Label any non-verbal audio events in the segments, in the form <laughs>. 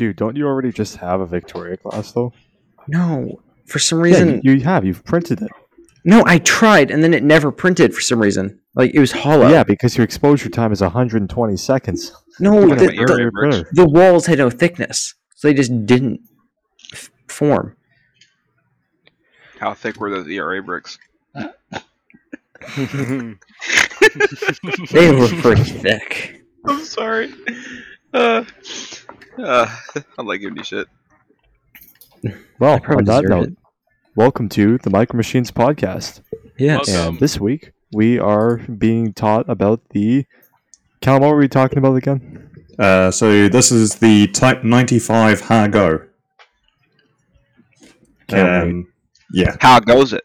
Dude, don't you already just have a Victoria class though? No, for some reason. you, you have. You've printed it. no, I tried, and then it never printed for some reason. Like it was hollow. Yeah, because your exposure time is 120 seconds. No, the, the, the walls had no thickness, so they just didn't f- form. How thick were those ERA bricks? <laughs> They were pretty thick. I'm sorry. Uh, uh, <laughs> I'm like giving you shit. Well, on that note, it. welcome to the Micro Machines podcast. Yes. Welcome. And this week we are being taught about the. Cal, what were we talking about again? Uh, so this is the Type 95 Ha-Go. Um, yeah. How goes it?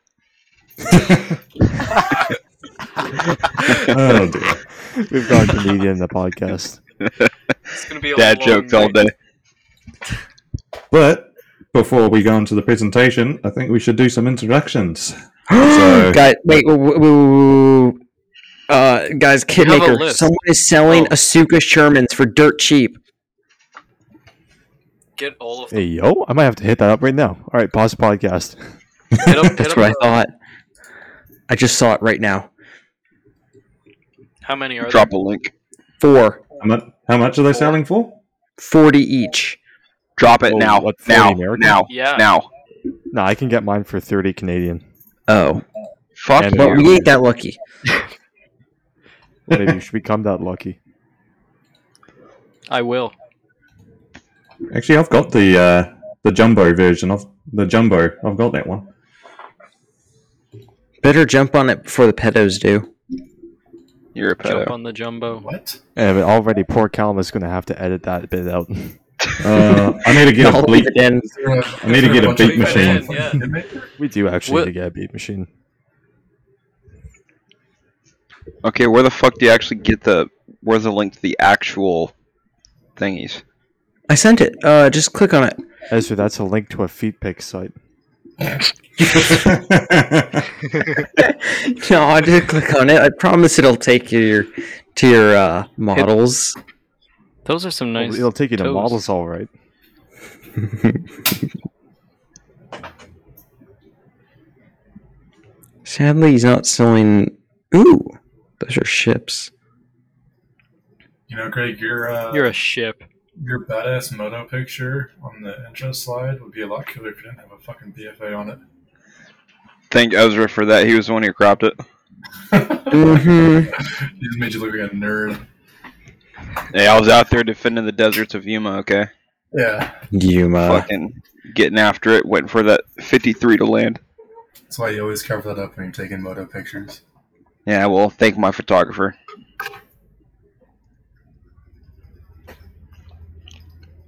<laughs> Oh dear. <laughs> We've gone Canadian in the podcast. It's gonna be a Dad long jokes all day. But before we go into the presentation, I think we should do some introductions. So- <gasps> guys, wait, wait, wait, wait, wait, uh, guys, KitMaker, someone is selling Oh. Asuka Shermans for dirt cheap. Get all of them. Hey, yo, I might have to hit that up right now. All right, pause the podcast. Hit 'em- <laughs> hit That's 'em what I up. thought. I just saw it right now. How many are Drop a link. Four. How much, how much are they selling for? 40 each. Drop it Oh, now. what, 40 now. American? Now. Yeah. Now. No, I can get mine for 30 Canadian. Oh. Fuck And- you. But we ain't that lucky. Maybe you should become that lucky. I will. Actually, I've got the uh, the jumbo version of the jumbo. I've got that one. Better jump on it before the pedos do. You're a Jump pedo. on the jumbo. What? And already, poor Callum is going to have to edit that bit out. <laughs> Uh, I need to get a I'll leave bleep. it in. Is there a- I need to get a bunch beat machine. fucking Yeah. We do actually What- need to get a beat machine. Okay, where the fuck do you actually get the? Where's the link to the actual thingies? I sent it. Uh, just click on it. Ezra, that's a link to a feet pic site. <laughs> No, I did click on it. I promise it'll take you to your, to your uh, models. Those are some nice. It'll take you to models, all right. <laughs> Sadly, he's not selling. Ooh, those are ships. You know, Gregg, your uh, You're a ship. Your badass moto picture on the intro slide would be a lot cooler if you didn't have a fucking BFA on it. Thank Ezra for that. He was the one who cropped it. Mm-hmm. <laughs> he just made you look like a nerd. Hey, I was out there defending the deserts of Yuma. Okay, Yeah, Yuma. fucking getting after it. Waiting for that 53 to land. that's why you always cover that up when you're taking moto pictures. Yeah, well, thank my photographer.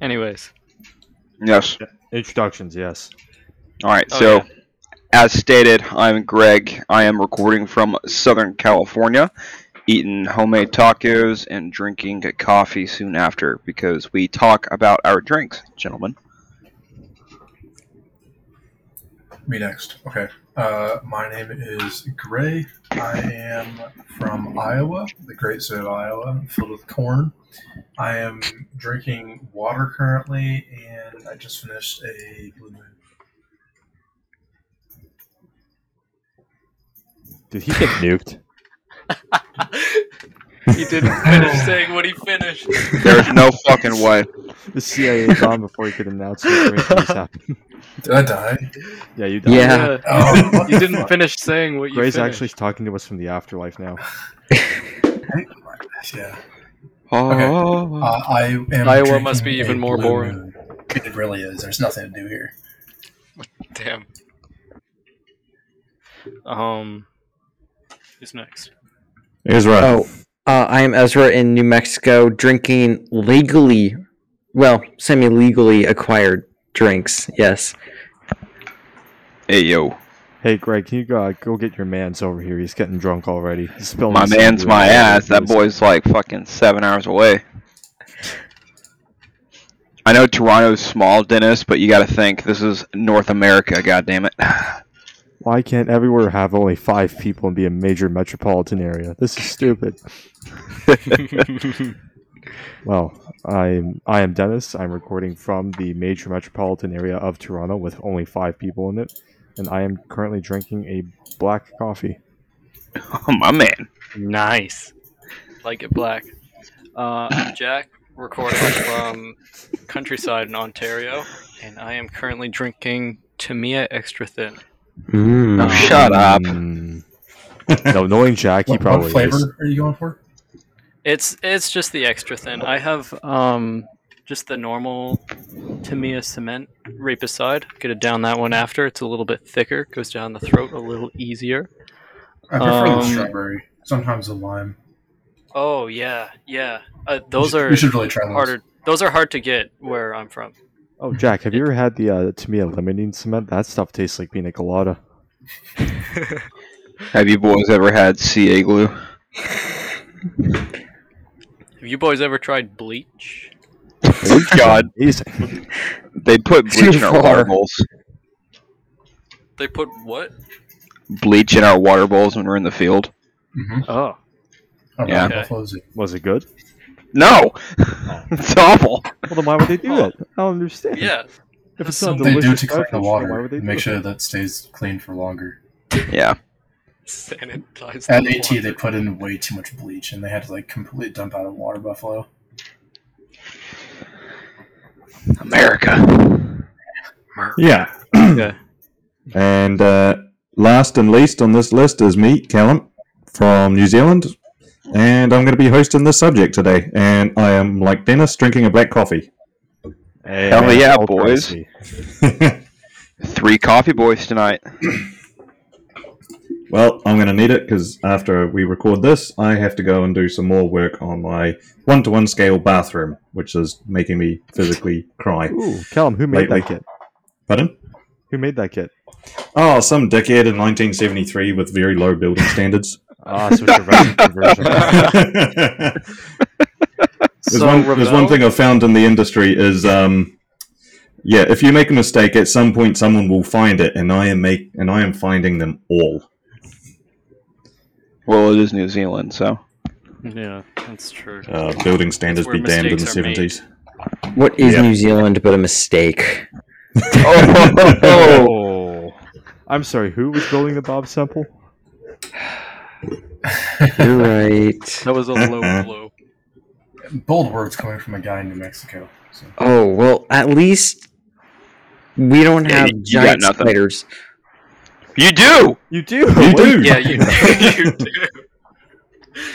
Anyways. Yes. Introductions, yes. All right. Oh, so, yeah. as stated, I'm Gregg. I am recording from Southern California, eating homemade tacos and drinking coffee soon after because we talk about our drinks, gentlemen. Me next. Okay. Uh, my name is Gray. I am from Iowa, the great state of Iowa, filled with corn. I am drinking water currently, and I just finished a Blue Moon. Did he get nuked? <laughs> he didn't finish saying what he finished. There's no fucking way. The CIA is on before he could announce what great things <laughs> happened. Did I die? Yeah, you died. Yeah. Oh, You didn't finish saying what you Gray's finished. actually talking to us from the afterlife now. <laughs> yeah. Oh, Uh, I am. Iowa must be even more boring. Moon. It really is. There's nothing to do here. Damn. Um. Who's next? Ezra. Oh, uh, I am Ezra in New Mexico, drinking legally, well, semi-legally acquired drinks. Yes. hey yo, Hey, Gregg, can you go, uh, go get your man's over here? He's getting drunk already. He's spilling my man's my shit ass. That boy's like fucking seven hours away. I know Toronto's small, Dennis, but you got to think this is North America. God damn it. <sighs> Why can't everywhere have only five people and be a major metropolitan area? This is stupid. <laughs> <laughs> Well, I'm I am Dennis. I'm recording from the major metropolitan area of Toronto with only five people in it, and I am currently drinking a black coffee. Oh, <laughs> my man. Nice. Like it black. Uh, I'm <coughs> Jack, recording from countryside in Ontario, and I am currently drinking Tamiya Extra Thin. Mm. Oh, shut up. Mm. no, knowing Jack, he What, probably what flavor is. are you going for? It's it's just the extra thin. I have um just the normal Tamiya cement right beside. Get it down that one after. It's a little bit thicker, goes down the throat a little easier. I prefer Um, the strawberry. Sometimes the lime. Oh yeah, yeah. Uh, We those should- are We should really try those. harder. Those are hard to get where I'm from. Oh, Jack, have you ever had the uh, Tamiya limonene cement? That stuff tastes like pina colada. <laughs> Have you boys ever had CA glue? <laughs> Have you boys ever tried bleach? <laughs> God, they put bleach in our water bowls. They put what? Bleach in our water bowls when we're in the field. Mm-hmm. Oh, Yeah. Okay. Was it good? No, <laughs> it's awful. Well, then why would they do that? I don't understand. yeah. If it's So not They do to clean the beverage, then why water would they and do make it? sure that it stays clean for longer. Yeah, <laughs> Sanitize. At the AT, water. they put in way too much bleach, and they had to like completely dump out a water buffalo. America. Yeah. Okay. <clears throat> And uh, last and least on this list is me, Callum, from New Zealand. And I'm going to be hosting this subject today. And I am, like Dennis, drinking a black coffee. Hey, Hell man, yeah, boys. <laughs> Three coffee boys tonight. Well, I'm going to need it because after we record this, I have to go and do some more work on my one to one scale bathroom, which is making me physically cry. Ooh, Callum, who made Lately. that kit? Pardon? Who made that kit? Oh, some dickhead in 1973 with very low building standards. Ah, so it's a random <laughs> conversion. There's, So, one, there's one thing I've found in the industry is, um, yeah, if you make a mistake, at some point someone will find it, and I am make and I am finding them all. Well, it is New Zealand, so. Yeah, that's true. Uh, building standards be damned in the mistakes are made. seventies. What is Yeah. New Zealand but a mistake? <laughs> Oh, Oh, I'm sorry. Who was building the Bob Semple? <sighs> You're right. That was a low <laughs> blow. Bold words coming from a guy in New Mexico. So. Oh well, at least we don't have you- you giant got nothing. spiders. You do. You do. You do. Yeah, you, <laughs> you do.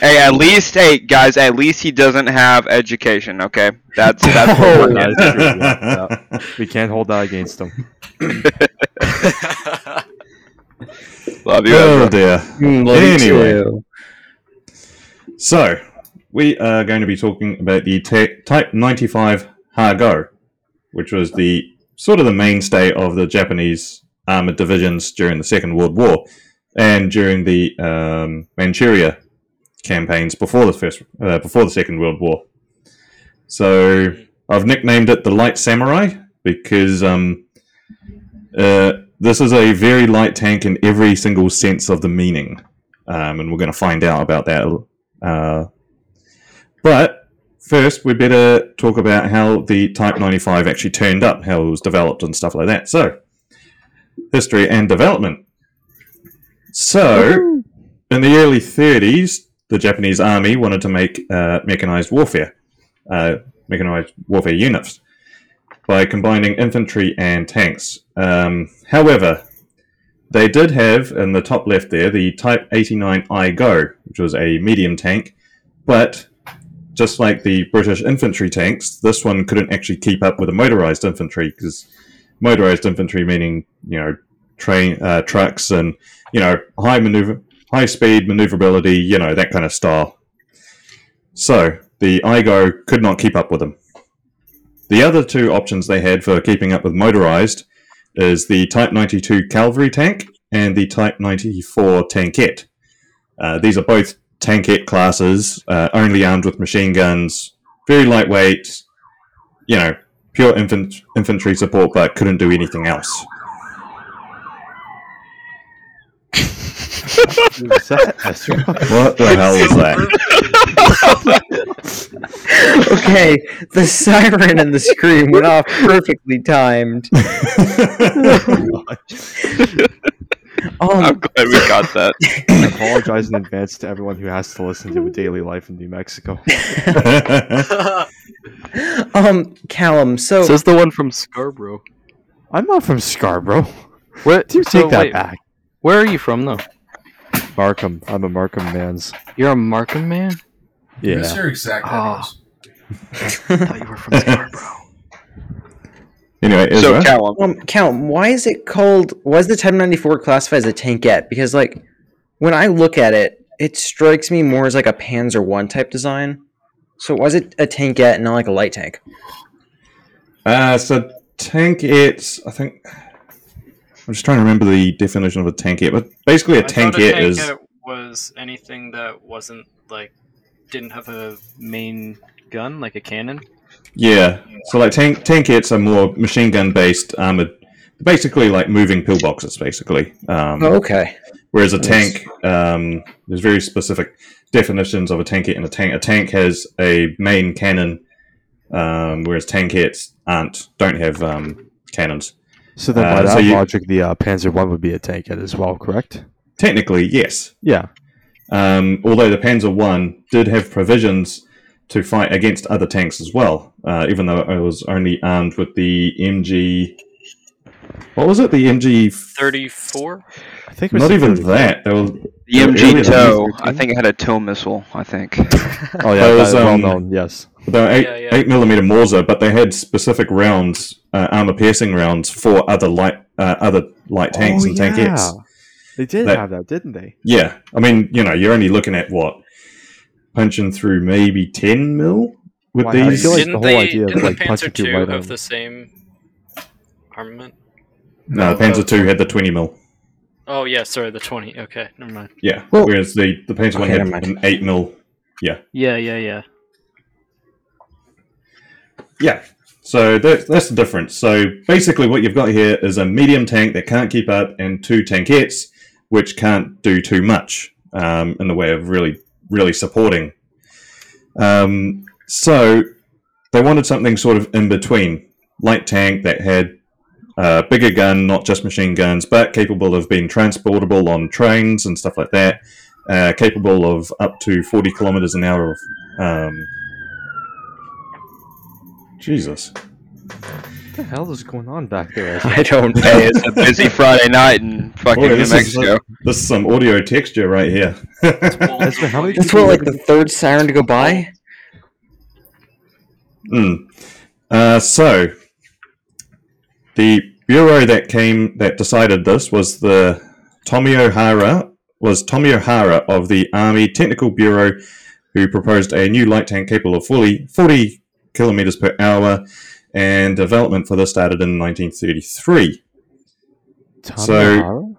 Hey, at least, hey guys, at least he doesn't have education. Okay, that's that's <laughs> what Oh, we're that getting. true, yeah, yeah. We can't hold that against him. <laughs> Love you. Oh Ezra. dear. Mm, love you Anyway. too. So we are going to be talking about the te- Type 95 Ha-Go, which was the sort of the mainstay of the Japanese armored divisions during the Second World War and during the um, Manchuria campaigns before the first uh, before the Second World War. So I've nicknamed it the Light Samurai because um, uh, this is a very light tank in every single sense of the meaning, um, and we're going to find out about that. Uh, but first, we better talk about how the Type 95 actually turned up, how it was developed, and stuff like that. So, history and development. So, in the early 30s, the Japanese army wanted to make uh, mechanized warfare, uh, mechanized warfare units, by combining infantry and tanks. Um, however, they did have in the top left there the Type 89 I-Go, which was a medium tank, but just like the British infantry tanks, this one couldn't actually keep up with the motorized infantry because motorized infantry meaning you know train uh, trucks and you know high maneuver, high speed maneuverability, you know that kind of style. So the I-Go could not keep up with them. The other two options they had for keeping up with motorized is the Type 92 cavalry tank and the Type 94 tankette. Uh, these are both tankette classes, uh, only armed with machine guns, very lightweight, you know, pure infant- infantry support, but couldn't do anything else. Who's <laughs> that? What the hell was that? <laughs> Okay, the siren and the scream went off perfectly timed. <laughs> I'm Um, glad we got that. <laughs> I apologize in advance to everyone who has to listen to a daily life in New Mexico. <laughs> <laughs> um, Callum. So Says the one from Scarborough. I'm not from Scarborough. What? Do you so take that wait, back? Where are you from, though? Markham. I'm a Markham man's. You're a Markham man. Give us Yeah. your exact address. I thought you were from Scarborough. Anyway, So, Ezra, Callum, Um, Callum, why is it called? Why is the Type 94 classified as a tankette? Because like, when I look at it, it strikes me more as like a Panzer One type design. So why is it a tankette and not like a light tank? uh, so tankette, I think. I'm just trying to remember the definition of a tankette, but basically a tankette is was anything that wasn't like didn't have a main gun, like a cannon. Yeah. So like tank tankettes are more machine gun based armored, basically like moving pillboxes, basically. Um, Oh, okay. Whereas a Yes. tank, um, there's very specific definitions of a tankette and a tank. A tank has a main cannon, um, whereas tankettes aren't don't have um, cannons. So then, by Uh, that so you- logic, the uh, Panzer One would be a tankette as well, correct? Technically, yes. Yeah. Um, although the Panzer One did have provisions to fight against other tanks as well, uh, even though it was only armed with the MG. What was it? The MG. Thirty-four. I think it was Not even 30. that. There was the MG earlier TOW, I think it had a TOW missile, I think. <laughs> Oh yeah, That that was, well um, known. Yes. They were eight, Yeah, yeah. eight millimeter Mauser, but they had specific rounds, uh, armor piercing rounds for other light, uh, other light tanks oh, and yeah. tankettes. They did That- have that, didn't they? Yeah, I mean, you know, you're only looking at what punching through maybe ten mil with Why, I these. feel like didn't the whole they? idea of, didn't like, the punching Panzer through Two light have armor. the same armament? no, the Panzer Two had the twenty mil. Oh yeah, sorry, the twenty. Okay, never mind. Yeah, Well- whereas the the Panzer One Okay, had never mind. an eight mil. Yeah. Yeah, yeah, yeah. Yeah, so that, that's the difference. So basically, what you've got here is a medium tank that can't keep up, and two tankettes which can't do too much um, in the way of really, really supporting. Um, so they wanted something sort of in between, light tank that had a bigger gun, not just machine guns, but capable of being transportable on trains and stuff like that. Uh, capable of up to 40 kilometers an hour of um, Jesus. What the hell is going on back there? <laughs> I don't know. it's a busy Friday night in fucking Boy, New this, is, Mexico. this is some audio texture right here. Ezra, <laughs> how many That's people what like the third siren to go by. Hmm. Uh, so, the bureau that came that decided this was the Tomio Hara was Tomio Hara of the Army Technical Bureau, who proposed a new light tank capable of fully 40 kilometers per hour, and development for this started in 1933. Tommy So- O'Hara?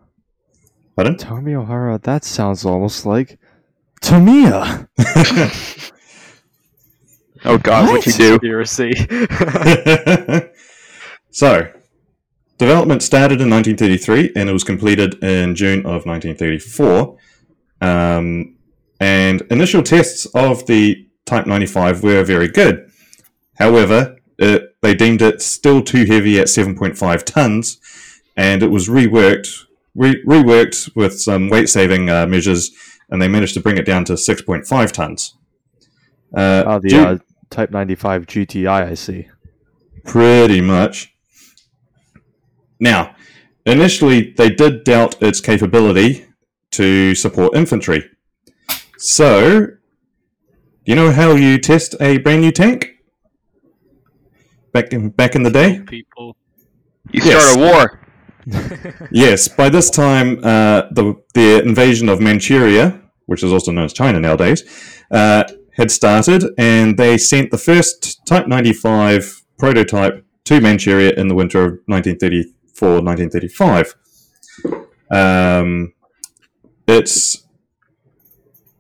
Pardon? Tomio Hara, that sounds almost like Tamiya. <laughs> Oh god, what'd you do? Conspiracy. <laughs> <laughs> so, development started in 1933 and it was completed in June of 1934. Um, and initial tests of the Type 95 were very good. However, it, they deemed it still too heavy at 7.5 tons, and it was reworked, re- reworked with some weight saving uh, measures, and they managed to bring it down to 6.5 tons. Uh, Oh, the due- uh, Type 95 GTI, I see. Pretty much. Now, initially, they did doubt its capability to support infantry. So, you know how you test a brand new tank? Back in back in the day? People. You Yes. start a war. <laughs> Yes. By this time, uh, the the invasion of Manchuria, which is also known as China nowadays, uh, had started, and they sent the first Type 95 prototype to Manchuria in the winter of 1934-1935. Um, its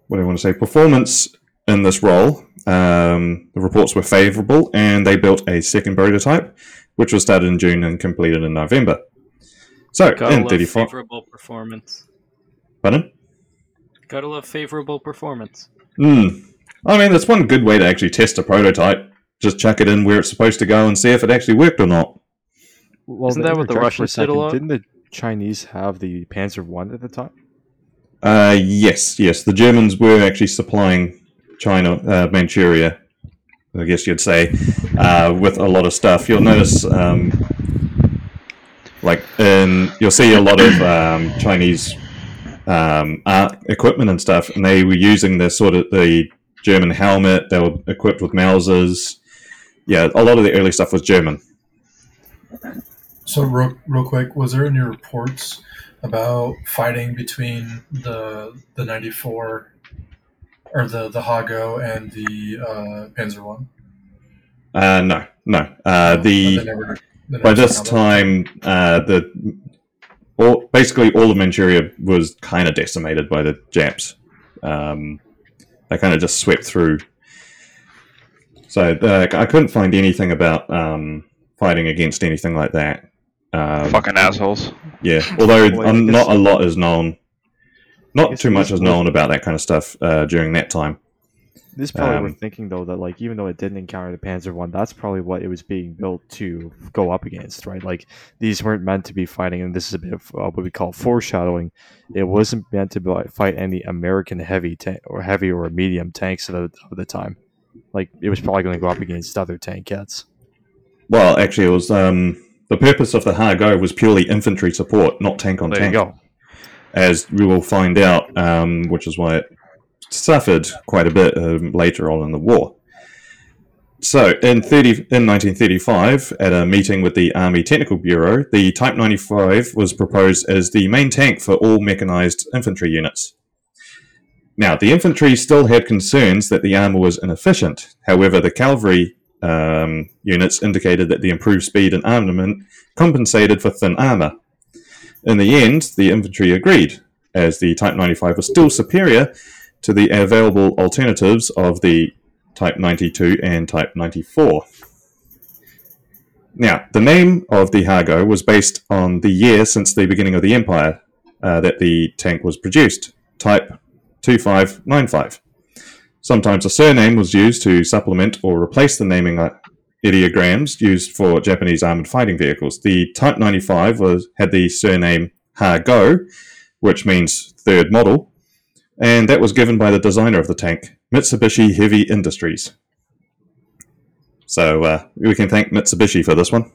what do I want to say? Performance in this role, um, the reports were favourable, and they built a second prototype, which was started in June and completed in November. So Gotta in love 35, favorable performance. pardon? Gotta love favorable performance. Mm. I mean, that's one good way to actually test a prototype. Just chuck it in where it's supposed to go and see if it actually worked or not. Well, Isn't that what the interject for a Russians did a lot? Didn't the Chinese have the Panzer One at the time? Uh, yes, yes. The Germans were actually supplying China, uh, Manchuria, I guess you'd say, uh, with a lot of stuff. You'll notice, um, like, in, you'll see a lot of um, Chinese um, art equipment and stuff, and they were using the sort of the German helmet. They were equipped with Mausers. Yeah, a lot of the early stuff was German. So, real, real quick, was there any reports about fighting between the the ninety four or the the Ha-Go and the uh, Panzer One? Uh, no, no. Uh, the never- by this said how that- time, uh, the all, basically all of Manchuria was kind of decimated by the Japs. Um, they kind of just swept through. So uh, I couldn't find anything about um, fighting against anything like that. Um, Fucking assholes. yeah, although um, not a lot is known. Not too much was is known about that kind of stuff uh, during that time. This is probably Um, worth thinking though that like even though it didn't encounter the Panzer One, that's probably what it was being built to go up against, right? Like these weren't meant to be fighting, and this is a bit of uh, what we call foreshadowing. It wasn't meant to be, fight any American heavy tank or heavy or medium tanks of the, of the time. Like it was probably going to go up against other tankettes. Well, actually, it was um, the purpose of the Ha-Go was purely infantry support, not tank on There tank. you go. As we will find out, um, which is why it suffered quite a bit um, later on in the war. So, in 30, in 1935, at a meeting with the Army Technical Bureau, the Type 95 was proposed as the main tank for all mechanized infantry units. Now, the infantry still had concerns that the armor was inefficient. However, the cavalry um, units indicated that the improved speed and armament compensated for thin armor. In the end, the infantry agreed, as the Type 95 was still superior to the available alternatives of the Type 92 and Type 94. Now, the name of the Ha-Go was based on the year since the beginning of the Empire uh, that the tank was produced, Type 2595. Sometimes a surname was used to supplement or replace the naming uh, ideograms used for Japanese armored fighting vehicles. The Type 95 was had the surname Ha-Go, which means third model, and that was given by the designer of the tank, Mitsubishi Heavy Industries. So uh, we can thank Mitsubishi for this one.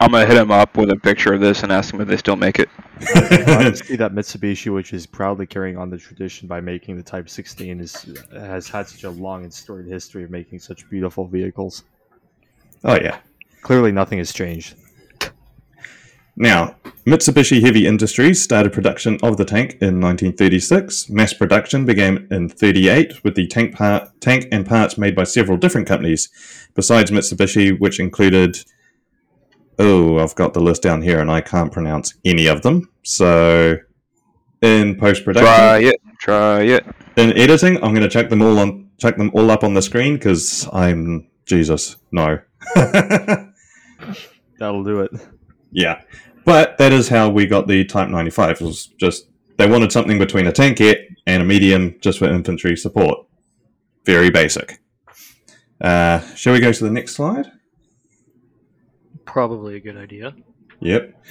I'm gonna hit him up with a picture of this and ask him if they still make it. Glad <laughs> to see that Mitsubishi, which is proudly carrying on the tradition by making the Type 16, is has had such a long and storied history of making such beautiful vehicles. oh yeah. Clearly, nothing has changed. Now, Mitsubishi Heavy Industries started production of the tank in 1936. Mass production began in 38 with the tank part, tank and parts made by several different companies, besides Mitsubishi, which included. Oh, I've got the list down here, and I can't pronounce any of them. So, in post production, Try production, it. Try it. in editing, I'm going to check them all on check them all up on the screen because I'm Jesus. No. <laughs> That'll do it. Yeah, but that is how we got the Type 95. It was just they wanted something between a tankette and a medium just for infantry support. Very basic. Uh, shall we go to the next slide? Probably a good idea. Yep.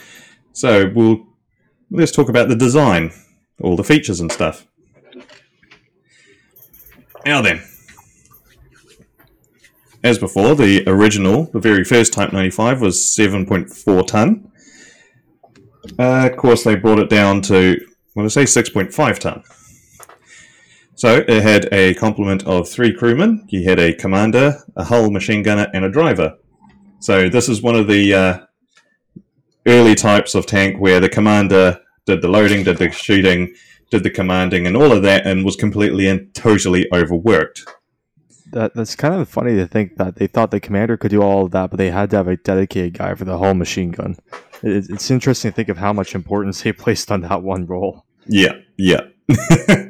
So we'll let's talk about the design, all the features and stuff. Now then, as before, the original, the very first Type 95 was 7.4 ton. Uh, of course, they brought it down to, well, I say 6.5 ton. So it had a complement of three crewmen. You had a commander, a hull machine gunner, and a driver. So this is one of the uh, early types of tank where the commander did the loading, did the shooting, did the commanding, and all of that, and was completely and totally overworked. That that's kind of funny to think that they thought the commander could do all of that, but they had to have a dedicated guy for the whole machine gun. It, it's interesting to think of how much importance they <laughs> placed on that one role. Yeah, yeah. <laughs>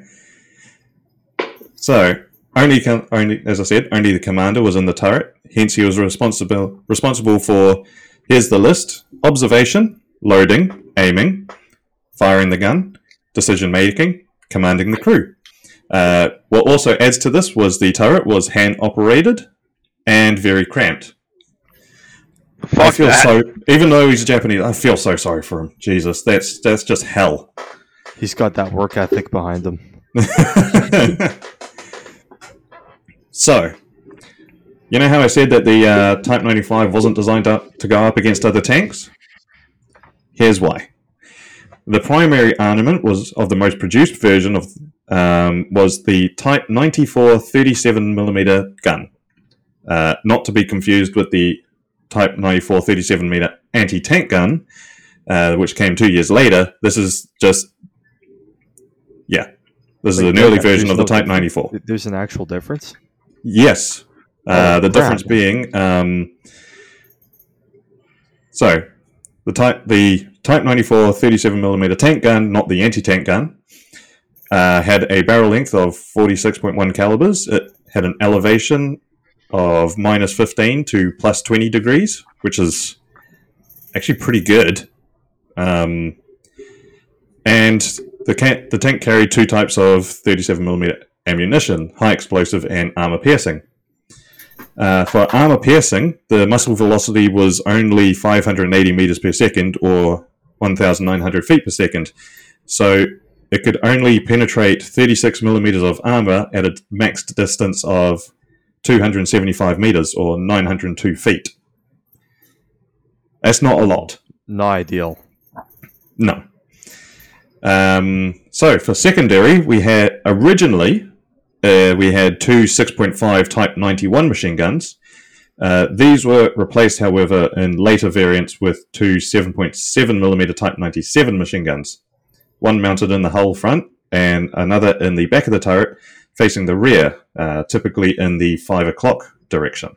so only, com- only, as I said, only the commander was in the turret. Hence, he was responsible responsible for. Here's the list: observation, loading, aiming, firing the gun, decision making, commanding the crew. Uh, what also adds to this was the turret was hand operated and very cramped. I feel that. so. Even though he's Japanese, I feel so sorry for him. Jesus, that's that's just hell. He's got that work ethic behind him. <laughs> so, you know how I said that the uh, Type 95 wasn't designed to, to go up against other tanks? Here's why. The primary armament was of the most produced version of um, was the Type 94 37mm gun, uh, not to be confused with the Type 94 37mm anti-tank gun, uh, which came two years later. This is just, yeah, this is an early version of the Type 94. There's an actual difference. Yes. Uh, Oh, the crap. difference being, um, so the type the Type 94 37 millimeter tank gun, not the anti-tank gun, uh, had a barrel length of 46.1 calibers. It had an elevation of minus 15 to plus 20 degrees, which is actually pretty good. Um, and the, ca- the tank carried two types of 37mm ammunition, high explosive and armor piercing. Uh, for armor piercing, the muzzle velocity was only 580 meters per second or 1,900 feet per second. So it could only penetrate 36 millimeters of armor at a maxed distance of 275 meters or 902 feet. That's not a lot. Not ideal. No. Um, so for secondary, we had originally uh, we had two 6.5 Type 91 machine guns. Uh, these were replaced, however, in later variants with two 7.7 millimeter Type 97 machine guns. One mounted in the hull front and another in the back of the turret, facing the rear, uh, typically in the five o'clock direction.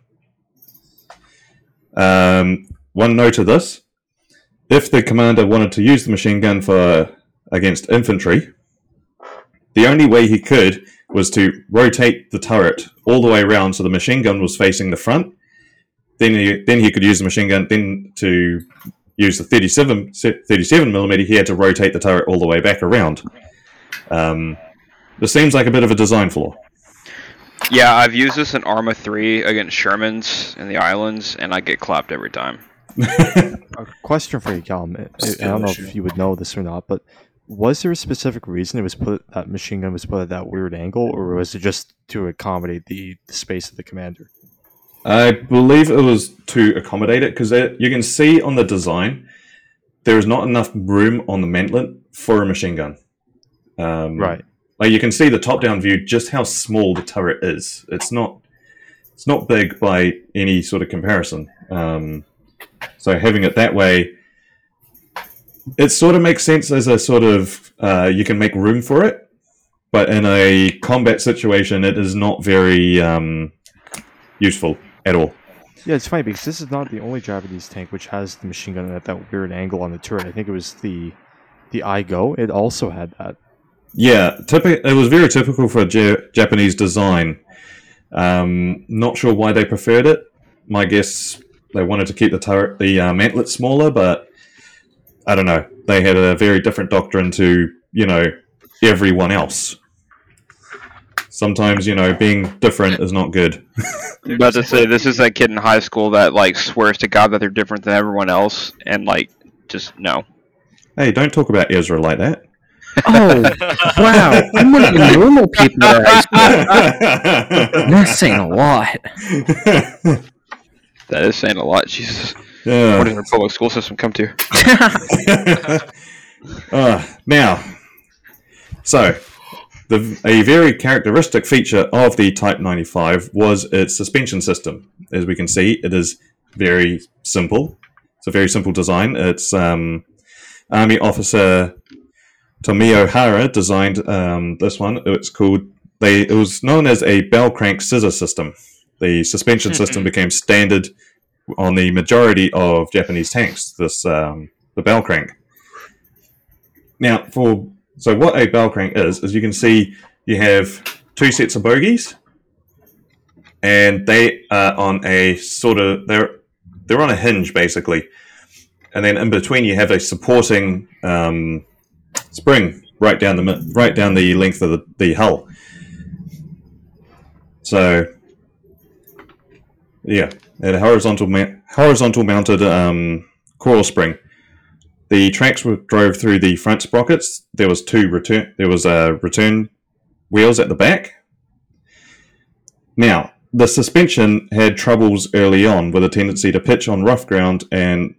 Um, one note of this: if the commander wanted to use the machine gun for against infantry, the only way he could was to rotate the turret all the way around so the machine gun was facing the front. Then he, then he could use the machine gun. Then to use the 37, 37 millimeter, he had to rotate the turret all the way back around. Um, this seems like a bit of a design flaw. Yeah, I've used this in Arma 3 against Shermans in the islands, and I get clapped every time. <laughs> A question for you, Callum. I- I, I Skill don't know if you would know this or not, but was there a specific reason it was put that machine gun was put at that weird angle, or was it just to accommodate the, the space of the commander? I believe it was to accommodate it because you can see on the design there is not enough room on the mantlet for a machine gun. Um, Right. Like you can see the top-down view, just how small the turret is. It's not, it's not big by any sort of comparison. Um, so having it that way, it sort of makes sense as a sort of uh, you can make room for it, but in a combat situation, it is not very um, useful at all. Yeah, it's funny because this is not the only Japanese tank which has the machine gun at that weird angle on the turret. I think it was the the I-Go. It also had that. Yeah, it was very typical for a Japanese design. Um, not sure why they preferred it. My guess they wanted to keep the turret, the uh, mantlet smaller, but I don't know. They had a very different doctrine to you know everyone else. Sometimes you know being different is not good. <laughs> I'm about to say this is that kid in high school that like swears to God that they're different than everyone else, and like just no. Hey, don't talk about Ezra like that. Oh, wow. I'm one of the normal people at high school. That's saying a lot. <laughs> That is saying a lot. Jesus, Yeah. what does our public school system come to? <laughs> <laughs> uh, now, so the, a very characteristic feature of the Type 95 was its suspension system. As we can see, it is very simple. It's a very simple design. It's um, Army Officer Tomio Hara designed um, this one. It's called they. It was known as a bell crank scissor system. The suspension system became standard on the majority of Japanese tanks. This um, the bell crank. Now, for so what a bell crank is, is you can see you have two sets of bogies, and they are on a sort of they're they're on a hinge basically, and then in between you have a supporting um, spring right down the right down the length of the, the hull. So, yeah, a horizontal ma- horizontal mounted um, coil spring. The tracks were drove through the front sprockets. There was two return. There was uh, return wheels at the back. Now, the suspension had troubles early on with a tendency to pitch on rough ground, and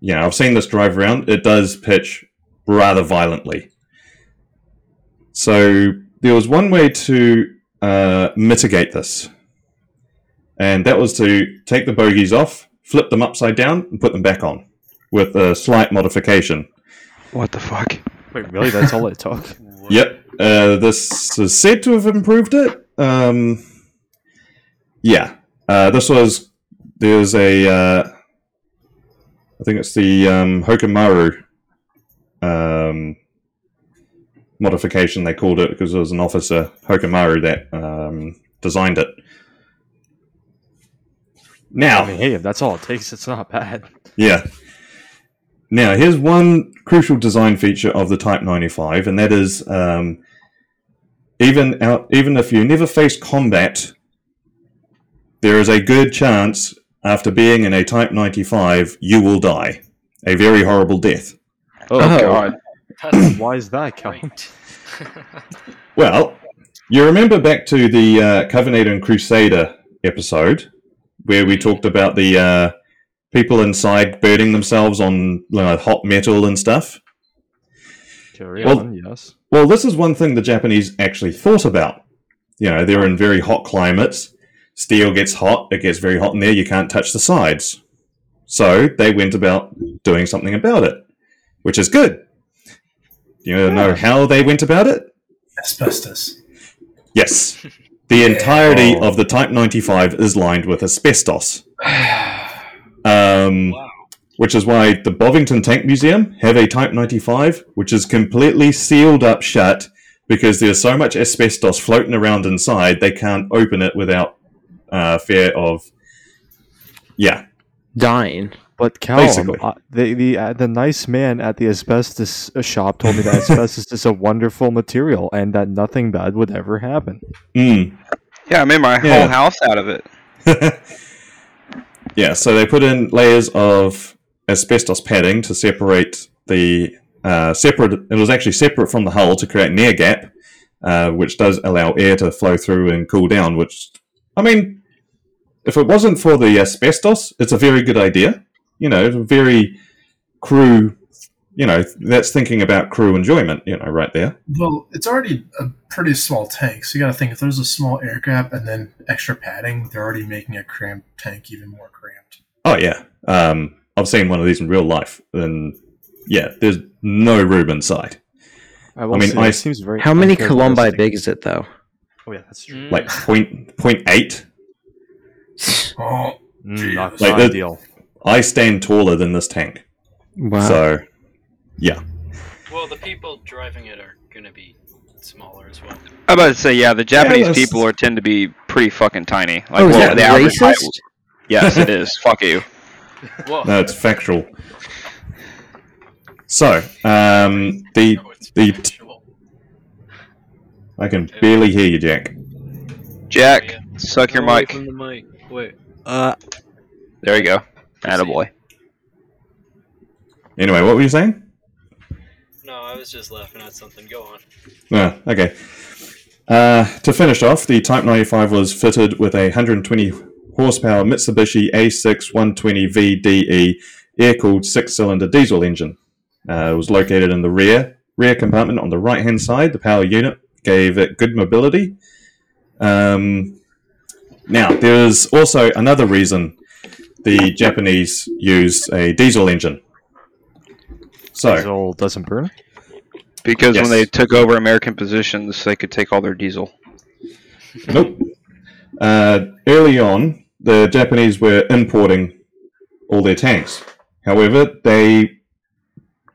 yeah, I've seen this drive around. It does pitch rather violently. So there was one way to uh, mitigate this, and that was to take the bogies off, flip them upside down, and put them back on with a slight modification. What the fuck? Wait, really? That's all it took? <laughs> Yep. Uh, this is said to have improved it. Um, yeah. Uh, this was there's a uh, I think it's the um, Hokumaru um, modification they called it because it was an officer Hokumaru that um, designed it. Now, I mean, hey, if that's all it takes, it's not bad. yeah. Now, here's one crucial design feature of the Type 95, and that is um, even out, even if you never face combat, there is a good chance after being in a Type 95 you will die. A very horrible death. Oh, Oh. god. Why is that, Cal? Well, you remember back to the uh, Covenant and Crusader episode where we talked about the uh, people inside burning themselves on you know, hot metal and stuff? Carry Well- on, yes. Well, this is one thing the Japanese actually thought about. You know, they're in very hot climates. Steel gets hot, it gets very hot in there, you can't touch the sides. So they went about doing something about it, which is good. Do you know how they went about it? Asbestos. Yes. <laughs> The entirety Oh. of the Type 95 is lined with asbestos. <sighs> Um, Wow. which is why the Bovington Tank Museum have a Type 95, which is completely sealed up shut because there's so much asbestos floating around inside, they can't open it without uh, fear of. Yeah. Dying. But Cal, Basically. uh, the the uh, the nice man at the asbestos uh, shop told me that <laughs> asbestos is a wonderful material and that nothing bad would ever happen. Mm. Yeah, I made my Yeah. whole house out of it. <laughs> yeah, so they put in layers of asbestos padding to separate the uh, separate. It was actually separate from the hull to create an air gap, uh, which does allow air to flow through and cool down. Which, I mean, if it wasn't for the asbestos, it's a very good idea. You know, very crew. You know, that's thinking about crew enjoyment. You know, right there. Well, it's already a pretty small tank, so you got to think if there's a small air gap and then extra padding, they're already making a cramped tank even more cramped. Oh yeah, um, I've seen one of these in real life, and yeah, there's no room inside. I, I mean, say, I- it seems very. How many columbi uncharacteristic. big is it though? Oh yeah, that's true. Mm. like point point eight. Oh, Mm, not Like not the- ideal. I stand taller than this tank, Wow. so yeah. Well, the people driving it are going to be smaller as well. I'm about to say, yeah, the Japanese that's- people are tend to be pretty fucking tiny. Like, oh, is well, that the average height- racist? Yes, it is. Fuck you. <laughs> Whoa. no, it's factual. So um, the the- factual. I can barely hear you, Jack. Jack, suck your mic. From the mic. Wait. Uh, There you go. Attaboy. Anyway, what were you saying? No, I was just laughing at something. Go on. Ah, okay. Uh, to finish off, the Type 95 was fitted with a 120 horsepower Mitsubishi A6 120 VDE air-cooled six-cylinder diesel engine. Uh, it was located in the rear rear compartment on the right-hand side. The power unit gave it good mobility. Um, now, there's also another reason the Japanese used a diesel engine. So, diesel doesn't burn. Because Yes. when they took over American positions, they could take all their diesel. Nope. Uh, early on, the Japanese were importing all their tanks. However, they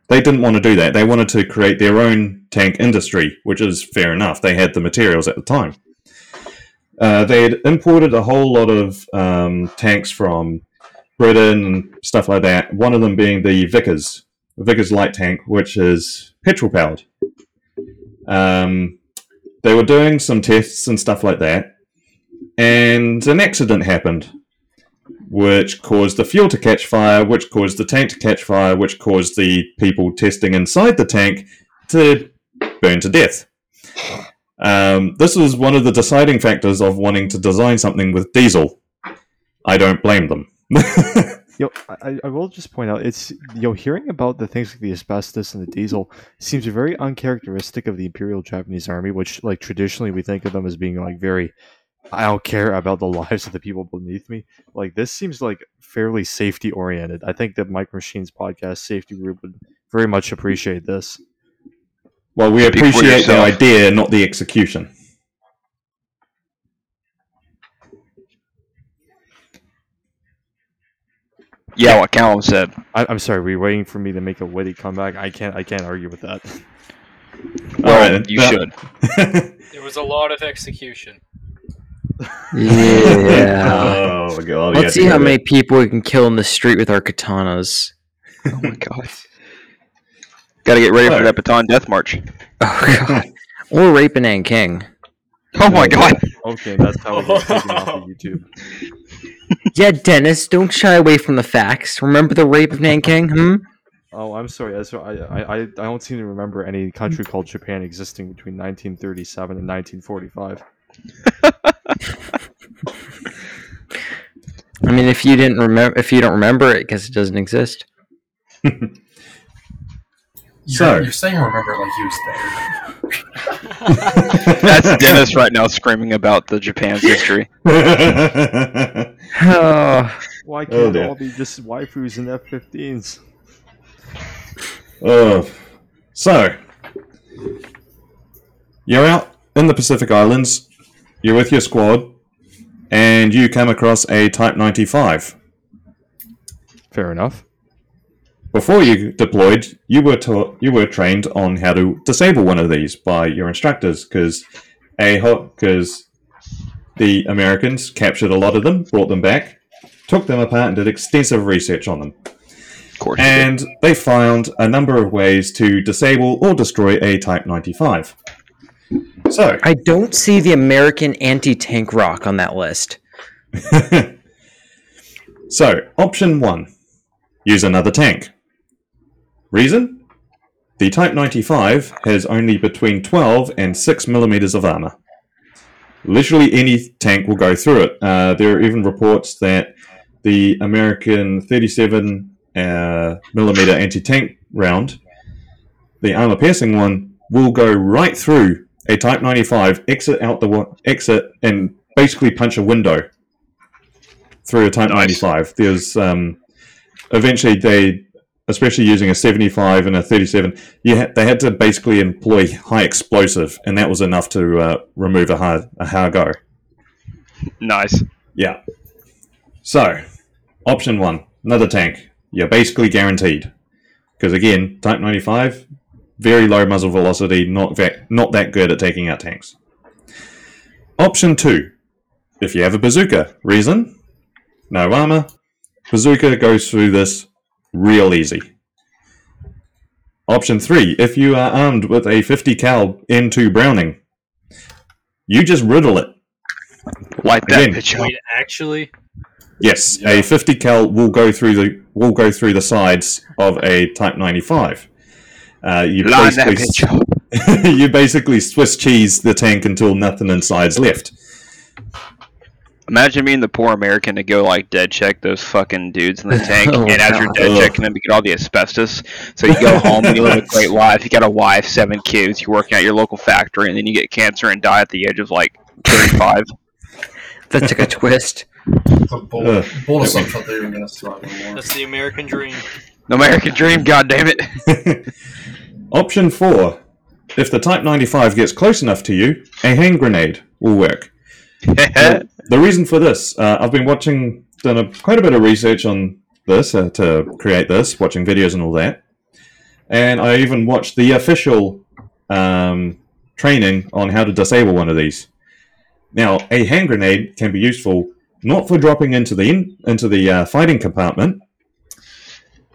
they didn't want to do that. They wanted to create their own tank industry, which is fair enough. They had the materials at the time. Uh, they had imported a whole lot of um, tanks from Britain and stuff like that. One of them being the Vickers, Vickers light tank, which is petrol powered. Um, they were doing some tests and stuff like that, and an accident happened, which caused the fuel to catch fire, which caused the tank to catch fire, which caused the people testing inside the tank to burn to death. Um, this was one of the deciding factors of wanting to design something with diesel. I don't blame them. Yo, I, I will just point out it's yo hearing about the things like the asbestos and the diesel seems very uncharacteristic of the Imperial Japanese Army, which like traditionally we think of them as being like very I don't care about the <laughs> lives of the people beneath me. Like this seems like fairly safety oriented. I think that Micro Machines podcast safety group would very much appreciate this. well, we appreciate the idea, not the execution. Yeah, what Callum said. I, I'm sorry, were you waiting for me to make a witty comeback? I can't I can't argue with that. Well, All right, you that- should. <laughs> There was a lot of execution. Yeah. <laughs> oh god! Let's see how many people we can kill in the street with our katanas. Oh my god. Got to get ready for Alright. that Bataan death march. <laughs> Oh god. Or rape an Ann King. Oh my oh, god. Okay, that's how we get taken off of YouTube. Yeah, Dennis, don't shy away from the facts. Remember the rape of Nanking? Hmm? Oh, I'm sorry. Ezra, I, I, I, I don't seem to remember any country called Japan existing between 1937 and 1945. <laughs> I mean, if you didn't remember, if you don't remember it, because it doesn't exist. <laughs> You're, So- you're saying remember like he was there. <laughs> That's <laughs> Dennis right now screaming about the Japan's history. Oh, <laughs> <sighs> Why Oh, can't dear. all be just waifus and F-15s? oh, so you're out in the Pacific Islands. You're with your squad, and you come across a Type 95. Fair enough. Before you deployed, you were taught, you were trained on how to disable one of these by your instructors, because a because the Americans captured a lot of them, brought them back, took them apart, and did extensive research on them. Of course. and they found a number of ways to disable or destroy a Type 95. So, I don't see the American anti-tank rock on that list. <laughs> so option one: use another tank. Reason: the Type 95 has only between 12 and 6 millimeters of armor. Literally any tank will go through it. Uh, there are even reports that the American 37 uh, millimeter anti-tank round, the armor-piercing one, will go right through a Type 95, exit out the wa- exit, and basically punch a window through a Type Nice. 95. There's um, eventually they, especially using a 75 and a 37, you ha- they had to basically employ high explosive, and that was enough to uh, remove a hard a Ha-Go. nice. Yeah. So, option one, another tank. You're basically guaranteed. Because again, Type 95, very low muzzle velocity, not that, not that good at taking out tanks. Option two, if you have a bazooka. Reason? No armor. Bazooka goes through this real easy. Option three, if you are armed with a 50 cal M2 Browning, you just riddle it. Light that Again. bitch up. Wait, actually, Yes, a 50 cal will go through the will go through the sides of a Type 95. Uh, you Line that basically bitch up. <laughs> you basically Swiss cheese the tank until nothing inside's left. Imagine being the poor American to go like dead check those fucking dudes in the <laughs> tank, Oh, and as you're dead Ugh. checking them, you get all the asbestos. So you go home and you live a <laughs> great life. You got a wife, seven kids. You're working at your local factory, and then you get cancer and die at the age of like 35. <laughs> That took a twist. Bold, bold assumption that they're even going to survive the war. that's the American dream. The American dream, god damn it. Option four: If the Type 95 gets close enough to you, a hand grenade will work. Now, the reason for this, uh, I've been watching, done a, quite a bit of research on this uh, to create this, watching videos and all that, and I even watched the official um, training on how to disable one of these. Now, a hand grenade can be useful not for dropping into the in, into the uh, fighting compartment.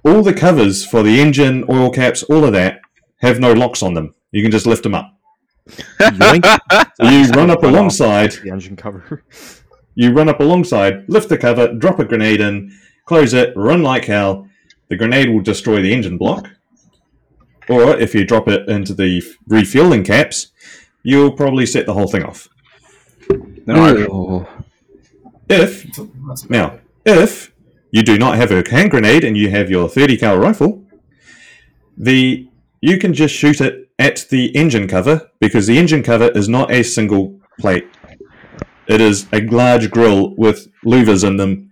All the covers for the engine, oil caps, all of that have no locks on them. You can just lift them up. <laughs> You run up alongside, the engine cover. <laughs> you run up alongside, lift the cover, drop a grenade in, close it, run like hell. The grenade will destroy the engine block. Or if you drop it into the refueling caps, you'll probably set the whole thing off. No. If That's a- that's a- Now, if you do not have a hand grenade and you have your 30 cal rifle, the you can just shoot it at the engine cover because the engine cover is not a single plate. It is a large grill with louvers in them.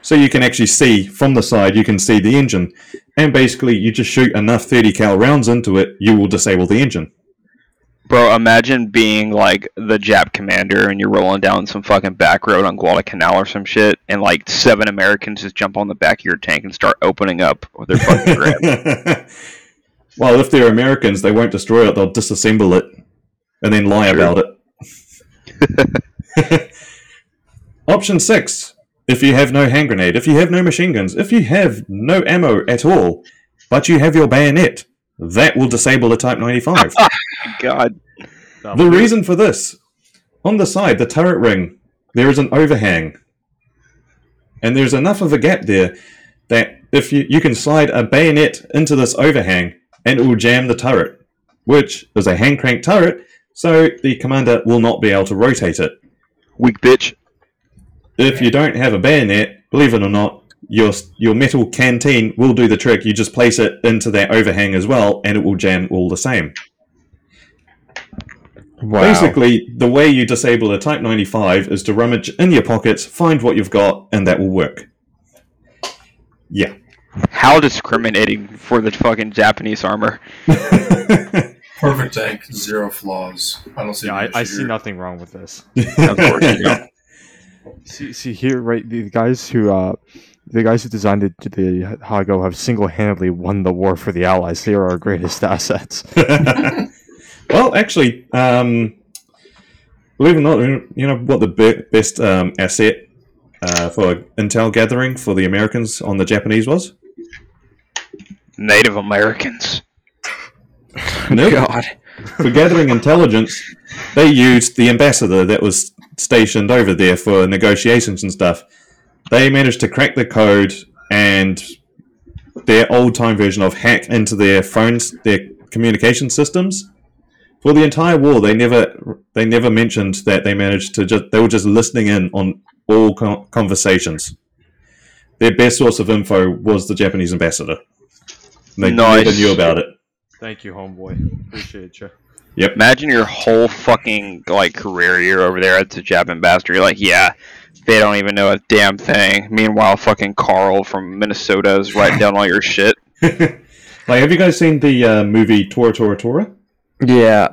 So you can actually see from the side, you can see the engine. And basically, you just shoot enough 30 cal rounds into it, you will disable the engine. bro, imagine being like the Jap commander and you're rolling down some fucking back road on Guadalcanal or some shit, and like seven Americans just jump on the back of your tank and start opening up with their fucking <laughs> grab. Well, if they're Americans, they won't destroy it, they'll disassemble it and then lie True. about it. <laughs> Option six if you have no hand grenade, if you have no machine guns, if you have no ammo at all, but you have your bayonet, that will disable the Type 95. <laughs> God, the reason for this on the side, the turret ring, there is an overhang. And there's enough of a gap there that if you, you can slide a bayonet into this overhang and it will jam the turret, which is a hand crank turret, so the commander will not be able to rotate it. weak bitch. If you don't have a bayonet, believe it or not, your your metal canteen will do the trick. You just place it into that overhang as well, and it will jam all the same. Wow. Basically, the way you disable a Type 95 is to rummage in your pockets, find what you've got, and that will work. Yeah. How discriminating for the fucking Japanese armor. <laughs> Perfect tank, zero flaws. I don't see. Yeah, I, I see nothing wrong with this. Of course you <laughs> don't. See, see here, right? The guys who, uh, the guys who designed the, the Ha-Go have single-handedly won the war for the Allies. They are our greatest <laughs> assets. well, actually, um, believe it or not, you know what the be- best um, asset uh, for intel gathering for the Americans on the Japanese was? Native Americans. <laughs> Nope. God. <laughs> for gathering intelligence, they used the ambassador that was stationed over there for negotiations and stuff. They managed to crack the code and their old time version of hack into their phones, their communication systems. For the entire war, they never they never mentioned that they managed to just they were just listening in on all conversations. Their best source of info was the Japanese ambassador. They never Nice. knew about it. Thank you, homeboy. Appreciate you. Yep. Imagine your whole fucking like career year over there at the Jap ambassador. You're like, yeah, they don't even know a damn thing. Meanwhile, fucking Carl from Minnesota is writing down all your shit. <laughs> like, have you guys seen the uh, movie Tora Tora Tora? Yeah.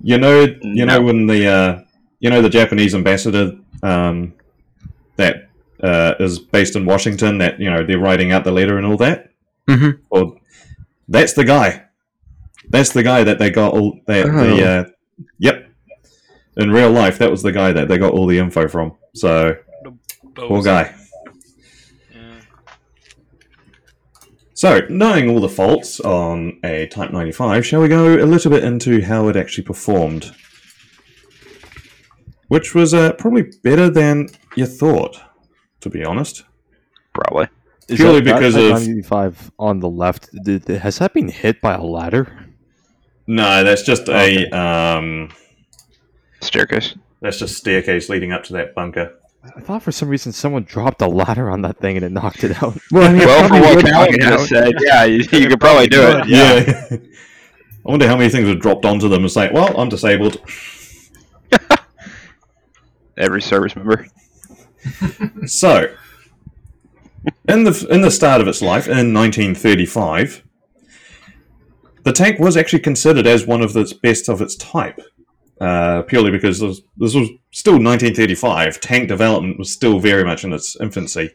You know, you know when the uh, you know the Japanese ambassador um, that uh, is based in Washington. That you know they're writing out the letter and all that. Mhm. Well, that's the guy. That's the guy that they got all that the Oh. uh, yep. In real life, that was the guy that they got all the info from. So poor guy. Yeah. So, knowing all the faults on a Type 95, shall we go a little bit into how it actually performed? Which was uh, probably better than you thought, to be honest. Probably. Is Purely that- that because Type of- 95 on the left. Did, did- has that been hit by a ladder? No, that's just Okay. a um, Staircase. that's just staircase leading up to that bunker. I thought for some reason someone dropped a ladder on that thing and it knocked it out. <laughs> Well, I mean, it Well, for what would Calvin just said, yeah, you, <laughs> you could probably do it. Yeah. <laughs> I wonder how many things have dropped onto them and say, "Well, I'm disabled." Every service member. So, in the in the start of its life in 1935, the tank was actually considered as one of the best of its type, uh, purely because this, this was still 1935. Tank development was still very much in its infancy,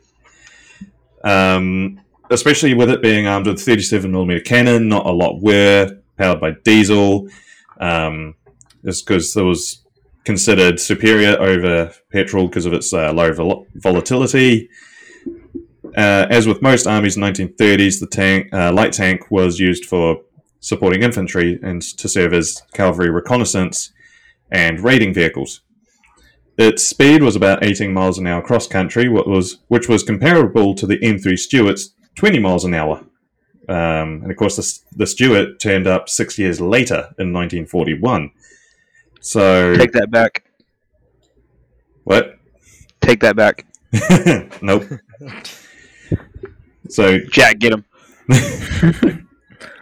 um, especially with it being armed with 37mm cannon. Not a lot were powered by diesel, um, because there was considered superior over petrol because of its uh, low vol- volatility. Uh, as with most armies in the 1930s, the tank, uh, light tank was used for supporting infantry and to serve as cavalry reconnaissance and raiding vehicles. Its speed was about 18 miles an hour cross country, what was which was comparable to the M3 Stuart's 20 miles an hour. Um, and of course, the, the Stuart turned up six years later in 1941. So Take that back. what? Take that back. <laughs> nope. <laughs> So Jack, get him. <laughs>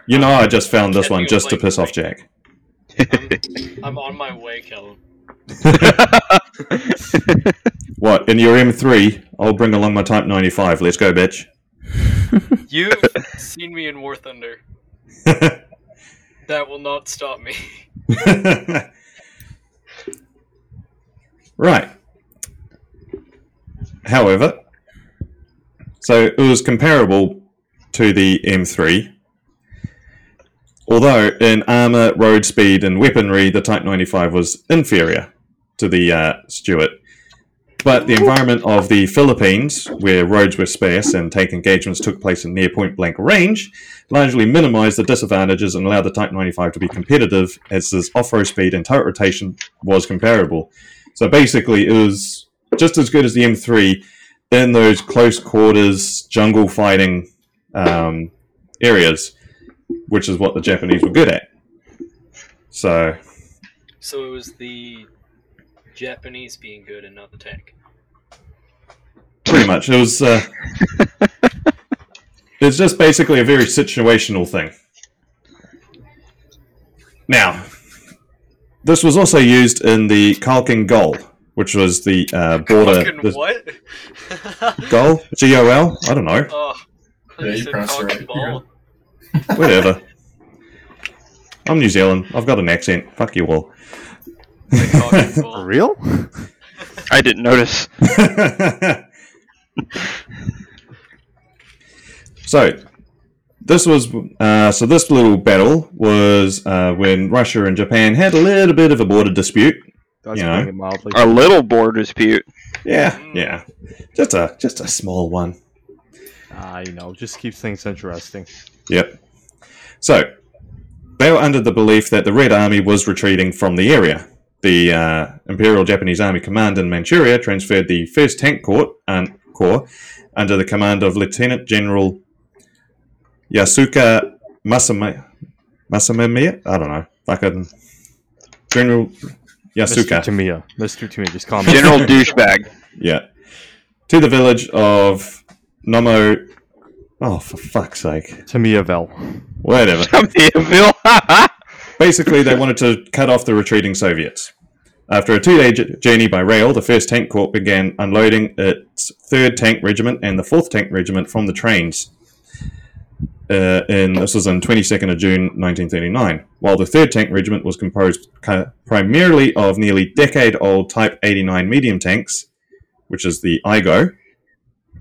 you know, I just found this one just to piss off Jack. I'm, I'm on my way, Callum. <laughs> What in your M3? I'll bring along my Type 95. Let's go, bitch. <laughs> You've seen me in War Thunder. That will not stop me. right. However, so it was comparable to the M3. Although in armor, road speed, and weaponry, the Type 95 was inferior to the uh, Stuart. But the environment of the Philippines, where roads were sparse and tank engagements took place in near point blank range, largely minimized the disadvantages and allowed the Type 95 to be competitive as its off road speed and turret rotation was comparable. So basically, it was just as good as the M3 in those close quarters jungle fighting um, areas, which is what the Japanese were good at. So, So it was the Japanese being good and not the tank. pretty much, it was. Uh, <laughs> it's just basically a very situational thing. Now, this was also used in the Kalkin Gol, which was the uh, <laughs> border. Fucking the- what? <laughs> Gol? G O L? I don't know. Oh, Yeah, you said pronounced it right. <laughs> Whatever. I'm New Zealand. I've got an accent. Fuck you all. For real? I didn't notice. so, this was uh, so this little battle was uh, when Russia and Japan had a little bit of a border dispute. That's You know. mildly. A little border dispute. Yeah, yeah, just a just a small one. Ah, you know, just keeps things interesting. Yep. So, they were under the belief that the Red Army was retreating from the area. The uh, Imperial Japanese Army Command in Manchuria transferred the 1st Tank Corps, um, Corps under the command of Lieutenant General Yasuka Masame- Masamemiya? I don't know. Fucking General Mr. Yasuka. Tamiya. Mr. Tamiya, just call me. General <laughs> douchebag. Yeah. To the village of Nomo. Oh, for fuck's sake. Tamiyaville. Whatever. Tamiyaville. <laughs> Basically, they wanted to cut off the retreating Soviets. After a two-day j- journey by rail, the 1st Tank Corps began unloading its 3rd Tank Regiment and the 4th Tank Regiment from the trains. Uh, in, this was on 22nd of June 1939. While the 3rd Tank Regiment was composed primarily of nearly decade-old Type 89 medium tanks, which is the I-Go,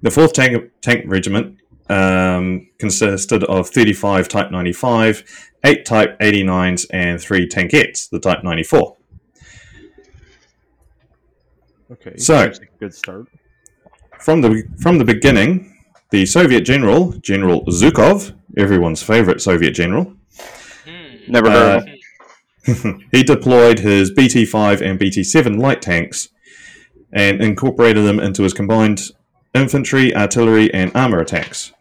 the 4th Tank, tank Regiment um, consisted of 35 Type 95, 8 Type 89s, and 3 Tankettes, the Type 94. Okay. So- good start. From the from the beginning, the Soviet general, General Zhukov, everyone's favorite Soviet general, Hmm. Never heard of him. <laughs> he deployed his BT-5 and BT-7 light tanks and incorporated them into his combined infantry, artillery, and armor attacks.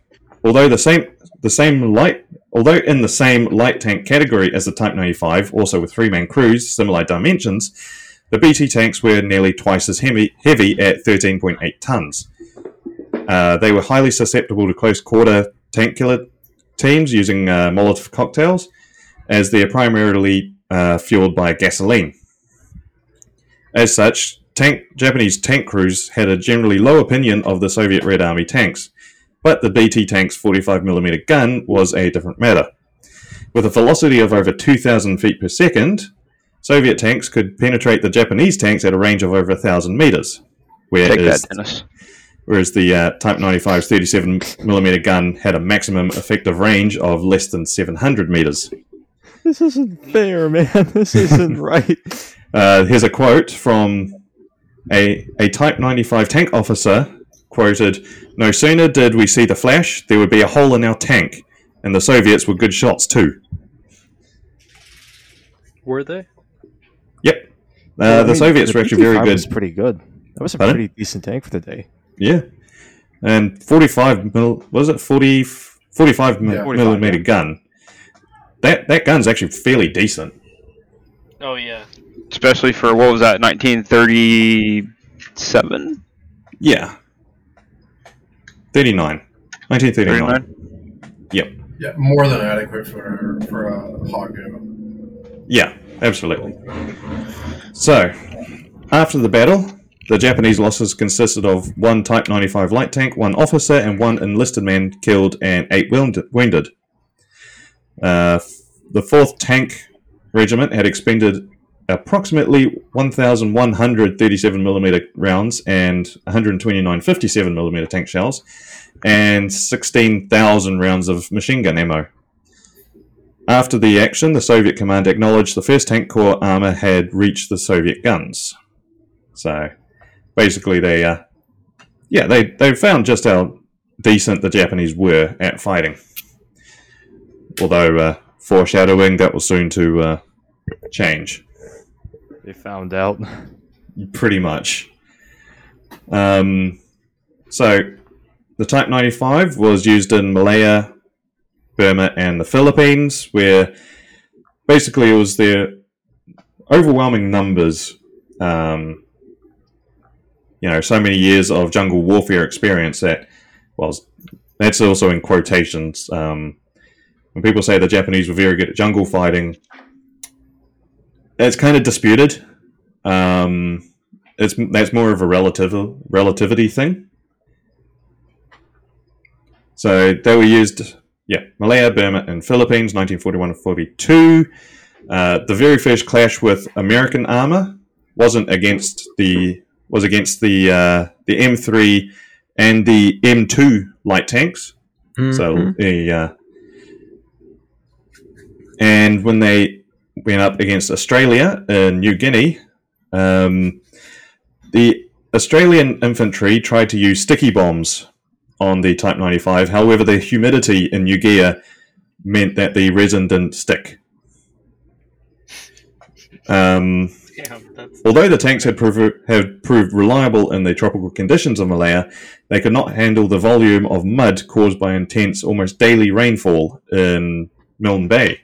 Although the same the same light although in the same light tank category as the Type 95, also with three-man crews, similar dimensions, the BT tanks were nearly twice as heavy, heavy at 13.8 tons. Uh, they were highly susceptible to close quarter tank killer teams using uh, Molotov cocktails, as they are primarily uh, fueled by gasoline. As such, tank, Japanese tank crews had a generally low opinion of the Soviet Red Army tanks, but the BT tank's 45mm gun was a different matter. With a velocity of over 2,000 feet per second, Soviet tanks could penetrate the Japanese tanks at a range of over 1,000 meters, Take whereas, that, Dennis. Whereas the uh, Type 95's 37mm gun had a maximum effective range of less than 700 meters. This isn't fair, man. <laughs> This isn't <laughs> right. Uh, here's a quote from a, a Type 95 tank officer quoted No sooner did we see the flash, there would be a hole in our tank, and the Soviets were good shots too. Were they? Yep. Uh, Well, I the mean, Soviets were actually very BT-5 good. Was pretty good. That was a Pardon? pretty decent tank for the day. Yeah. And 45 mil, was it 40, 45 mil, Yeah, 45, millimeter yeah. gun. That that gun's actually fairly decent. Oh yeah. Especially for what was that, 1937? Yeah. 39. 1939. 39? Yep. Yeah, more than adequate for for a Ha-Go. Yeah, absolutely. So, after the battle, the Japanese losses consisted of one Type 95 light tank, one officer, and one enlisted man killed and eight wounded. Uh, the 4th Tank Regiment had expended approximately 1,137mm rounds and 129 57mm tank shells, and 16,000 rounds of machine gun ammo. After the action, the Soviet command acknowledged the 1st Tank Corps armor had reached the Soviet guns. So, basically, they, uh, yeah, they, they found just how decent the Japanese were at fighting. Although, uh, foreshadowing, that was soon to uh, change, They found out. pretty much. Um, so, the Type 95 was used in Malaya, Burma, and the Philippines, where basically it was their overwhelming numbers. Um, you know, so many years of jungle warfare experience that, well, that's also in quotations. Um, when people say the Japanese were very good at jungle fighting, it's kind of disputed. Um, it's that's more of a relative relativity thing. So they were used, yeah, Malaya, Burma, and Philippines, 1941 and 42. Uh, the very first clash with American armor wasn't against the was against the uh, the M3 and the M2 light tanks. So Mhm. the uh, and when they went up against Australia in New Guinea, um, the Australian infantry tried to use sticky bombs on the Type 95. However, the humidity in New Guinea meant that the resin didn't stick. Um, Damn, that's Although the tanks had, prov- had proved reliable in the tropical conditions of Malaya, they could not handle the volume of mud caused by intense, almost daily rainfall in Milne Bay.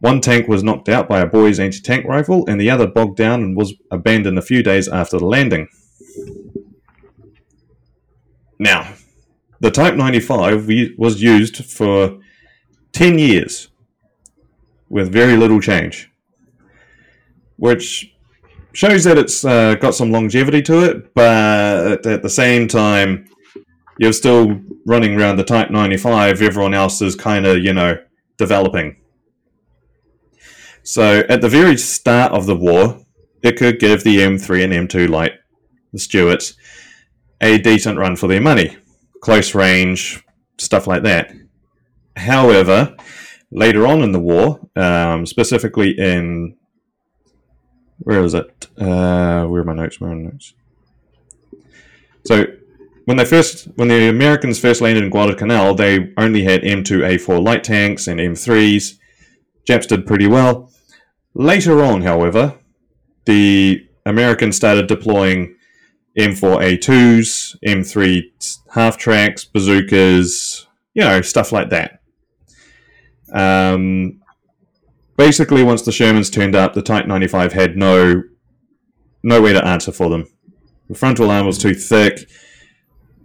One tank was knocked out by a Boys anti tank rifle, and the other bogged down and was abandoned a few days after the landing. Now, the Type 95 was used for 10 years with very little change, which shows that it's uh, got some longevity to it, but at the same time, you're still running around the Type 95. Everyone else is kind of, you know, developing. So at the very start of the war, it could give the M3 and M2 light, the Stuarts, a decent run for their money. Close range, stuff like that. However, later on in the war, um, specifically in where is it? Uh, where are my notes? Where are my notes? So when they first, when the Americans first landed in Guadalcanal, they only had M2A4 light tanks and M3s. Japs did pretty well. Later on, however, the Americans started deploying M4A2s, M3 half tracks, bazookas, you know, stuff like that. Um, basically, once the Shermans turned up, the Type 95 had no no way to answer for them. The frontal arm was too thick.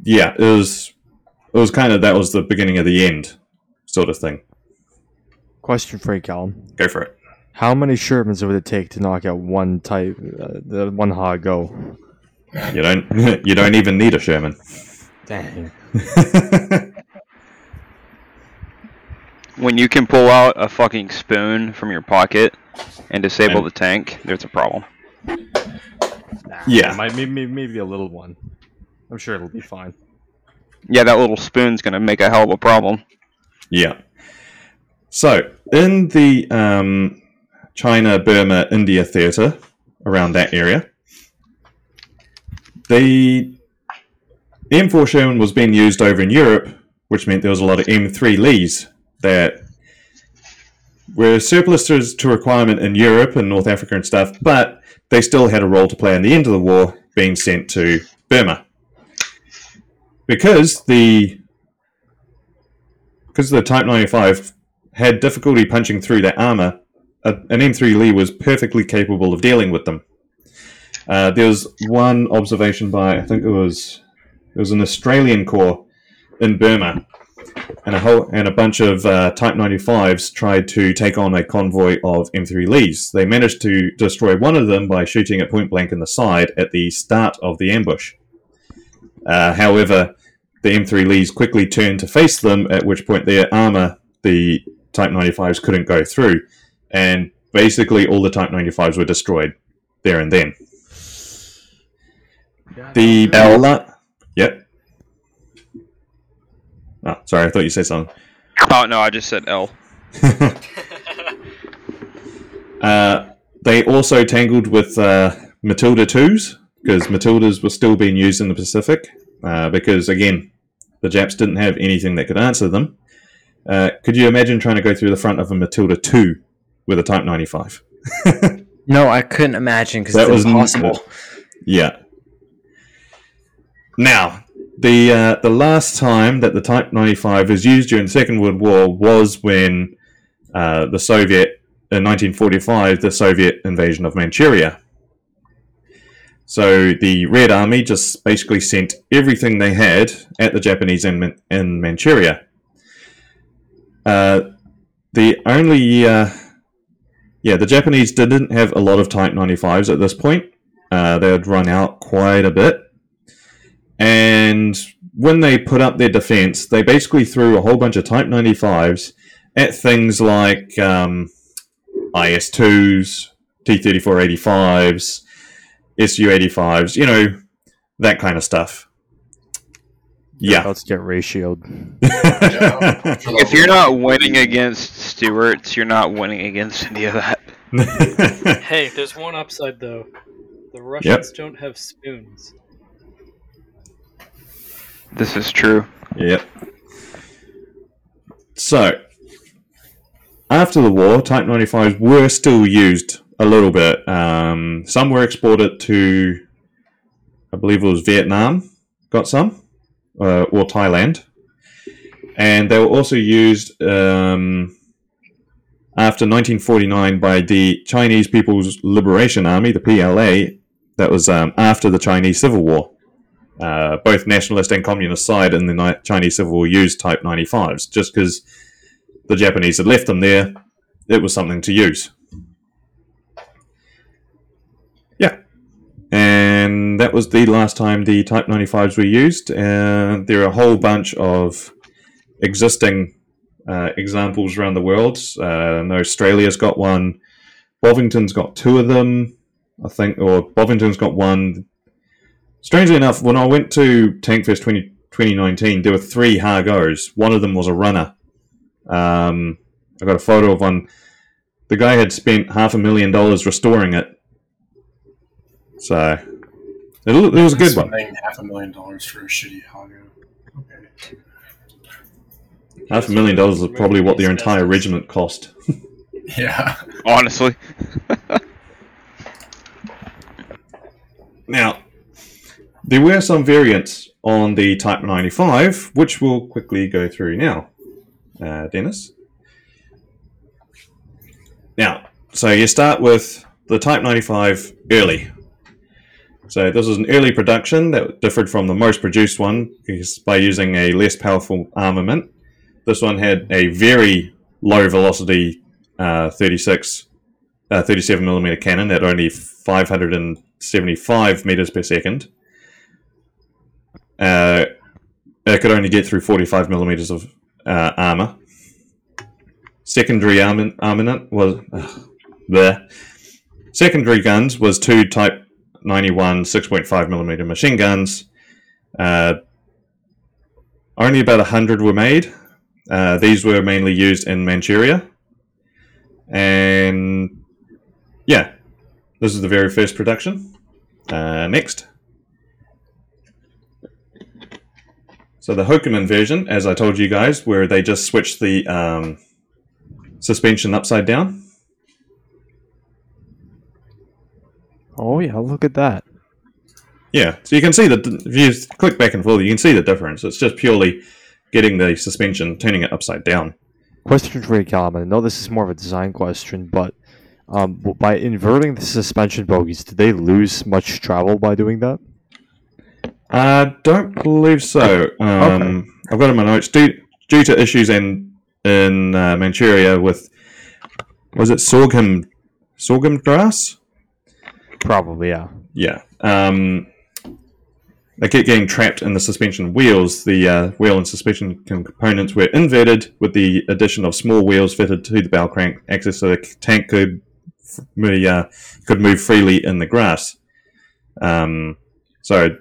Yeah, it was it was kind of that was the beginning of the end, sort of thing. Question for you, Callum. Go for it. How many Shermans would it take to knock out one type, uh, the one Ha-Go? You don't <laughs> you don't even need a Sherman. Dang. <laughs> When you can pull out a fucking spoon from your pocket and disable And- the tank, there's a problem. Yeah. Might, maybe, maybe a little one. I'm sure it'll be fine. Yeah, that little spoon's gonna make a hell of a problem. Yeah. So, in the um, China, Burma, India theatre, around that area, the M4 Sherman was being used over in Europe, which meant there was a lot of M3 Lees that were surplus to, requirement in Europe and North Africa and stuff, but they still had a role to play in the end of the war, being sent to Burma. Because the because the Type 95 had difficulty punching through that armor, an M3 Lee was perfectly capable of dealing with them. Uh, there was one observation by I think it was it was an Australian corps in Burma, and a whole and a bunch of uh, Type 95s tried to take on a convoy of M3 Lees. They managed to destroy one of them by shooting it point blank in the side at the start of the ambush. Uh, however, the M3 Lees quickly turned to face them, at which point their armor, the Type 95s, couldn't go through, and basically all the Type 95s were destroyed there and then. The L. la- Yep. Oh, sorry, I thought you said something. Oh no, I just said L. <laughs> Uh, they also tangled with uh, Matilda 2s because Matildas were still being used in the Pacific uh, because, again, the Japs didn't have anything that could answer them. Uh, could you imagine trying to go through the front of a Matilda 2 with a Type 95? <laughs> No, I couldn't imagine because That it's was n- impossible. Yeah. Now, the uh, the last time that the Type 95 was used during the Second World War was when uh, the Soviet, in 1945, the Soviet invasion of Manchuria. So the Red Army just basically sent everything they had at the Japanese in, in Manchuria. Uh, the only, uh, yeah, the Japanese didn't have a lot of Type 95s at this point. Uh, they had run out quite a bit. And when they put up their defense, they basically threw a whole bunch of Type 95s at things like um, IS 2s, T 3485s, SU 85s, you know, that kind of stuff. Yeah. Let's get ratioed. <laughs> If you're not winning against Stuarts, you're not winning against any of that. <laughs> Hey, there's one upside though. The Russians don't have spoons. This is true. Yep. So, after the war, Type 95s were still used a little bit. Um, some were exported to, I believe it was Vietnam, got some, uh, or Thailand. And they were also used um, after 1949 by the Chinese People's Liberation Army, the PLA. That was um, after the Chinese Civil War uh, both nationalist and communist side in the Chinese Civil War used Type 95s just because the Japanese had left them there. It was something to use. Yeah. And that was the last time the Type 95s were used. And there are a whole bunch of existing uh, examples around the world. Uh, Australia's got one. Bovington's got two of them, I think, or Bovington's got one. Strangely enough, when I went to Tankfest 20, 2019, there were three Ha-Gos. One of them was a runner. Um, I got a photo of one. The guy had spent half a million dollars restoring it. So, it, it was a good one. Spending half a million dollars for a shitty Ha-Go. Okay. Half a million dollars is probably what their entire regiment cost. <laughs> Yeah. Honestly. <laughs> Now, there were some variants on the Type 95, which we'll quickly go through now. Uh, Dennis? Now, so you start with the Type 95 early. So this was an early production that differed from the most produced one by using a less powerful armament. This one had a very low velocity uh, 36, uh, 37 millimeter cannon at only 575 meters per second. Uh, it could only get through 45 millimeters of uh, armor. Secondary armament, armament was there. Secondary guns was two Type 91 6.5 millimeter machine guns. Uh, only about 100 were made. Uh, these were mainly used in Manchuria. And yeah, this is the very first production. Uh, next. So the Hokuman version, as I told you guys, where they just switched the um, suspension upside down. Oh yeah, look at that. Yeah, so you can see that if you click back and forth, you can see the difference. It's just purely getting the suspension, turning it upside down. Question for you, Callum. I know this is more of a design question, but um, by inverting the suspension bogies, did they lose much travel by doing that? I don't believe so. Um, I've got in my notes due, due to issues in in uh, Manchuria with was it sorghum sorghum grass? Probably, yeah. Yeah. Um, they kept getting trapped in the suspension wheels. The uh, wheel and suspension components were inverted with the addition of small wheels fitted to the bell crank Access so the tank could uh, could move freely in the grass. Um, so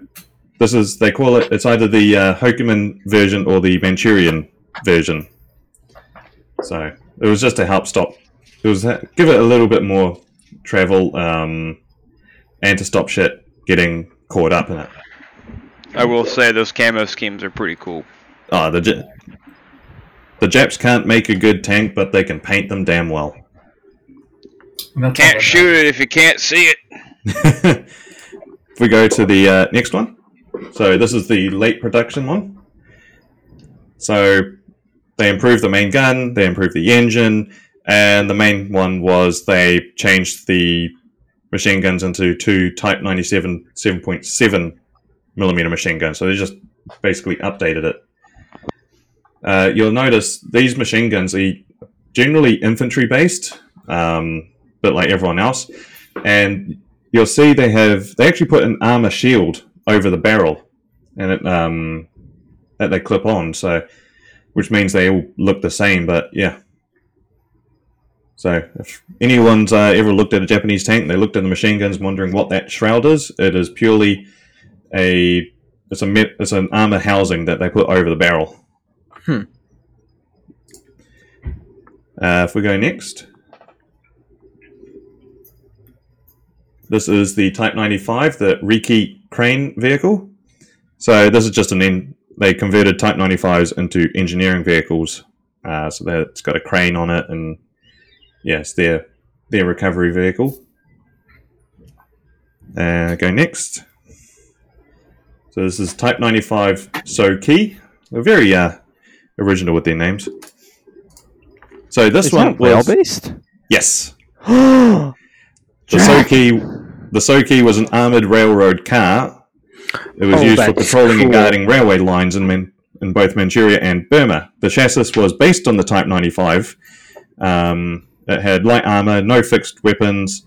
this is they call it. It's either the uh, Hokuman version or the Manchurian version. So it was just to help stop. It was uh, give it a little bit more travel um, and to stop shit getting caught up in it. I will say those camo schemes are pretty cool. Oh, the J- the Japs can't make a good tank, but they can paint them damn well. Can't all shoot it if you can't see it. <laughs> if we go to the uh, next one, so this is the late production one. So they improved the main gun, they improved the engine, and the main one was they changed the machine guns into two Type 97 7.7 millimeter machine guns. So they just basically updated it. Uh, you'll notice these machine guns are generally infantry based, um, but like everyone else, and you'll see they have they actually put an armor shield over the barrel, and it um, that they clip on. So, which means they all look the same. But yeah. So if anyone's uh, ever looked at a Japanese tank, they looked at the machine guns, wondering what that shroud is. It is purely a it's a met, it's an armor housing that they put over the barrel. Hmm. Uh, if we go next, this is the Type 95, the Riki crane vehicle. So this is just an en- they converted Type 95s into engineering vehicles. Uh, so that it's got a crane on it, and yeah, their their recovery vehicle. Uh, go next. So this is Type 95 Soki. They're very uh, original with their names. So this Is one that was based? yes. <gasps> The Soki, the Soki was an armored railroad car. It was Oh, used for that's patrolling and guarding railway lines in, Man- in both Manchuria and Burma. The chassis was based on the Type 95. Um, it had light armor, no fixed weapons,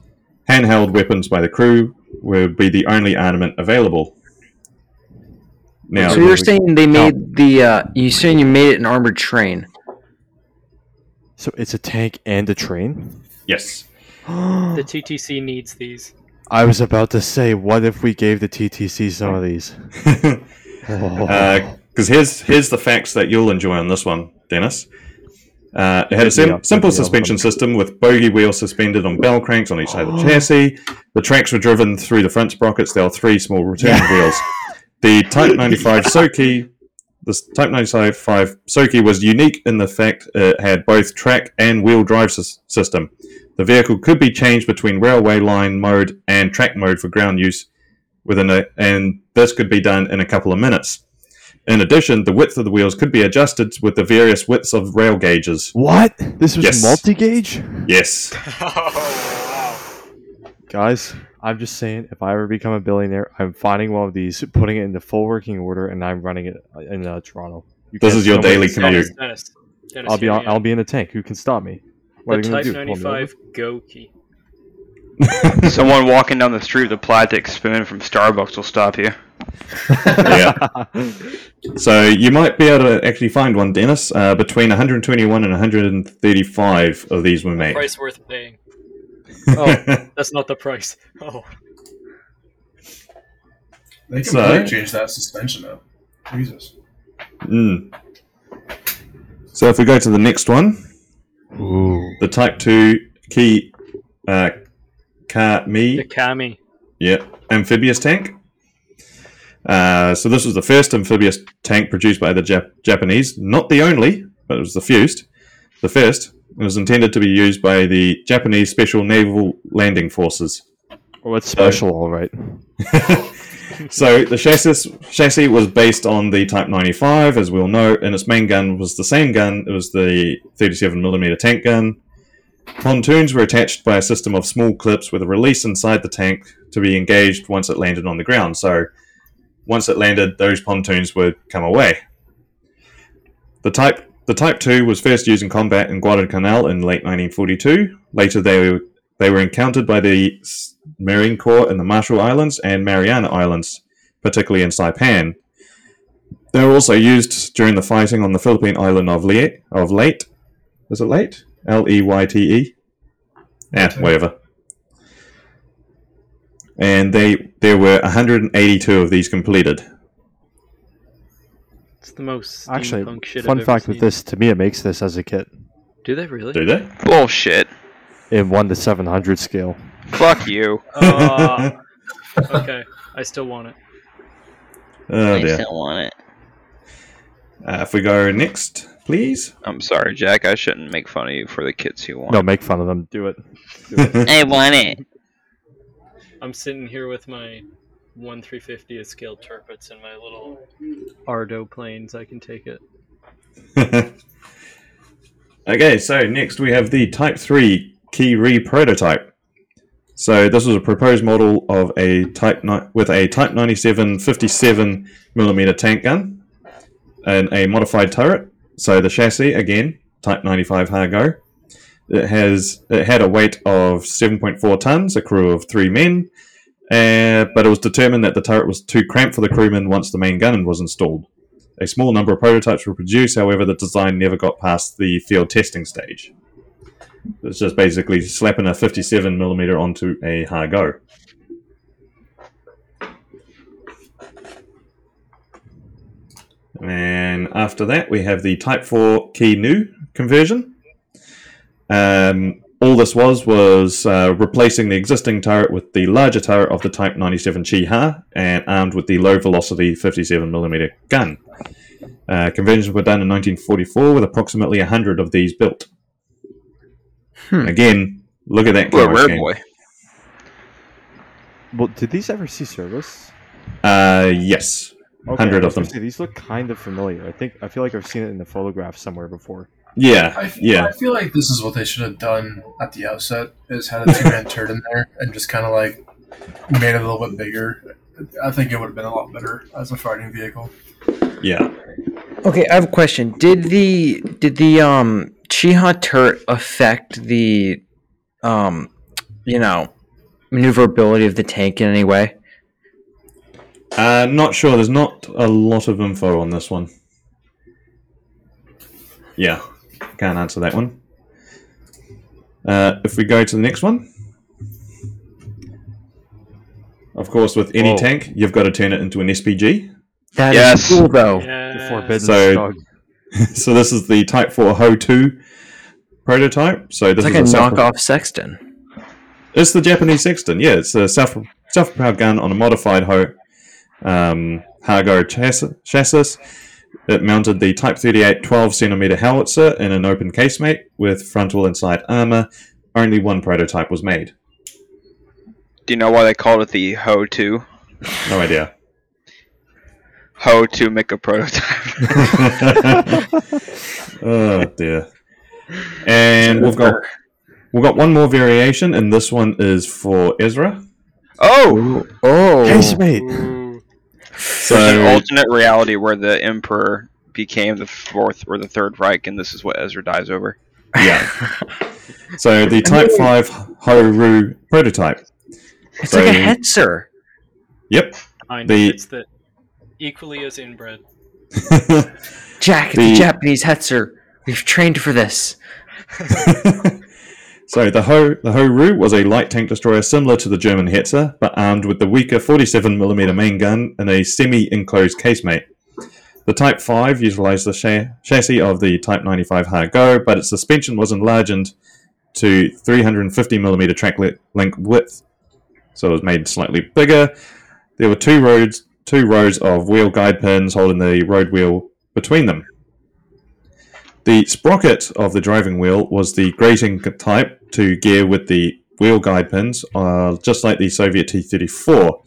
handheld weapons by the crew would be the only armament available. Now, So you're saying they made the uh, you saying you made it an armored train? So it's a tank and a train. yes. The TTC needs these. I was about to say, what if we gave the TTC some of these? <laughs> Oh. Because here's here's the facts that you'll enjoy on this one, Dennis. Uh, it had a sim- simple suspension system with bogie wheels suspended on bell cranks on each side of the <gasps> chassis. The tracks were driven through the front sprockets. There are three small returning wheels. The Type <laughs> 95 Soki, the Type 95 Soki was unique in the fact it had both track and wheel drive sys- system. The vehicle could be changed between railway line mode and track mode for ground use within a, and this could be done in a couple of minutes. In addition, the width of the wheels could be adjusted with the various widths of rail gauges. what? This was Yes. multi-gauge? Yes. <laughs> Guys, I'm just saying, if I ever become a billionaire, I'm finding one of these, putting it into full working order, and I'm running it in uh, Toronto. You This can't is your stop me. daily commute. Dennis, Dennis, Dennis I'll be hear on, me out. I'll be in a tank. Who can stop me? What the Type do? Pull me over? 95 Go key. <laughs> Someone walking down the street with a plastic spoon from Starbucks will stop you. <laughs> yeah. So you might be able to actually find one, Dennis. Uh, between 121 and 135 of these were made. Price worth paying. <laughs> Oh, that's not the price. Oh, They can So- really change that suspension up. Jesus. Mm. So if we go to the next one, Ooh. the Type 2 Key uh, Ka the Kami. Yeah, amphibious tank. Uh, so this was the first amphibious tank produced by the Jap- Japanese. Not the only, but it was the first. The first. It was intended to be used by the Japanese Special Naval Landing Forces. Oh, it's special, all right. <laughs> so the chassis chassis was based on the Type 95, as we all know, and its main gun was the same gun. It was the 37mm tank gun. Pontoons were attached by a system of small clips with a release inside the tank to be engaged once it landed on the ground. So once it landed, those pontoons would come away. The Type the Type 2 was first used in combat in Guadalcanal in late 1942. Later, they were, they were encountered by the Marine Corps in the Marshall Islands and Mariana Islands, particularly in Saipan. They were also used during the fighting on the Philippine island of Leyte. Of Leyte, is it Leyte? L E Y T E. Yeah, Okay. whatever. And they there were 182 of these completed. It's the most Actually, shit fun I've fact ever with this, to me, it makes this as a kit Do they really? Do they? Bullshit. in one to seven hundred scale. Fuck you. Oh, okay. I still want it. Oh I dear. still want it. Uh, if we go next, please. I'm sorry, Jack. I shouldn't make fun of you for the kids you want. No, make fun of them. Do it. <laughs> I want it. I'm sitting here with my one 350th scale turpets and my little Ardo planes. I can take it. <laughs> okay, so next we have the Type 3 Ke-Ri prototype. So this was a proposed model of a Type ni- with a Type 97 57 millimeter tank gun and a modified turret. So the chassis again Type 95 Ha-Go. It has it had a weight of 7.4 tons, a crew of three men, uh, but it was determined that the turret was too cramped for the crewmen once the main gun was installed. A small number of prototypes were produced, however, the design never got past the field testing stage. It's just basically slapping a 57 millimeter onto a Ha-Go. And after that, we have the Type 4 Ke-Nu conversion. Um, all this was was uh, replacing the existing turret with the larger turret of the Type 97 Chi-Ha and armed with the low velocity 57mm gun. Uh, conversions were done in 1944 with approximately 100 of these built. Hmm. Again, look at that Well, camo rare scheme. boy. Well, did these ever see service? Uh, yes. Okay, 100 of them. say, these look kind of familiar. I think I feel like I've seen it in the photograph somewhere before. Yeah, I, f- yeah. I feel like this is what they should have done at the outset: is had a two-man turret in there and just kind of like made it a little bit bigger. I think it would have been a lot better as a fighting vehicle. Yeah. Okay, I have a question. Did the did the um Chi-Ha turret affect the um you know maneuverability of the tank in any way? Uh, not sure. There's not a lot of info on this one. Yeah, can't answer that one. Uh, if we go to the next one, of course, with any Whoa. tank, you've got to turn it into an SPG. That is Yes. cool though. The Yeah. So- <laughs> so this is the Type 4 Ho 2 prototype. So this It's like is a self- knockoff Sexton. It's the Japanese Sexton. Yeah, it's a self self propelled gun on a modified Ho um, Ha-Go chassis, chassis. It mounted the Type 38 12 centimeter howitzer in an open casemate with frontal and side armor. Only one prototype was made. Do you know why they called it the Ho 2? No idea. Ho 2 make a prototype. <laughs> <laughs> oh dear. And we've got we've got one more variation, and this one is for Ezra. oh! Oh, Casemate. Ooh. So There's an alternate reality where the Emperor became the fourth or the third Reich, and this is what Ezra dies over. yeah. So the <laughs> Type Five Ho-Ru prototype. it's so- like a Hetzer. Yep. I know The- it's the equally as inbred. <laughs> Jack, The- the Japanese Hetzer. We've trained for this. <laughs> so the Ho the Ho-Ru was a light tank destroyer similar to the German Hetzer, but armed with the weaker 47mm main gun and a semi-enclosed casemate. The Type 5 utilized the cha- chassis of the Type 95 Ha-Go, but its suspension was enlarged to 350mm track li- link width, so it was made slightly bigger. There were two roads, two rows of wheel guide pins holding the road wheel between them. The sprocket of the driving wheel was the grating type to gear with the wheel guide pins, uh, just like the Soviet T-34.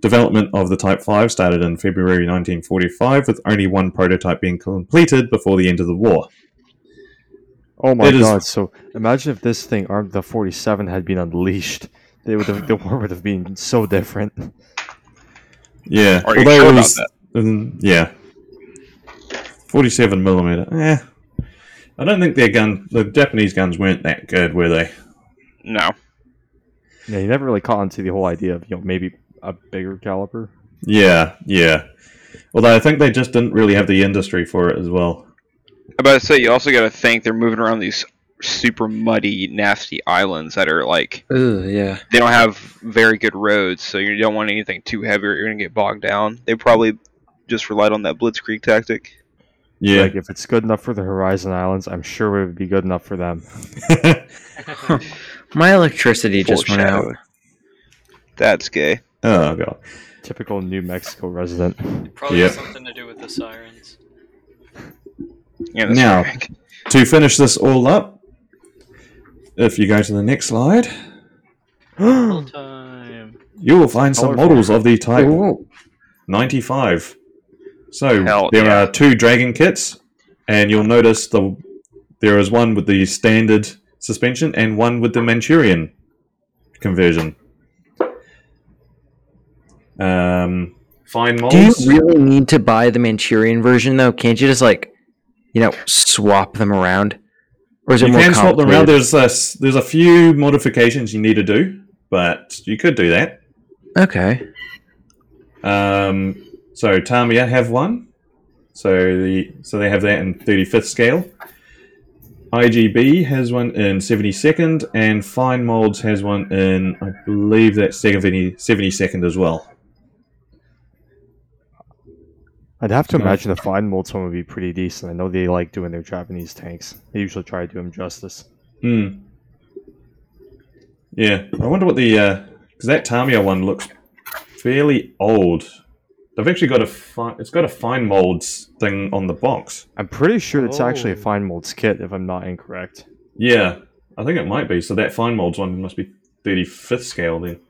Development of the Type 5 started in February 1945, with only one prototype being completed before the end of the war. Oh my It is- god! So imagine if this thing, armed the 47, had been unleashed. They would have, the war would have been so different. Yeah, Are you although sure it about was- mm, yeah, forty-seven millimeter. Eh, I don't think their gun, the Japanese guns, weren't that good, were they? No. Yeah, you never really caught on to the whole idea of you know maybe a bigger caliber. Yeah, yeah. Although I think they just didn't really have the industry for it as well. I'm about to say, you also got to think they're moving around these super muddy, nasty islands that are like Ugh, yeah. they don't have very good roads, so you don't want anything too heavy or you're gonna get bogged down. They probably just relied on that blitzkrieg tactic. Yeah, Like if it's good enough for the Horizon Islands, I'm sure it would be good enough for them. <laughs> My electricity just went out. That's gay. oh god. Typical New Mexico resident. Probably Yep. has something to do with the sirens. Yeah, Now- right. To finish this all up, if you go to the next slide, time. you will find some models of the Type Ooh. 95. So Hell there yeah. are two Dragon kits, and you'll notice the there is one with the standard suspension and one with the Manchurian conversion. Um, fine Do you really need to buy the Manchurian version though? Can't you just like, you know, swap them around? Or is it you more can swap them around. There's a, s- there's a few modifications you need to do, but you could do that. Okay. Um, so Tamiya have one. So the so they have that in 35th scale. IBG has one in 72nd, and Fine Molds has one in I believe that's 70, 72nd as well. I'd have to imagine the fine molds one would be pretty decent. I know they like doing their Japanese tanks. They usually try to do them justice. Hmm. Yeah, I wonder what the because that Tamiya one looks fairly old. They've actually got a fi- it's got a Fine Molds thing on the box. I'm pretty sure it's actually a Oh. fine molds kit, if I'm not incorrect. Yeah, I think it might be. So that Fine Molds one must be 35th scale then.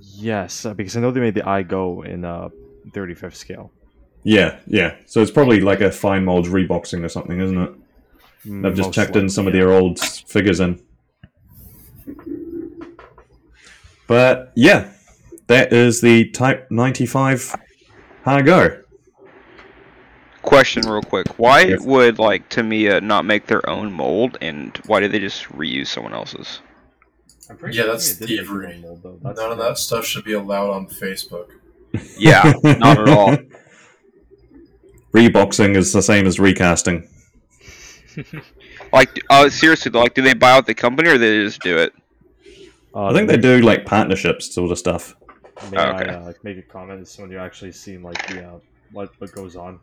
Yes, uh, because I know they made the I-Go in uh, 35th scale. Yeah, yeah. So it's probably like a fine molds reboxing or something, isn't it? They've just Most chucked in likely, some of their old figures in. But yeah, that is the Type 95 Ha-Go. Question, real quick: Why Yes. would like Tamiya not make their own mold, and why do they just reuse someone else's? I'm pretty Yeah, sure that's they did thievery. mold, though. That's None of that stuff should be allowed on Facebook. <laughs> Yeah, not at all. <laughs> Reboxing is the same as recasting. <laughs> Like, uh, seriously, like, do they buy out the company or they just do it? Uh, I think they do like partnerships sort of stuff. May Oh, okay. I uh, make a comment as someone who actually seen like the uh, what what goes on?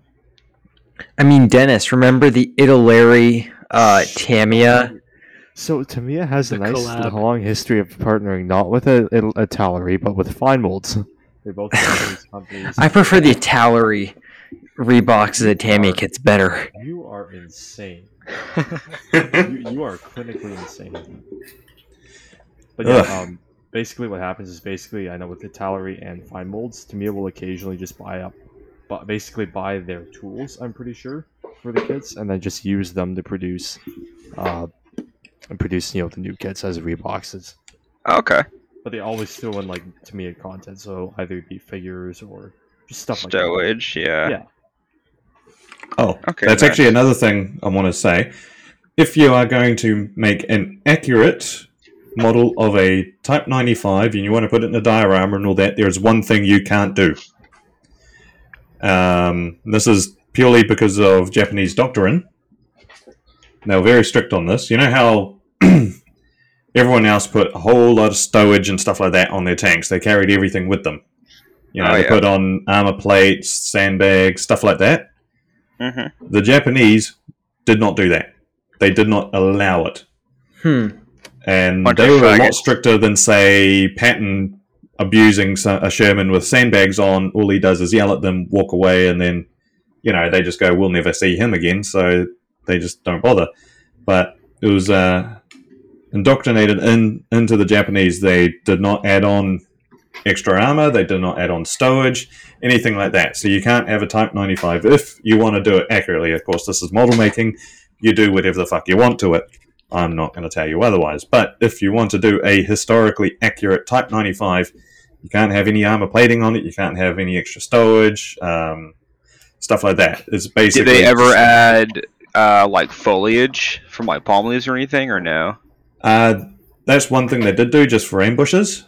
I mean, Dennis, remember the Italeri uh, Tamiya? So Tamiya has a nice collab. long history of partnering not with a, a, a Italeri, but with Fine Molds. They both <laughs> companies. I prefer the Italeri Reeboks of the Tamiya kits better. You are insane. <laughs> you, you are clinically insane. But yeah, um, basically what happens is basically I know with the Italeri and Fine Molds, Tamiya will occasionally just buy up, but basically buy their tools. I'm pretty sure for the kits, and then just use them to produce, uh, and produce you know the new kits as reboxes. Okay, But they always throw in like Tamiya content, so either it be figures or just stuff like that. stowage. Yeah. Yeah. Oh, Okay, That's nice. actually another thing I want to say. If you are going to make an accurate model of a Type 95 and you want to put it in a diorama and all that, there is one thing you can't do. Um, this is purely because of Japanese doctrine. They were very strict on this. You know how <clears throat> everyone else put a whole lot of stowage and stuff like that on their tanks? They carried everything with them. You know, Oh, they yeah. put on armor plates, sandbags, stuff like that. hmm The Japanese did not do that. They did not allow it. Hmm. And they were a lot stricter than, say, Patton abusing a Sherman with sandbags on. All he does is yell at them, walk away, and then you know, they just go, we'll never see him again, so they just don't bother. But it was uh, indoctrinated in into the Japanese. They did not add on extra armor. They did not add on stowage, anything like that. So you can't have a Type 95 if you want to do it accurately. Of course, this is model making. You do whatever the fuck you want to it. I'm not going to tell you otherwise. But if you want to do a historically accurate Type 95, you can't have any armor plating on it. You can't have any extra stowage, um, stuff like that. It's basically. Did they ever add uh, like foliage from like palm leaves or anything, or no? Uh, that's one thing they did do just for ambushes.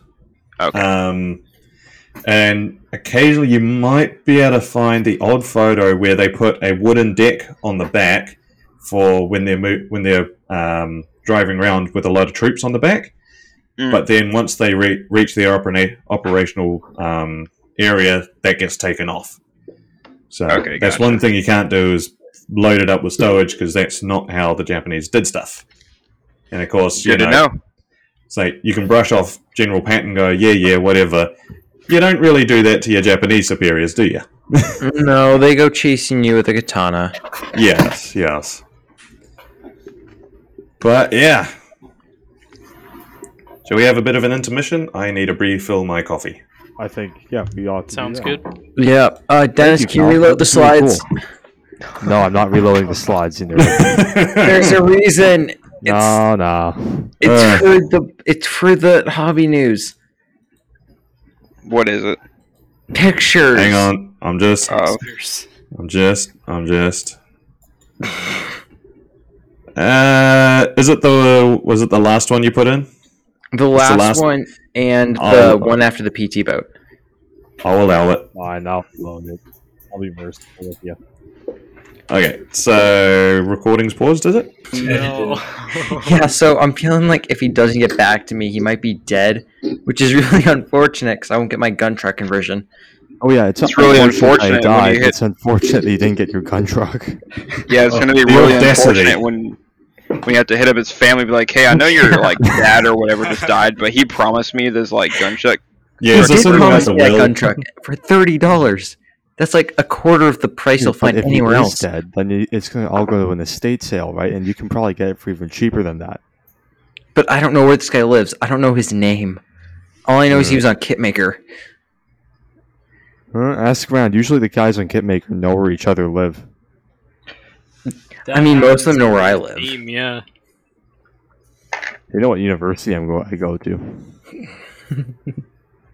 Okay. Um, and occasionally you might be able to find the odd photo where they put a wooden deck on the back for when they're mo- when they're um, driving around with a lot of troops on the back. Mm. But then once they re- reach their opera- operational um, area, that gets taken off. So Okay, that's gotcha. one thing you can't do is load it up with stowage because that's not how the Japanese did stuff. And of course, you Good to know, know. it's like you can brush off General Patton go, yeah, yeah, whatever. You don't really do that to your Japanese superiors, do you? <laughs> No, they go chasing you with a katana. yes, yes. But yeah. Shall we have a bit of an intermission? I need to refill my coffee. I think yeah, we ought to. Sounds good. Yeah. Uh, Dennis, you, can you Cal. reload the That's really slides? cool. No, I'm not reloading the slides in there. <laughs> There's a reason. It's no, no. it's Uh. for the it's for the hobby news What is it? pictures. Hang on. I'm just Oh, I'm just I'm just Uh is it the was it the last one you put in? The last, last- one and Oh. the one after the PT boat. I'll allow it. Fine, I'll reload it. I'll be merciful with you. Okay, so recording's paused, is it? <laughs> No. <laughs> Yeah, so I'm feeling like if he doesn't get back to me, he might be dead, which is <laughs> really unfortunate because I won't get my gun truck conversion. Oh yeah, it's, It's really unfortunate unfortunate I when you died. hit- It's unfortunate that you didn't get your gun truck. yeah, it's Oh, gonna be really audacity. unfortunate when when you have to hit up his family, be like, "Hey, I know your like <laughs> dad or whatever just died, but he promised me this like gun check." Yeah, is He this did promise me a gun truck for thirty dollars. That's like a quarter of the price you'll find if anywhere he is else. dead, then you, it's gonna all go to an estate sale, right? And you can probably get it for even cheaper than that. But I don't know where this guy lives. I don't know his name. All I know is he was on Kitmaker. Huh? Ask around. Usually, the guys on Kitmaker know where each other live. I mean, most of them know where I live. Team, yeah. They know what university I'm go- I go to. <laughs>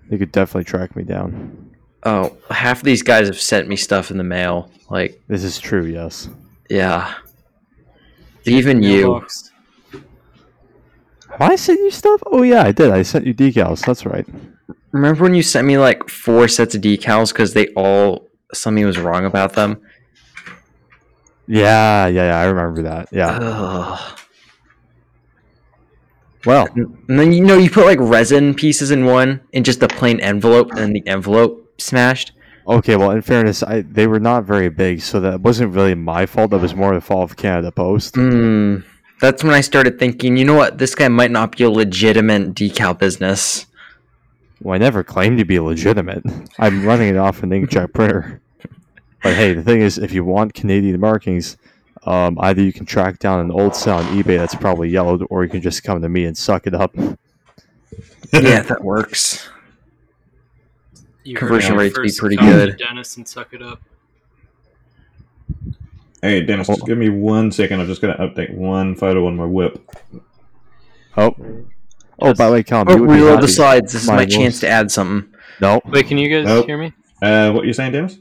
they could definitely track me down. Oh, half of these guys have sent me stuff in the mail. Like, This is true. Yes. yeah. Even you. Mailbox. Have I sent you stuff? Oh yeah, I did. I sent you decals. That's right. Remember when you sent me like four sets of decals because they all something was wrong about them? Yeah, yeah, yeah. I remember that. Yeah. Ugh. Well, And then you know you put like resin pieces in one in just a plain envelope, and the envelope smashed. okay. Well, in fairness, I they were not very big, so that wasn't really my fault. That was more the fault of Canada Post. Hmm. That's when I started thinking, you know what, this guy might not be a legitimate decal business. Well, I never claimed to be legitimate. I'm running it off an inkjet printer. But hey, the thing is, if you want Canadian markings, um, either you can track down an old set on eBay that's probably yellowed, or you can just come to me and suck it up. yeah, that works. You Conversion heard it rates be pretty Come good. Dennis and suck it up. Hey, Dennis, just give me one second. I'm just going to update one photo on my whip. Oh, oh, by the way, Callum, Oh, you would reload the happy- slides. This is my my chance to add something. No, Wait, can you guys Nope. hear me? Uh, what you saying, Dennis?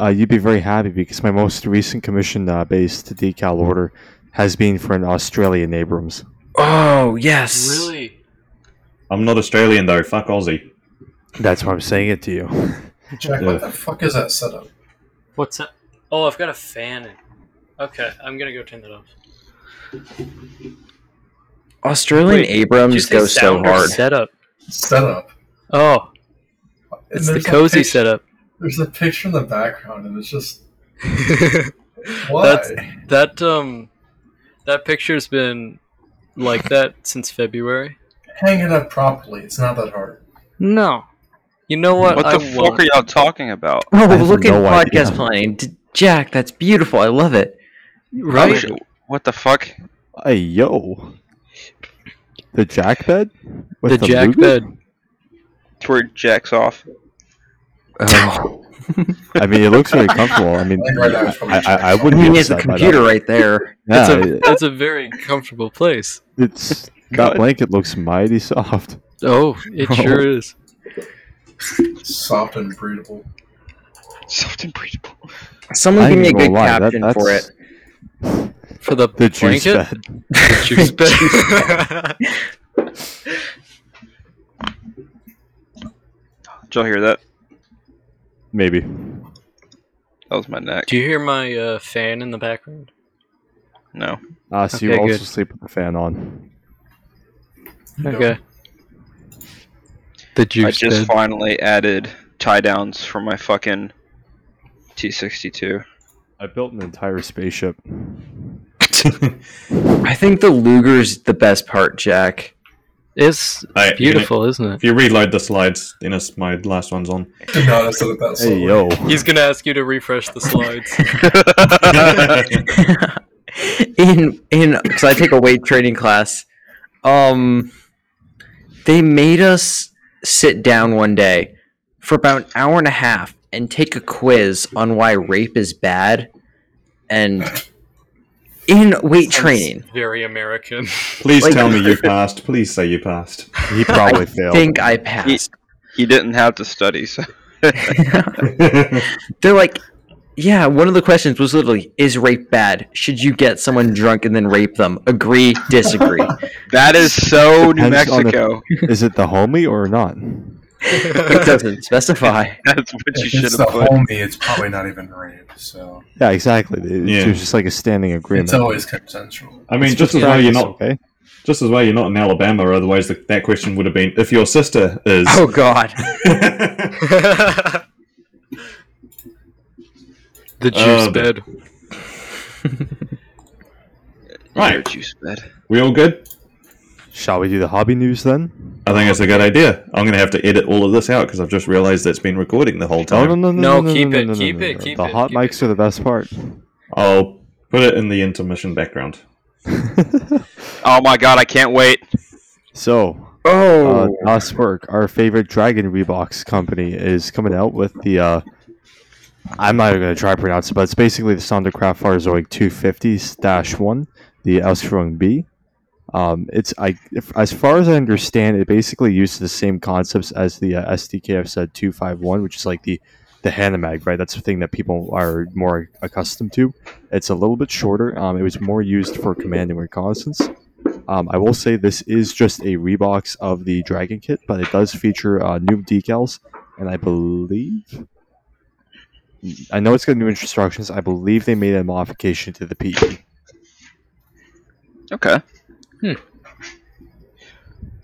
Uh, you'd be very happy because my most recent commission-based decal order has been for an Australian Abrams. Oh yes. Really? I'm not Australian though. Fuck Aussie. That's why I'm saying it to you. Jack, Yeah. what the fuck is that setup? What's that? Oh, I've got a fan in. Okay, I'm gonna go turn that off. Australian Wait, Abrams Just go so hard. Setup. Setup. Oh, it's the cozy picture- setup. There's a picture in the background, and it's just <laughs> why? That's that um, that picture's been like that since February. Hang it up properly. It's not that hard. No, you know what? What I the fuck won't. are y'all talking about? Oh, I have look at no podcast idea. planning. D- Jack, that's beautiful. I love it. Oh, Right? sh- what the fuck? Hey yo, the jack bed. The, jack Luger? bed. It's where it jacks off. Oh. <laughs> I mean, it looks very comfortable. I mean, I think right now it's probably I, I, I wouldn't I be mean, it's a computer right there. <laughs> Yeah, It's a it- it's a very comfortable place. it's that blanket looks mighty soft. Oh, it <laughs> sure is. soft and breathable. Soft and breathable. Someone I give me a good gonna lie, that- caption for it. For the, The juice blanket? bed. The juice bed. Did y'all hear that? Maybe. That was my neck. Do you hear my uh, fan in the background? No. Uh, so you Okay, also good. sleep with the fan on. Okay. The I juice just bed. finally added tie downs for my fucking T62. I built an entire spaceship. <laughs> I think the Luger's the best part, Jack. It's Alright, beautiful, isn't it? If you reload the slides, then it's my last one's on. No, that's not that. Hey yo, He's gonna ask you to refresh the slides. <laughs> in in because I take a weight training class. Um, they made us sit down one day for about an hour and a half and take a quiz on why rape is bad, and in weight training. Very American. <laughs> Please Like- tell me you <laughs> passed. Please say you passed. he probably I failed. think I passed. He didn't have to study, so <laughs> They're like, yeah. One of the questions was literally, "Is rape bad? Should you get someone drunk and then rape them? Agree, disagree." that is so New Depends on the- Mexico. Is it the homie or not? It doesn't specify. <laughs> That's what you should it's the have put. homie, it's probably not even rape. So Yeah, exactly. It's Yeah. just like a standing agreement. it's always consensual. I mean, It's just as well you're not, okay. just as well you're not in Alabama. Otherwise, the, that question would have been if your sister is. Oh God. <laughs> the uh, juice Oh, the- bed. Right. Your juice bed. we all good? Shall we do the hobby news then? I think it's a good idea. I'm going to have to edit all of this out because I've just realized it's been recording the whole Oh time. no no no No, no, keep no, it, no, no, keep no, it, no. keep The it, hot keep mics are the best part. I'll put it in the intermission background. <laughs> Oh my god, I can't wait. so, uh, Oh. Nosberg, our favorite Dragon Rebox company, is coming out with the. Uh, I'm not even going to try to pronounce it, but it's basically the Sonderkraft Farzoig 250 1, the Ausführung B. Um, it's I, if, as far as I understand, it basically uses the same concepts as the uh, said 251, which is like the the Hanomag, right? That's the thing that people are more accustomed to. It's a little bit shorter. Um, it was more used for command and reconnaissance. Um, I will say this is just a rebox of the Dragon kit, but it does feature uh, new decals, and I believe. I know it's got new instructions. I believe they made a modification to the. PE. Okay.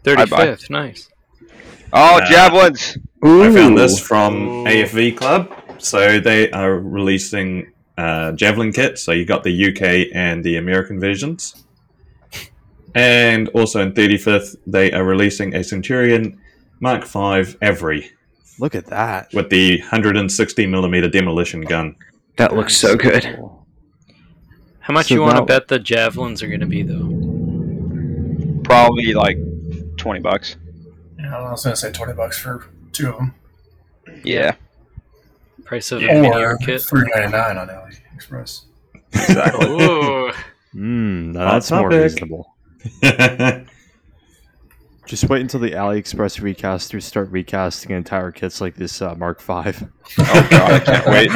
Thirty Bye-bye. Nice. Oh, Uh, javelins. I found this from AFV Club. So they are releasing uh, Javelin kits. So you got the UK and the American versions. And also in 35th, they are releasing a Centurion Mark V AVRE Look at that. with the 160 millimeter demolition gun. That looks so good. How much So you want to now- bet the javelins are going to be though? Probably like 20 bucks. Yeah, I was gonna say twenty bucks for two of them, Yeah. Price of a mini or kit. three ninety nine on AliExpress. Exactly. <laughs> Ooh. Mm, that's more reasonable. <laughs> Just wait until the AliExpress recasters start recasting entire kits like this uh, Mark V. Oh god, I <laughs> can't wait.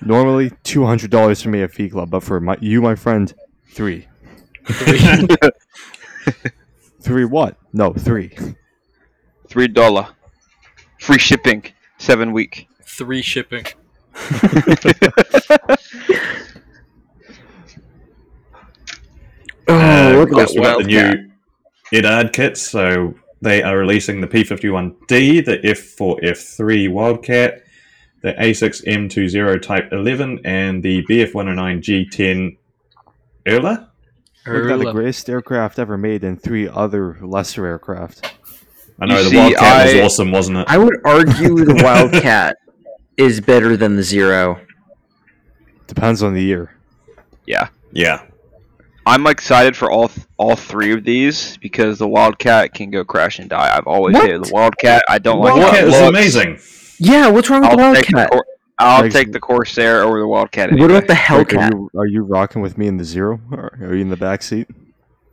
Normally two hundred dollars for me at Fee Club, but for my, you, my friend, three. Three. <laughs> Three what? No, three. Three dollar. Free shipping. Seven week. Three shipping. Oh, <laughs> Uh, look of at that we've got the wildcat. new Eduard kits. So they are releasing the P51D, the F4F3 Wildcat, the A6M20 Type 11, and the BF109G10 Erla. Look at the greatest aircraft ever made and three other lesser aircraft. I know You the see, Wildcat was awesome, wasn't it? I would argue the <laughs> Wildcat is better than the Zero. Depends on the year. Yeah. Yeah. I'm excited for all th- all three of these because the Wildcat can go crash and die. I've always What? hated the Wildcat. I don't like Wildcat how it is looks. amazing. Yeah, what's wrong with I'll, the take the, Wildcat? Cor- I'll Like- take the Corsair over the Wildcat. Anyway. What about the Gregg, are Hellcat? you, are you rocking with me in the zero? Or are you in the back seat?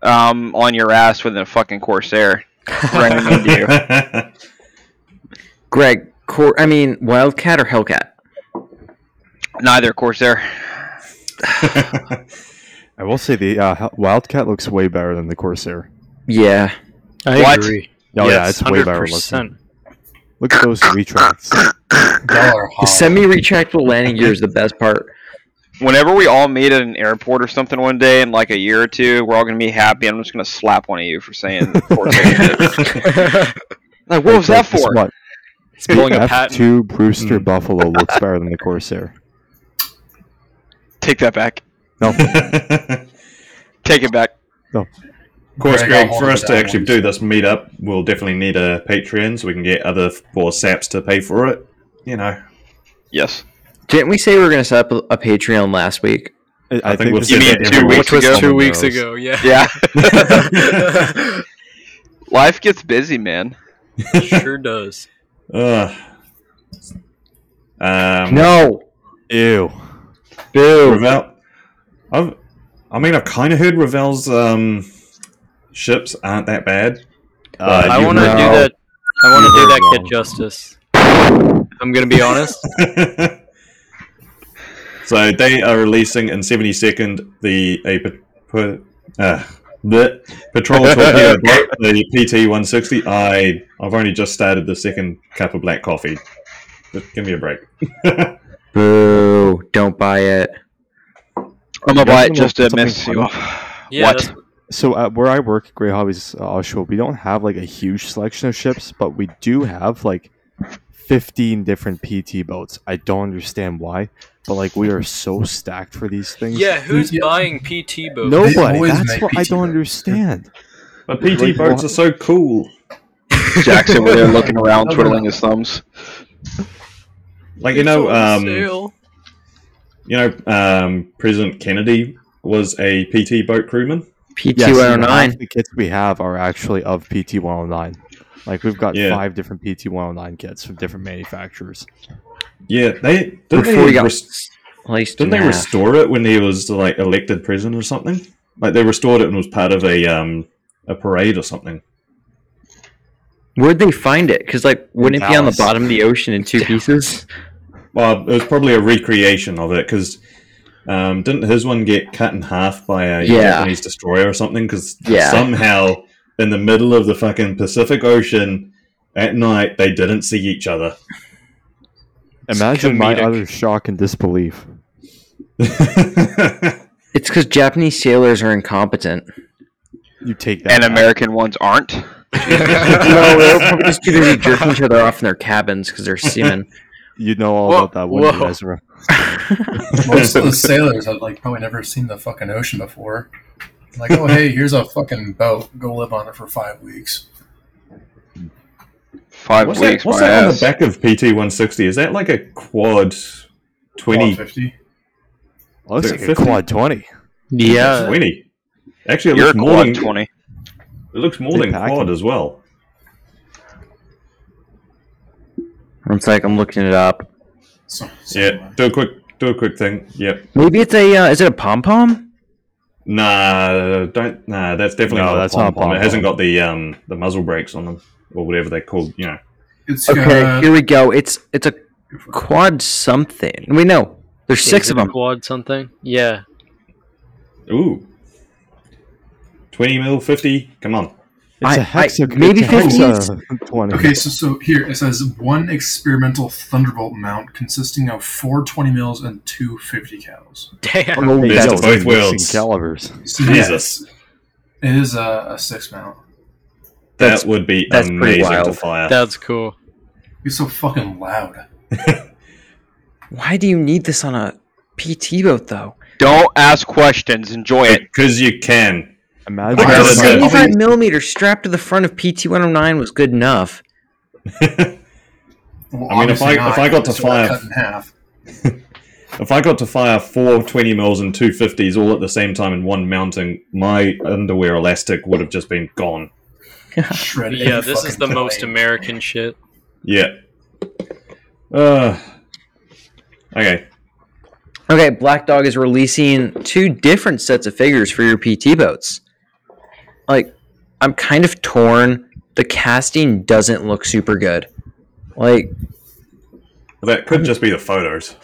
um on your ass with a fucking Corsair running into you? <laughs> Gregg, Cor- I mean Wildcat or Hellcat? Neither Corsair. <sighs> I will say the uh, Wildcat looks way better than the Corsair. Yeah. I What? agree. Oh yeah, yes, it's way better looking. 100%. Look at those retracts. <coughs> The semi-retractable landing gear is the best part. Whenever we all meet at an airport or something one day in like a year or two, we're all gonna be happy. I'm just gonna slap one of you for saying <laughs> Corsair. <laughs> like, what was that for? What? He's pulling a Patton. F2 Brewster Hmm. Buffalo <laughs> looks better than the Corsair. Take that back. No, Take it back. Of course, Gregg, Gregg, for us to actually once. do this meetup, we'll definitely need a Patreon so we can get other four saps to pay for it. You know. Yes. Didn't we say we were going to set up a, a Patreon last week? I, I think think we'll this see is You mean two weeks week Which was ago? two weeks ago, yeah. Yeah. <laughs> Life gets busy, man. sure does. Ugh. Um, No. Ew. Boo. Revell. I've, I mean, I've kind of heard Revell's um, ships aren't that bad. Uh, I want to do that. I want to do You're that kid justice. If I'm gonna be honest. <laughs> so they are releasing in 72nd the a pa- pa- uh, the patrol <laughs> torpedo boat, the PT 160. I I've only just started the second cup of black coffee. Just give me a break. <laughs> Boo. Don't buy it. I'm gonna buy it just to mess you off. Yeah, what? That's- So uh, where I work at Grey Hobbies uh, Offshore, we don't have like a huge selection of ships, but we do have like 15 different PT boats. I don't understand why, but like we are so stacked for these things. Yeah, who's Yeah. buying PT boats? Nobody. always That's make what I don't boats. understand. But PT Like, boats what? are so cool. Jackson over there <laughs> looking around, twiddling his thumbs. Like you know, um, you know, um, President Kennedy was a PT boat crewman. PT Yes, and 109. the kits we have are actually of PT 109. Like we've got Yeah. five different PT 109 kits from different manufacturers. Yeah, they didn't Before they he got res- placed didn't they half. restore it when he was like elected president or something? Like they restored it and was part of a um a parade or something. Where'd they find it? Because like, wouldn't it be on the bottom of the ocean in two <laughs> pieces? Well, it was probably a recreation of it because um, didn't his one get cut in half by a Yeah. Japanese destroyer or something? Because Yeah. somehow in the middle of the fucking Pacific Ocean at night they didn't see each other. Imagine my utter shock and disbelief. <laughs> It's because Japanese sailors are incompetent. You take that. And back. American ones aren't. <laughs> no, they're probably just too busy jerking each other off in their cabins because they're seamen. You know all Whoa, about that, wouldn't you, whoa. Ezra? <laughs> Most of the sailors have like probably never seen the fucking ocean before. Like, oh hey, here's a fucking boat. Go live on it for five weeks. Five what's weeks, that, what's my that on the back of PT 160? Is that like a quad 20? Quad fifty. Looks like it a quad 20. Yeah. 20. Actually, it You're a looks more quad than, 20. It looks more Big than packing. quad as well. It's like I'm looking it up. So, so Yeah, do a quick do a quick thing. Yep. Maybe it's a. Uh, is it a pom pom? Nah, don't. Nah, that's definitely No, not that's a not a pom-pom. It hasn't got the um the muzzle brakes on them or whatever they're called. You know. it's Okay, got- here we go. It's it's a quad something. We know there's six of them. Quad something. Yeah. Ooh. Twenty mil, fifty. Come on. It's I- a hexa. I- maybe a 50 hexa 20. Okay, so so here it says one experimental Thunderbolt mount consisting of four 20 mils and two 50 cals. Damn. Oh, Hey, Best that's- of both they're worlds. Calibers. So Jesus. yes, it is a, a six mount. That's- that would be that's pretty amazing to fire. That's cool. It's so fucking loud. <laughs> Why do you need this on a PT boat though? Don't ask questions. Enjoy it. Because you can. Imagine Like Like a a 75 millimeter strapped to the front of PT 109 was good enough. <laughs> Well, I mean, if I- not, if I got to it's fire- cut in half. <laughs> if I got to fire four 20 mils and two 50s all at the same time in one mounting, my underwear elastic would have just been gone. Shred Yeah, this is fucking the most. American shit. Yeah. Uh, okay. Okay, Black Dog is releasing two different sets of figures for your PT boats. Like, I'm kind of torn. The casting doesn't look super good. Like, That could just be the photos.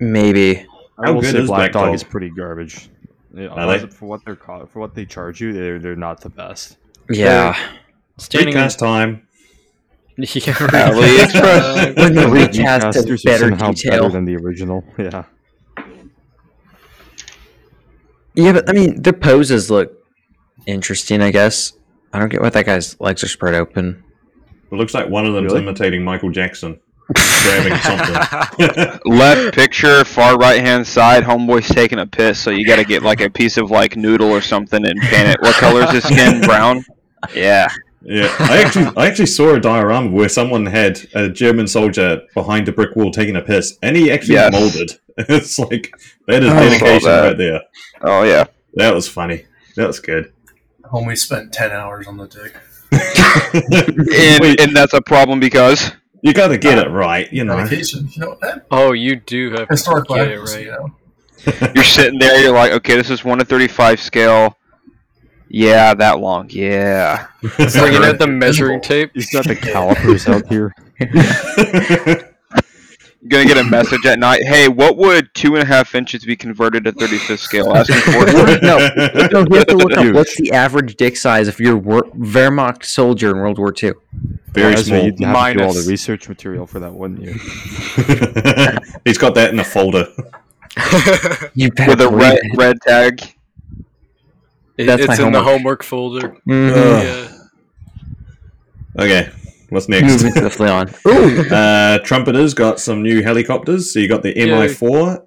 maybe. I How will good say is Black Black Dog Dog? is pretty garbage. Yeah, Are they? for what they're co- for what they charge you, they're they're not the best. Yeah. Standing Recast time. <laughs> yeah, At least. uh, When the recast Recasters has are better detail. better than the original. <laughs> Yeah. Yeah, but I mean, their poses look interesting, I guess. I don't get why that guy's legs are spread open. It looks like one of them's Really? imitating Michael Jackson. <laughs> grabbing something. <laughs> Left picture, far right hand side, homeboy's taking a piss, so you gotta get like a piece of like noodle or something and paint it. What color is his skin? <laughs> Brown? Yeah. Yeah, I actually, I actually saw a diorama where someone had a German soldier behind a brick wall taking a piss, and he actually Yes. molded. It's like that is I dedication that. right there. Oh yeah. That was funny. That was good. Homie spent ten hours on the dick. <laughs> And, and that's a problem because you got to get it right, you know. Medication, you know that oh, you do have to historical get it right. you <laughs> know. you're sitting there, you're like, okay, this is one to thirty-five scale. Yeah, that long. Yeah. Bringing out the measuring tape. He's got the calipers out here. <laughs> Gonna get a message at night. Hey, what would two and a half inches be converted to thirty-fifth scale? Asking for. No, no, you have to look up what's the average dick size if you're wor- Wehrmacht soldier in World War II. Very Honestly, small. You'd have to do all the research material for that, wouldn't you? <laughs> He's got that in a folder. <laughs> You With a red it. red tag. It- That's it's my in the homework. homework folder. Mhm. Yeah. Okay, what's next? Moving swiftly <laughs> on. Ooh, Uh, Trumpeters got some new helicopters. So you got the MI4.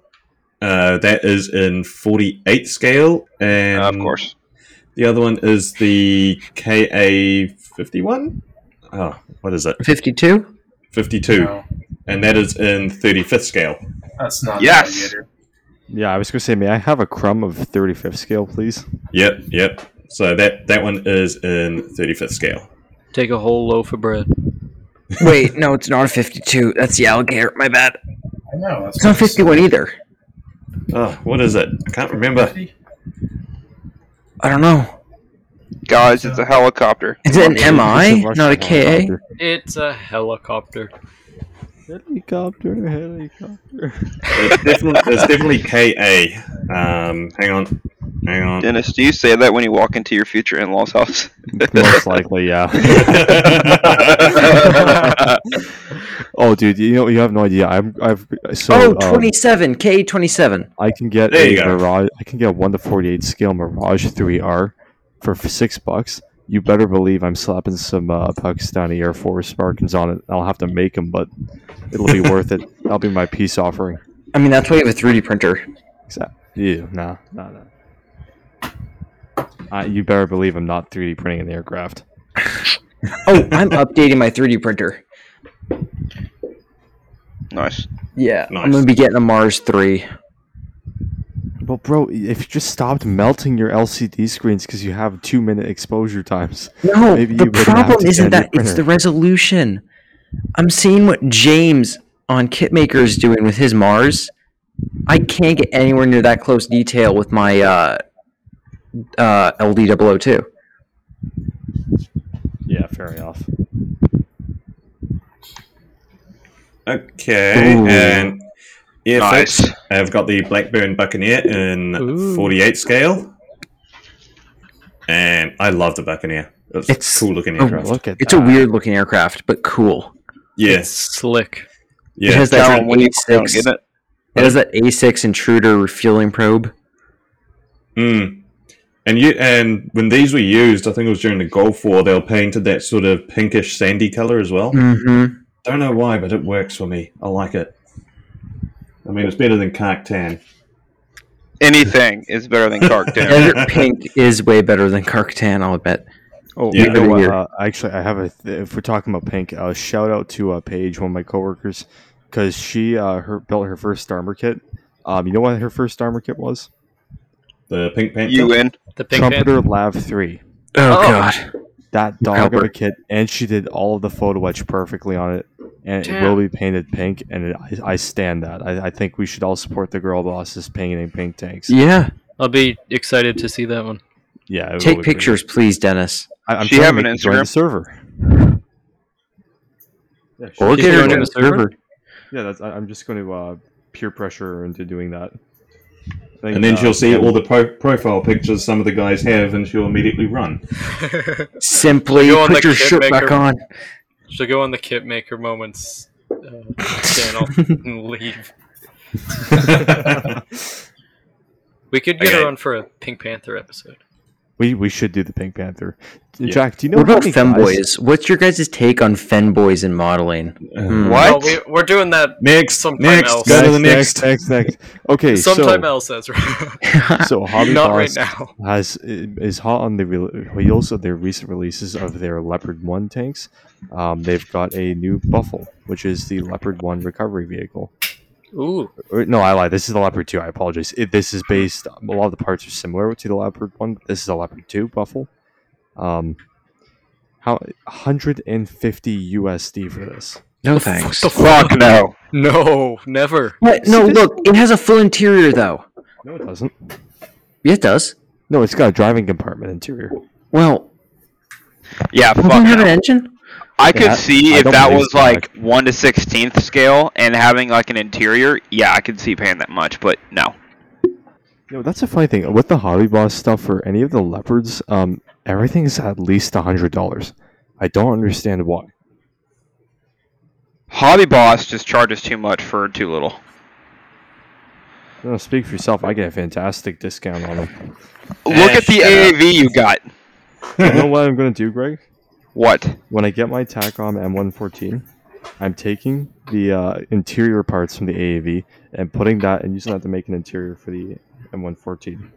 Uh, that is in 48 scale, and of course. the other one is the KA51. Oh, what is it? 52? 52, No, and that is in 35th scale. that's not Yes! the alligator. Yeah, I was gonna say, may I have a crumb of 35th scale, please? Yep, yep. So that that one is in 35th scale. Take a whole loaf of bread. Wait, no, it's not a 52. That's the alligator. My bad. I know. That's It's not 51 either. Oh, what is it? I can't remember. I don't know. Guys, it's a helicopter. Is it an MI, not a KA? It's a helicopter. Helicopter, helicopter. It's definitely, it's definitely KA. Um, hang on, hang on. Dennis, do you say that when you walk into your future in-laws house? Most <laughs> likely, yeah. <laughs> oh, dude, you know you have no idea. I'm I've so oh, um, 27. KA 27. I can get There you a go. Mirage. I can get a one to forty eight scale Mirage three R for six bucks. You better believe I'm slapping some uh, Pakistani Air Force Spartans on it. I'll have to make them, but it'll be worth it. <laughs> That'll be my peace offering. I mean, that's why you have a 3D printer. Yeah, nah, nah, nah. Uh, you better believe I'm not 3D printing an aircraft. <laughs> Oh, I'm updating my 3D printer. nice. Yeah, Nice. I'm going to be getting a Mars 3. Well, bro, if you just stopped melting your LCD screens because you have two minute exposure times, No, Maybe the wouldn't have problem to isn't that, new it's the resolution. I'm seeing what James on Kitmaker is doing with his Mars. I can't get anywhere near that close detail with my uh, uh, LD002. yeah, fair enough. Okay, Ooh. and Nice. Airfix. I've got the Blackburn Buccaneer in Ooh. 48 scale, and I love the Buccaneer. It's, It's- a cool looking oh, aircraft. Look at It's a weird looking aircraft, but cool. yeah, It's slick. yeah. It has that Tell 'em when you don't A6. get it. It has that A6 intruder refueling probe. Mm. And you and when these were used, I think it was during the Gulf War, they were painted that sort of pinkish sandy color as well. Mm-hmm. Don't know why, but it works for me. I like it. I mean, it's better than Kark Tan. Anything is better than Kark Tan. Desert Pink is way better than Karktan, I'll bet. Oh, Yeah. you know what? Uh, actually, I have a. Th- if we're talking about pink, uh, shout out to uh, Paige, one of my coworkers, because she uh, her built her first armor kit. Um, you know what her first armor kit was? The Pink Panther. You in? The Pink Trumpeter Panther. Lav three. Oh, Oh. god. That dog Help of a kit, and she did all of the photo etch perfectly on it, and it will be painted pink. And it, I, I stand that. I, I think we should all support the girl bosses painting pink tanks. Yeah. I'll be excited to see that one. Yeah, it will Take be pretty pictures, please, Dennis. I, I'm She have an her join the Instagram? server. Yeah, she- Or get her joining to the server? yeah, that's, I, I'm just going to uh, peer pressure her into doing that. I think, And then uh, she'll see all the pro- profile pictures some of the guys have, and she'll immediately run. <laughs> Simply put your kit shirt back maker. on. She'll go on the KitMaker Moments uh, channel <laughs> and leave. <laughs> We could get Okay. her on for a Pink Panther episode. We we should do the Pink Panther. Yeah. Jack, do you know What how about many guys- femboys? What's your guys' take on femboys in modeling? Hmm. What? No, we, we're doing that Next, Sometime next, else. go to the next, next. next, next. Okay, <laughs> sometime so else, Ezra. <laughs> so Hobby Not Boss right now. has is hot on the re- heels of their recent releases of their Leopard One tanks. Um, they've got a new Buffel, which is the Leopard One recovery vehicle. Ooh, no, I lied. This is the Leopard Two. I apologize. It, this is based. A lot of the parts are similar to the Leopard One. But this is a Leopard Two Buffel. Um, how 150 USD for this? No thanks. The fuck no. no, never. What? No, look, it has a full interior though. No, it doesn't. Yeah, it does. No, it's got a driving compartment interior. Well, Yeah, doesn't fuck it have an engine? I could Yeah, see I if that was so, like one to sixteenth scale and having like an interior. Yeah, I could see paying that much, but no. You know, that's a funny thing with the Hobby Boss stuff for any of the leopards. Um, everything's at least a hundred dollars. I don't understand why. Hobby Boss just charges too much for too little. You know, speak for yourself. I get a fantastic discount on them. Look Eh, at the shut up. AAV you got. you know what I'm gonna do, Greg? What? When I get my Takom M114, I'm taking the uh, interior parts from the AAV and putting that and using that to make an interior for the M114.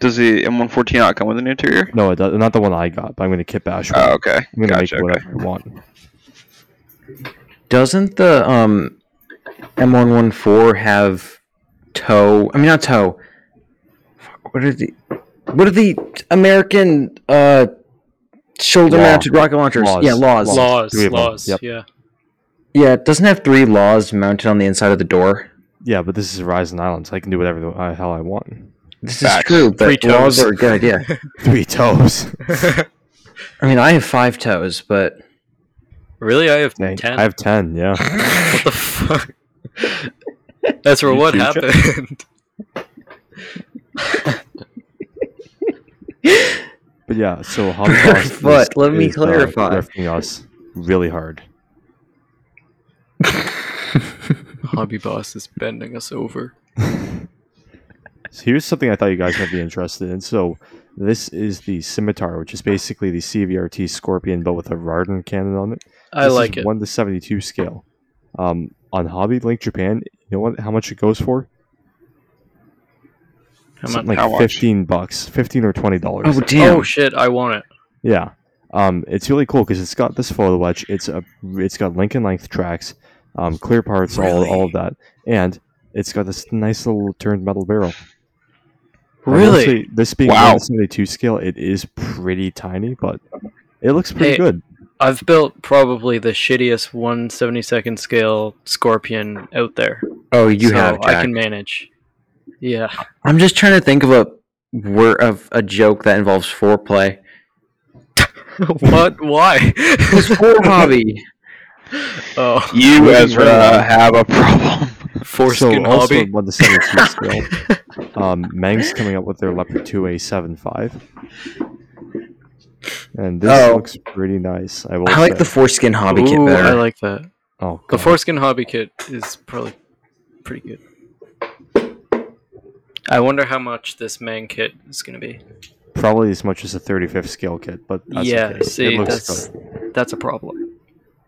Does the M114 not come with an interior? No, it does, not the one I got, but I'm gonna kit bash one. Oh, okay. I'm gonna Gotcha. make Okay. whatever I want. Doesn't the um M114 have tow? I mean, not tow. Fuck, What are the what are the American uh shoulder-mounted rocket launchers? Laws. Yeah, laws. Laws, Three of them. laws. Yep. Yeah. Yeah, it doesn't have three laws mounted on the inside of the door. Yeah, but this is Horizon Island, so I can do whatever the uh, hell I want. This Facts. is true, but Three laws toes. are a good idea. <laughs> Three toes. I mean, I have five toes, but really, I have Dang, ten. I have ten. Yeah. <laughs> What the fuck? Ezra, You what happened? <laughs> But yeah, so <laughs> Hobby Boss But let me is, uh, clarify. grifting us really hard. <laughs> Hobby Boss is bending us over. <laughs> So here's something I thought you guys might be interested in. So this is the Scimitar, which is basically the CVRT Scorpion, but with a Rarden cannon on it. I like is it. One to seventy-two scale. Um, on Hobby Link Japan, you know what? How much it goes for? How Something much? like How much? fifteen bucks, fifteen or twenty dollars. oh damn! Oh shit! I want it. Yeah. Um, it's really cool because it's got this photo etch. It's a, it's got link and length tracks, um, clear parts, all, all of that, and it's got this nice little turned metal barrel. Really? say, this being Wow. 172 scale, it is pretty tiny, but it looks pretty Hey, good. I've built probably the shittiest 172nd scale Scorpion out there. oh, you so have. I can manage. Yeah. I'm just trying to think of a word of a joke that involves foreplay. <laughs> what? Why? It's for hobby. <laughs> oh, You, Moving Ezra, right have a problem. foreskin so also hobby. 172 <laughs> scale. Um, Meng's coming up with their Leopard 2A75. And this Oh. looks pretty nice. I will I like say. the foreskin hobby kit better. I like that. oh, The God. foreskin hobby kit is probably pretty good. I wonder how much this Meng kit is going to be. probably as much as a 35th scale kit, but that's yeah, okay. see, it looks that's good. that's a problem.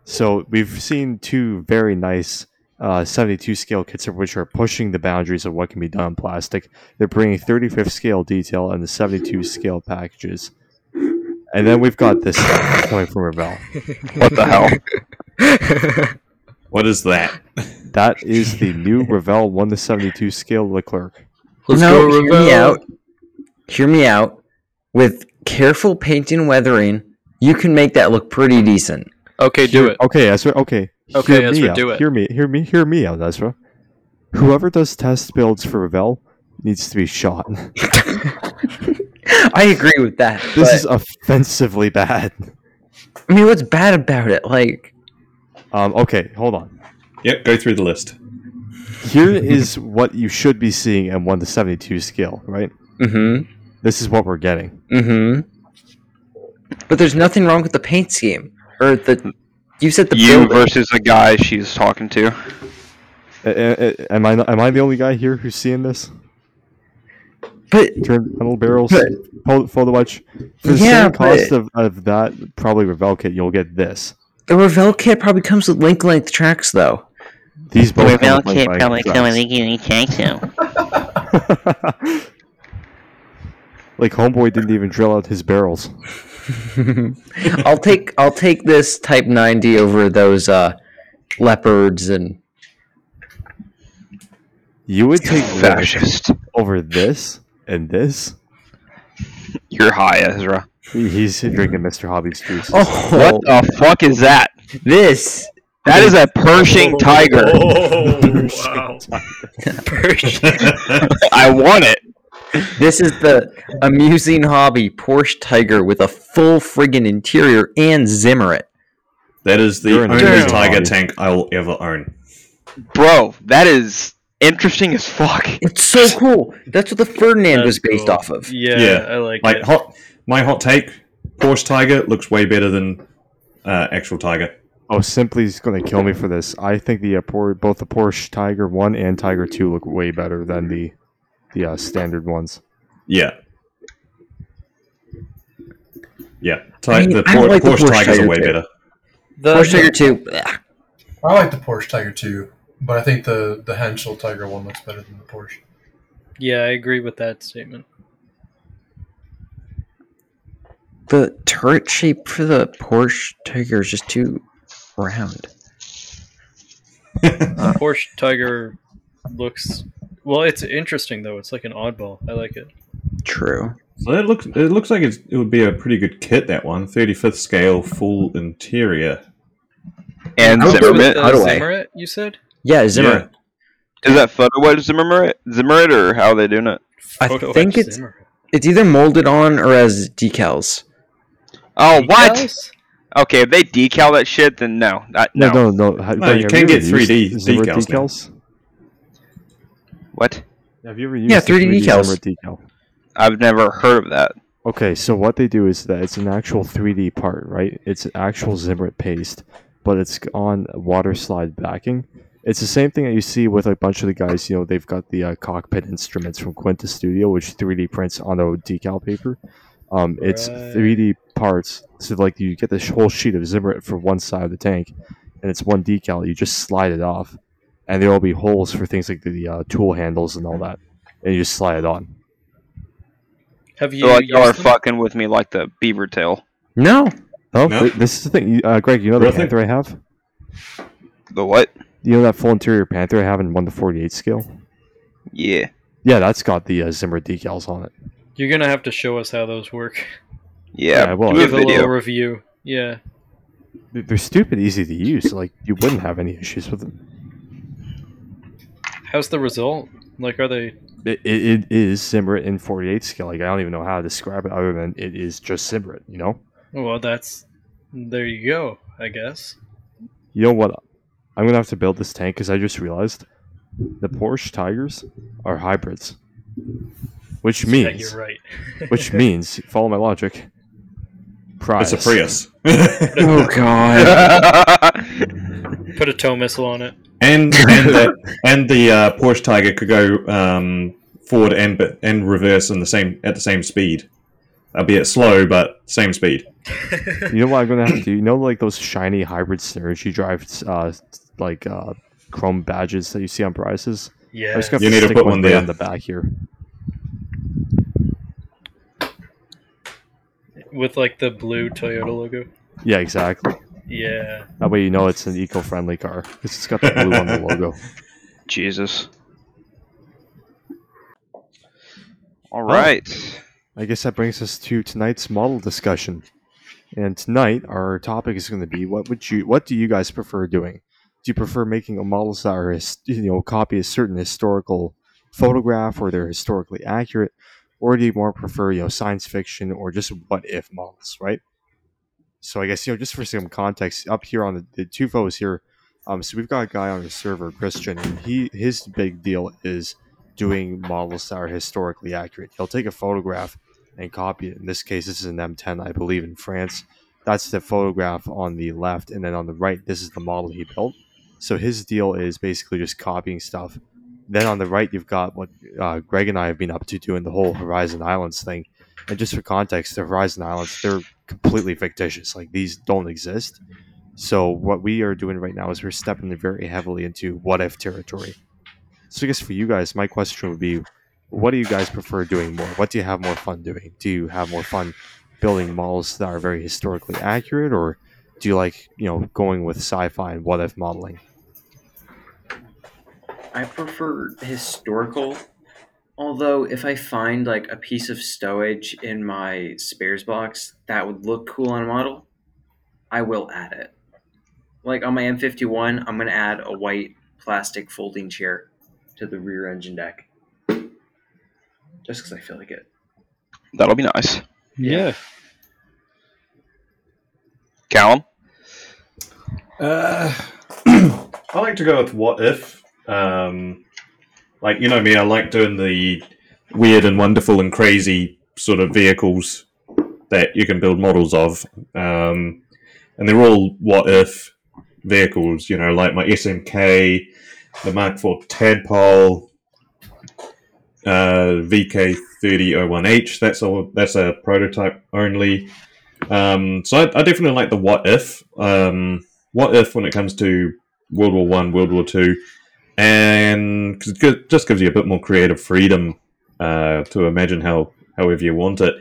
So we've seen two very nice uh, 72 scale kits, of which are pushing the boundaries of what can be done in plastic. They're bringing 35th scale detail and the 72 scale packages. And then we've got this stuff coming from Revell. What the hell? <laughs> What is that? That is the new Revell 1 to 72 scale Leclerc. Let's no, go, hear me out. Hear me out. With careful paint and weathering, you can make that look pretty decent. Okay, do it. Okay, Ezra. Okay. Okay, hear Ezra, me out. do it. Hear me. Hear me. Hear me out, Ezra. Whoever does test builds for Revell needs to be shot. <laughs> I agree with that. This but- is offensively bad. I mean, what's bad about it? Like, Um, okay, hold on. Yep, go through the list. Here is what you should be seeing in 1 to 72 scale, right? mm-hmm, This is what we're getting. mm-hmm. But there's nothing wrong with the paint scheme or the. You said the you building. versus the guy she's talking to. A- a- a- Am I am I the only guy here who's seeing this? But Turn metal barrels, But- photo, photo etch. For the Yeah, same cost but- of, of that, probably Revell kit, you'll get this. the Revell kit probably comes with link length tracks, though. These both Revell come with kit probably blank come with tracks. a unique tank too. like homeboy didn't even drill out his barrels. <laughs> I'll take I'll take this Type 90 over those uh, leopards and You would take <laughs> Fascist. over this and this. You're high, Ezra. He's drinking Mr. Hobby's juice. oh, What the fuck is that? this That is a Porsche tiger. Oh, wow. <laughs> <laughs> I want it. this is the Amusing Hobby Porsche Tiger with a full friggin' interior and Zimmerit. that is the You're an only amazing Tiger body. tank I'll ever own. Bro, that is interesting as fuck. It's so cool. That's what the Ferdinand was based cool. off of. Yeah, Yeah, I like, Like it. hot, my hot take: Porsche Tiger looks way better than uh, actual Tiger. Oh, Simply's gonna kill me for this. I think the uh, Por- both the Porsche Tiger One and Tiger Two look way better than the the uh, standard ones. Yeah. Yeah, Ti- I mean, the I Por- like the Porsche, Porsche Tigers Tiger are way too. better. The- Porsche Tiger 2. bleh. I like the Porsche Tiger Two, but I think the the Henschel Tiger one looks better than the Porsche. Yeah, I agree with that statement. The turret shape for the Porsche Tiger is just too round. <laughs> Uh, Porsche Tiger looks well. It's interesting though. It's like an oddball. I like it. True. So it looks it looks like it's, it would be a pretty good kit. That one, 35th scale, full interior. And I would Zimmerman. the- uh, Cutaway. Zimmerit, you said? Yeah, Zimmerit. Is that photo etch Zimmerit? Zimmerit or how are they doing it? I Photo think it's Zimmerit. it's either molded on or as decals. Oh, what? Decals? Okay, if they decal that shit, then no. That, No, no. no, no. Ha- No, you can get used 3D Zimmer decals decals? What? Have you ever used Yeah, the 3D decals. Decal? I've never heard of that. Okay, so what they do is that it's an actual 3D part, right? It's an actual Zimmerit paste, but it's on water slide backing. It's the same thing that you see with a bunch of the guys. You know, they've got the uh, cockpit instruments from Quinta Studio, which 3D prints on a decal paper. Um, it's Right. 3D parts, so like you get this whole sheet of Zimmerit for one side of the tank, and it's one decal. You just slide it off, and there will be holes for things like the uh, tool handles and all that, and you just slide it on. Have you So like y'all are them? fucking with me like the beaver tail. No. Oh, No. th- this is the thing, uh, Greg. You know the Real thing. Panther I have. The what? You know that full interior Panther I have in one to forty-eight scale. Yeah. Yeah, that's got the uh, Zimmer decals on it. You're gonna have to show us how those work. <laughs> Yeah. Yeah, well, do a Give a video. little review. Yeah. They- They're stupid easy to use. Like you wouldn't have any issues with them. How's the result? Like, are they? It, it, it is Zimmer in forty-eight scale. Like I don't even know how to describe it other than it is just Zimmer. You know. Well, that's. There you go. I guess. You know what? I'm gonna have to build this tank because I just realized the Porsche Tigers are hybrids, which Yeah, means you're right. which <laughs> means follow my logic. Prius. It's a Prius. Oh <laughs> god. <laughs> Put a TOW missile on it. and and the, <laughs> and the uh, Porsche Tiger could go um, forward and and reverse in the same at the same speed, albeit slow, but same speed. You know what I'm gonna have to do? You know, like those shiny hybrid synergy drive, uh, like uh, chrome badges that you see on Priuses. Yeah. I'm just gonna You need to stick put one right there. on the back here. With like the blue Toyota logo. Yeah, exactly. Yeah. That way you know it's an eco-friendly car because it's got the blue on the <laughs> logo. Jesus. All right. I guess that brings us to tonight's model discussion. And tonight our topic is going to be what would you what do you guys prefer doing? Do you prefer making a models that are you know copy a certain historical photograph or they're historically accurate, or do you more prefer you know science fiction or just what if models, right? So I guess you know just for some context, up here on the, the two photos here, um, so we've got a guy on the server, Christian, and he his big deal is doing models that are historically accurate. He'll take a photograph and copy it. In this case, this is an M10, I believe, in France. That's the photograph on the left, and then on the right, this is the model he built. So his deal is basically just copying stuff. Then on the right, you've got what uh, Greg and I have been up to doing the whole Horizon Islands thing. And just for context, the Horizon Islands, they're completely fictitious. Like these don't exist. So what we are doing right now is we're stepping very heavily into what if territory. So I guess for you guys, my question would be, what do you guys prefer doing more? What do you have more fun doing? Do you have more fun building models that are very historically accurate, or do you like you know going with sci-fi and what if modeling? I prefer historical. Although, if I find like a piece of stowage in my spares box that would look cool on a model, I will add it. Like on my M51, I'm gonna add a white plastic folding chair to the rear engine deck, just because I feel like it. That'll be nice. Yeah. Callum? Uh, <clears throat> I like to go with what if. Um, like you know me, I like doing the weird and wonderful and crazy sort of vehicles that you can build models of, um, and they're all what if vehicles. You know, like my SMK, the Mark IV Tadpole, uh, VK3001H. That's all. That's a prototype only. Um, so I, I definitely like the what if. Um, what if when it comes to World War One, World War Two, and 'cause it just gives you a bit more creative freedom uh, to imagine how however you want it.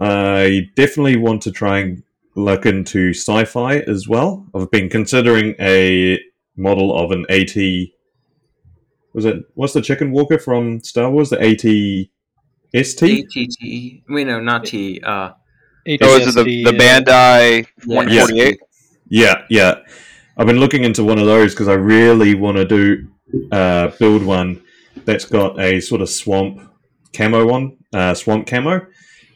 I definitely want to try and look into sci-fi as well. I've been considering a model of an AT. Was it what's the chicken walker from Star Wars? The AT ST. ATT. Wait, no, not T. Uh, Oh, is it the, the Bandai 148? Yeah, yeah. I've been looking into one of those because I really want to do uh, build one that's got a sort of swamp camo on, uh, swamp camo,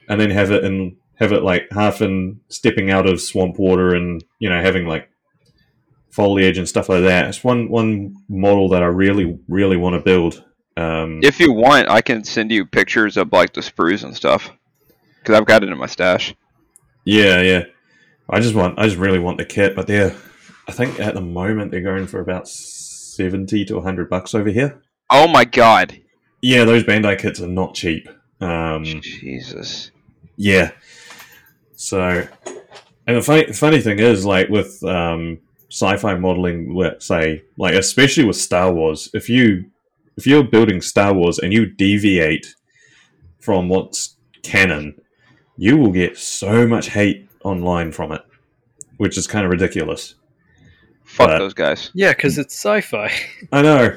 and then have it in have it like half in stepping out of swamp water and you know having like foliage and stuff like that. It's one one model that I really really want to build. Um, If you want, I can send you pictures of like the sprues and stuff. Because I've got it in my stash. Yeah, yeah. I just want, I just really want the kit, but they're, I think at the moment they're going for about seventy to hundred bucks over here. Oh my god. Yeah, those Bandai kits are not cheap. Um, Jesus. yeah. So, and the funny, funny thing is, like with um, sci-fi modeling, let's say, like especially with Star Wars, if you if you're building Star Wars and you deviate from what's canon, you will get so much hate online from it, which is kind of ridiculous. Fuck But- those guys. Yeah, because it's sci-fi. <laughs> I know.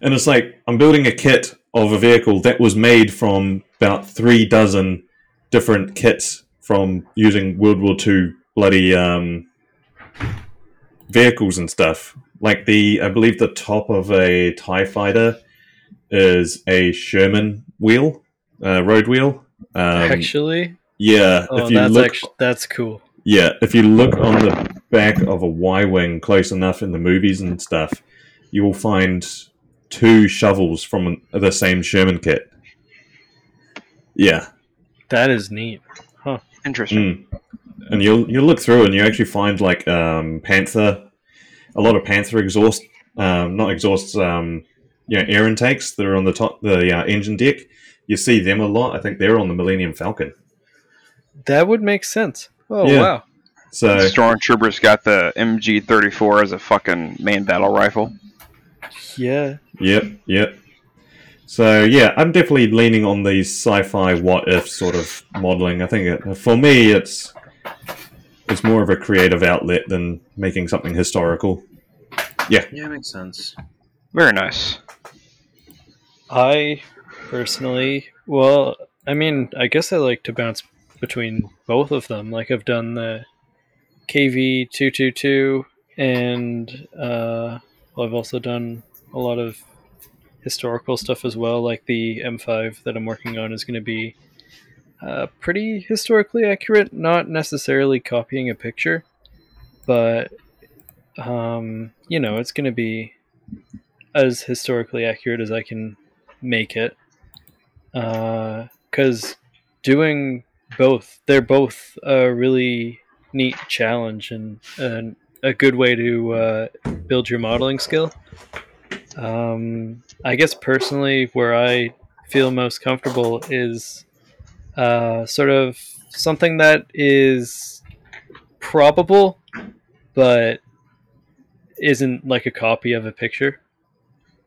And it's like I'm building a kit of a vehicle that was made from about three dozen different kits from using World War II bloody um, vehicles and stuff. Like the, I believe the top of a Tie Fighter is a Sherman wheel, uh, road wheel. Um, Actually, yeah. oh, if you that's look, actu- that's cool. yeah, if you look on the back of a Y wing close enough in the movies and stuff, you will find two shovels from the same Sherman kit. Yeah, That is neat. Huh. Interesting. mm. and you'll you'll look through and you actually find like um, Panther, a lot of Panther exhaust, um, not exhausts, um, you know, air intakes that are on the top the uh, engine deck. You see them a lot. I think they're on the Millennium Falcon. That would make sense. Oh Yeah. wow. So Stormtroopers got the MG34 as a fucking main battle rifle. Yeah. Yep, yep. So yeah, I'm definitely leaning on the sci-fi what if sort of modeling. I think it, for me, it's it's more of a creative outlet than making something historical. Yeah, Yeah, makes sense. Very nice. I personally, well, I mean, I guess I like to bounce between both of them. Like I've done the KV two two two, and uh, well, I've also done a lot of historical stuff as well. Like the M5 that I'm working on is going to be uh, pretty historically accurate, not necessarily copying a picture, but um, you know, it's going to be as historically accurate as I can make it. Because doing both, they're both a really neat challenge and, and a good way to uh, build your modeling skill. Um, I guess personally, where I feel most comfortable is uh, sort of something that is probable, but isn't like a copy of a picture.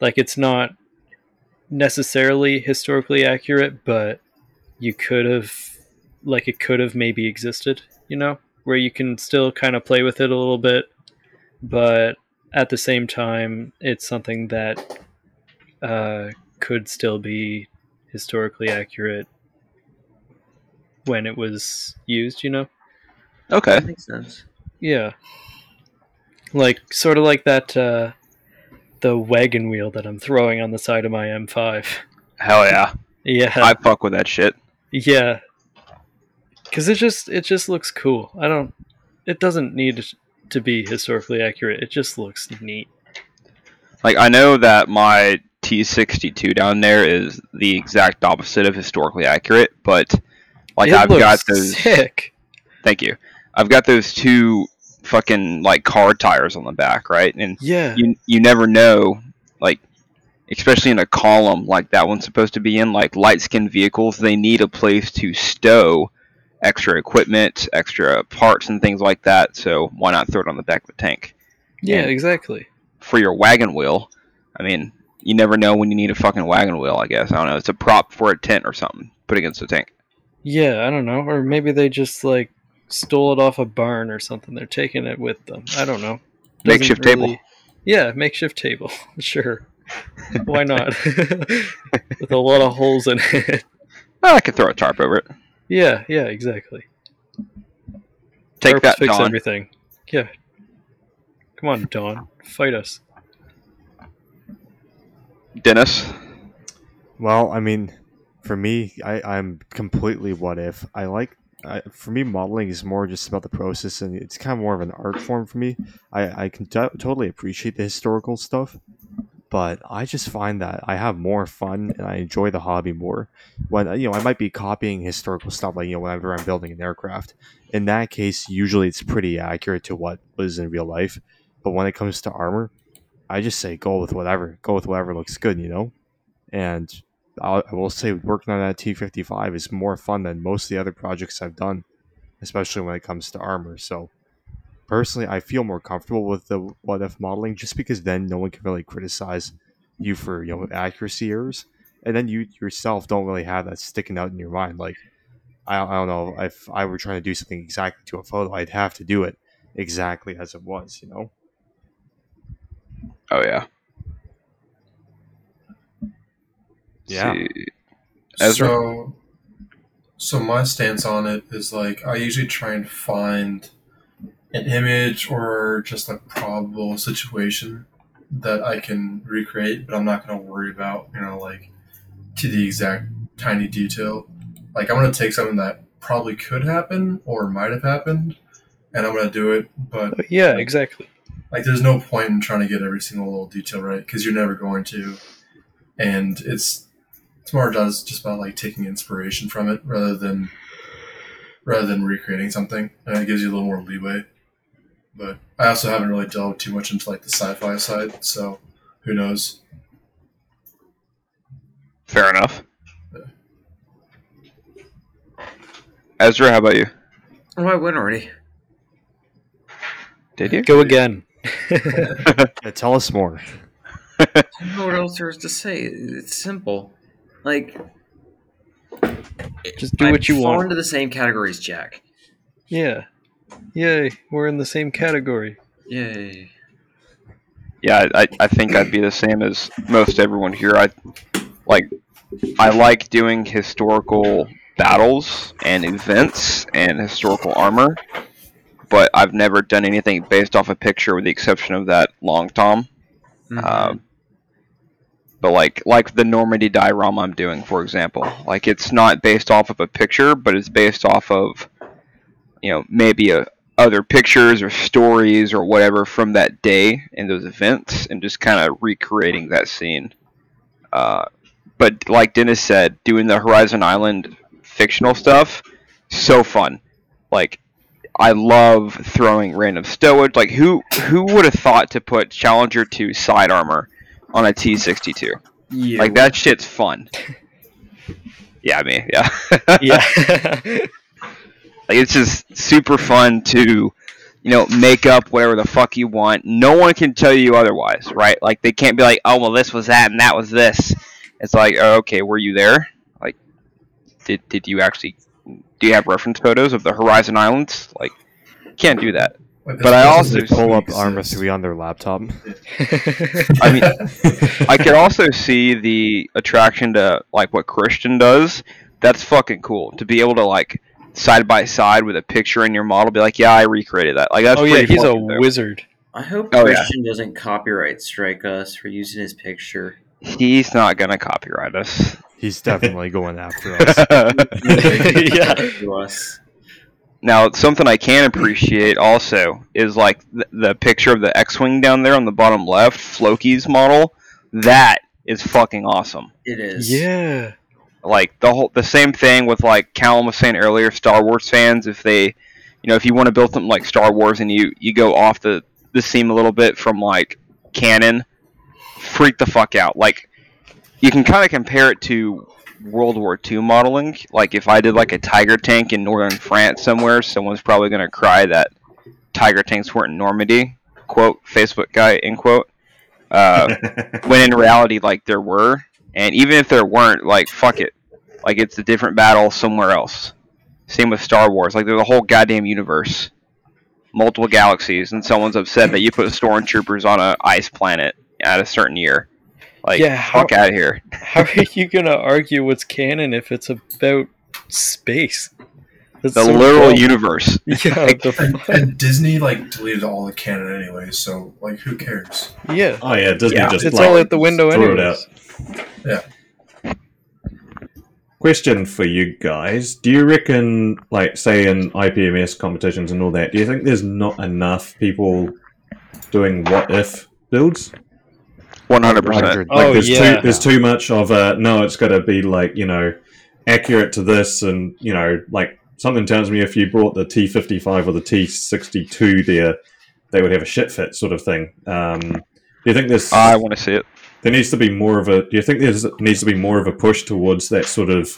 Like it's not necessarily historically accurate, but you could have, like, it could have maybe existed, you know, where you can still kind of play with it a little bit, but at the same time, it's something that uh, could still be historically accurate when it was used, you know? Okay. makes sense. Yeah. Like, sort of like that, uh, the wagon wheel that I'm throwing on the side of my M5. Hell yeah. Yeah. I fuck with that shit. Yeah. Cuz it just it just looks cool. I don't it doesn't need to be historically accurate. It just looks neat. Like I know that my T62 down there is the exact opposite of historically accurate, but like it I've got those sick. Thank you. I've got those two fucking like car tires on the back, right? And Yeah. you you never know, like especially in a column like that one's supposed to be in, like light skinned vehicles, they need a place to stow extra equipment, extra parts and things like that. So why not throw it on the back of the tank? yeah, and- exactly. For your wagon wheel, I mean, you never know when you need a fucking wagon wheel, I guess. I don't know. It's a prop for a tent or something. Put against the tank. Yeah, I don't know. Or maybe they just like stole it off a barn or something. They're taking it with them. I don't know. Doesn't Makeshift table. Yeah, makeshift table. <laughs> sure. Why not? <laughs> with a lot of holes in it. Oh, I could throw a tarp over it. Yeah, yeah, exactly. Take Tarps that, fix Don. everything. Yeah. Come on, Dawn. Fight us. Dennis. Well, I mean, for me, I, I'm completely what if. I like, I, for me, modeling is more just about the process, and it's kind of more of an art form for me. I, I can to- totally appreciate the historical stuff, but I just find that I have more fun and I enjoy the hobby more when uh, you know I might be copying historical stuff, like you know whenever I'm building an aircraft. In that case, usually it's pretty accurate to what was in real life, but when it comes to armor, I just say go with whatever, go with whatever looks good, you know. And I'll, I will say working on that T55 is more fun than most of the other projects I've done, especially when it comes to armor. So personally, I feel more comfortable with the what if modeling just because then no one can really criticize you for you know accuracy errors, and then you yourself don't really have that sticking out in your mind. Like I, I don't know if I were trying to do something exactly to a photo, I'd have to do it exactly as it was, you know. Oh yeah. Yeah. See. Ezra? So, so my stance on it is like I usually try and find an image or just a probable situation that I can recreate, but I'm not going to worry about you know like to the exact tiny detail. Like I'm going to take something that probably could happen or might have happened, and I'm going to do it. But uh, Yeah, like, exactly. like there's no point in trying to get every single little detail right because you're never going to and it's it's more does just about like taking inspiration from it rather than rather than recreating something and it gives you a little more leeway but i also haven't really delved too much into like the sci-fi side so who knows Fair enough. Ezra, how about you? Oh, I went already. Did you? Go again. <laughs> Yeah, tell us more. <laughs> I don't know what else there is to say. It's simple. Like, Just do I what you fall want. into the same categories, Jack. Yeah. Yay, we're in the same category. Yay. Yeah, I, I think I'd be the same as most everyone here. I like I like doing historical battles and events and historical armor, but I've never done anything based off a picture with the exception of that long tom. Mhm. Um, but like like the Normandy diorama I'm doing, for example, like it's not based off of a picture, but it's based off of you know maybe a other pictures or stories or whatever from that day and those events, and just kind of recreating that scene. Uh, but like Dennis said, doing the Horizon Island fictional stuff, so fun. Like I love throwing random stowage. Like who who would have thought to put Challenger 2 side armor on a T62? Yeah. Like that shit's fun. <laughs> yeah, me, yeah. <laughs> Yeah. <laughs> Like it's just super fun to, you know, make up whatever the fuck you want. No one can tell you otherwise, right? Like they can't be like, oh well, this was that and that was this. It's like, oh, okay, were you there? Like, did did you actually? Do you have reference photos of the Horizon Islands? Like, can't do that. Like, But I also Pull up exist. Arma 3 on their laptop. <laughs> I mean, <laughs> I could also see the attraction to like what Christian does. That's fucking cool to be able to like side by side with a picture in your model. Be like, yeah, I recreated that. Like that's oh yeah, he's a fucking wizard. I hope Oh, yeah. Christian doesn't copyright strike us for using his picture. He's not gonna copyright us. <laughs> He's definitely going after us. <laughs> Yeah. Us. now, something I can appreciate also is like th- the picture of the X-wing down there on the bottom left, Floki's model. That is fucking awesome. It is. Yeah. Like the whole the same thing with like Callum was saying earlier, Star Wars fans, if they you know, if you want to build something like Star Wars and you you go off the the seam a little bit from like canon, freak the fuck out. Like you can kind of compare it to World War II modeling. Like if I did like a Tiger tank in northern France somewhere, someone's probably gonna cry that Tiger tanks weren't in Normandy. Quote Facebook guy end quote. Uh, <laughs> when in reality, like there were, and even if there weren't, like fuck it, like it's a different battle somewhere else. Same with Star Wars, like there's a whole goddamn universe, multiple galaxies, and someone's upset that you put stormtroopers on a ice planet at a certain year. Like, Yeah, how- fuck out of here. <laughs> How are you gonna argue what's canon if it's about space? That's The so literal dumb. universe. <laughs> Yeah. the And, and Disney like deleted all the canon anyway, so like who cares? yeah. oh yeah, Disney Yeah, just It's like, all out the window threw it anyways. Question for you guys: Do you reckon, like, say in IPMS competitions and all that, do you think there's not enough people doing what if builds? One hundred percent. Like, Oh, there's yeah. too there's too much of a no. It's got to be like you know accurate to this, and you know, like something tells me if you brought the T55 or the T62 there, they would have a shit fit sort of thing. Um, do you think there's I want to see it. There needs to be more of a do you think there needs to be more of a push towards that sort of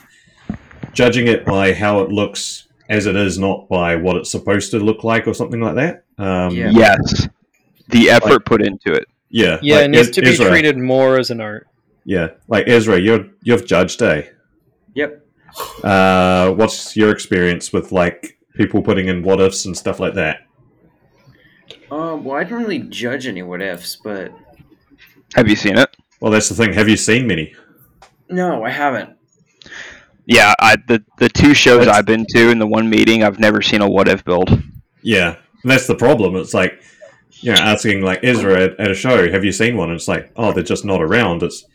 judging it by how it looks as it is not by what it's supposed to look like or something like that um Yeah. Yes, the effort put into it. yeah Yeah, like it needs to be Ezra, treated more as an art. yeah like ezra you're you've judged eh Yep. uh what's your experience with like people putting in what ifs and stuff like that Um, well, I don't really judge any what ifs, but Have you seen it? Well that's the thing. Have you seen many? No, I haven't. Yeah, I the the two shows That's- I've been to and the one meeting, I've never seen a what if build. yeah and that's the problem. It's like you know asking like ezra at, at a show have you seen one? And it's like oh they're just not around. It's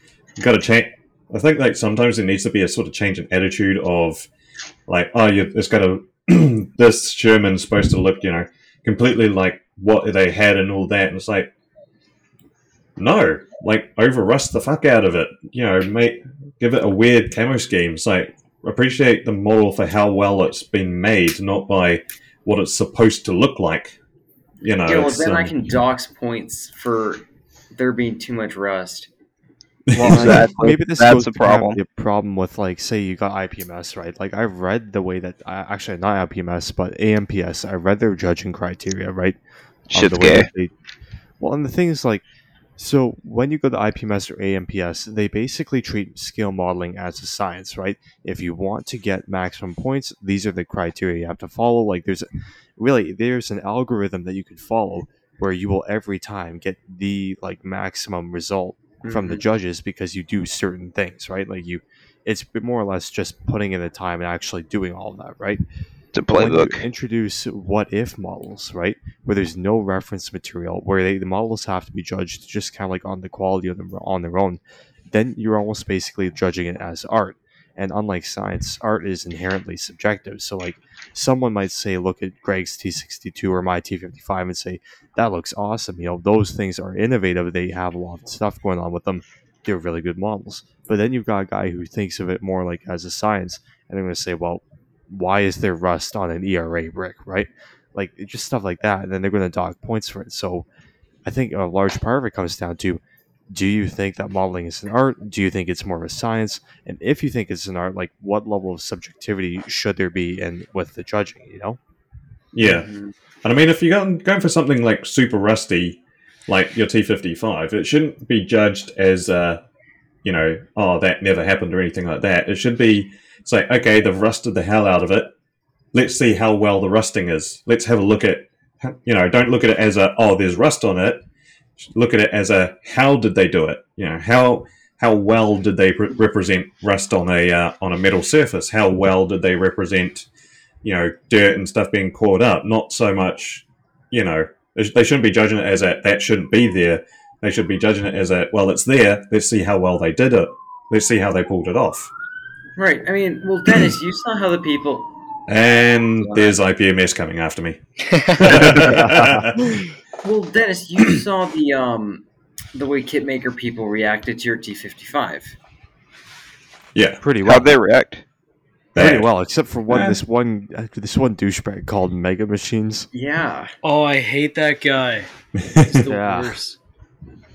got to change i think like sometimes there needs to be a sort of change in attitude of like oh you it's got to <clears throat> this sherman's supposed to look you know completely like what they had and all that. And it's like no like over rust the fuck out of it you know make give it a weird camo scheme it's like appreciate the model for how well it's been made not by what it's supposed to look like you know yeah, well, it's, then I um, can dox points for there being too much rust. Well, Exactly. maybe this That's goes the to have problem. The problem with like, say you got IPMS, right? Like I've read the way that uh, actually not IPMS, but AMPS. I read their judging criteria, right? of Shit's the way gay. that they- well, and the thing is, like, So when you go to IPMS or AMPS, they basically treat scale modeling as a science, right? If you want to get maximum points, these are the criteria you have to follow. Like there's really there's an algorithm that you can follow where you will every time get the like maximum result from the mm-hmm. judges because you do certain things, right? Like you it's more or less just putting in the time and actually doing all of that, right? When you playbook. introduce what if models, right, where there's no reference material, where they, the models have to be judged just kind of like on the quality of them on their own, then you're almost basically judging it as art. And unlike science, art is inherently subjective. So, like, someone might say, look at Greg's T62 or my T55 and say, that looks awesome. You know, those things are innovative. They have a lot of stuff going on with them. They're really good models. But then you've got a guy who thinks of it more like as a science, and they're going to say, well, why is there rust on an ERA brick, right? Like just stuff like that, and then they're going to dock points for it. So I think a large part of it comes down to: Do you think that modeling is an art? Do you think it's more of a science? And if you think it's an art, like what level of subjectivity should there be in with the judging? You know? Yeah. And I mean, if you're going, going for something like super rusty, like your T55, it shouldn't be judged as, uh, you know, oh, that never happened or anything like that. It should be, it's like, okay, they've rusted the hell out of it. Let's see how well the rusting is. Let's have a look at, you know, don't look at it as a, oh, there's rust on it. Look at it as a, how did they do it? You know, how how well did they re- represent rust on a uh, on a metal surface? How well did they represent, you know, dirt and stuff being caught up? Not so much, you know, they shouldn't be judging it as a that shouldn't be there. They should be judging it as a well, it's there. Let's see how well they did it. Let's see how they pulled it off. Right. I mean, well, Dennis, you saw how the people. And there's IPMS coming after me. <laughs> Well, Dennis, you <coughs> saw the um, the way KitMaker people reacted to your T55. yeah, Pretty well. How'd they react? Pretty well, except for one Eh. this one uh, this one douchebag called Mega Machines. Yeah. Oh, I hate that guy. He's the <laughs> Yeah. worst.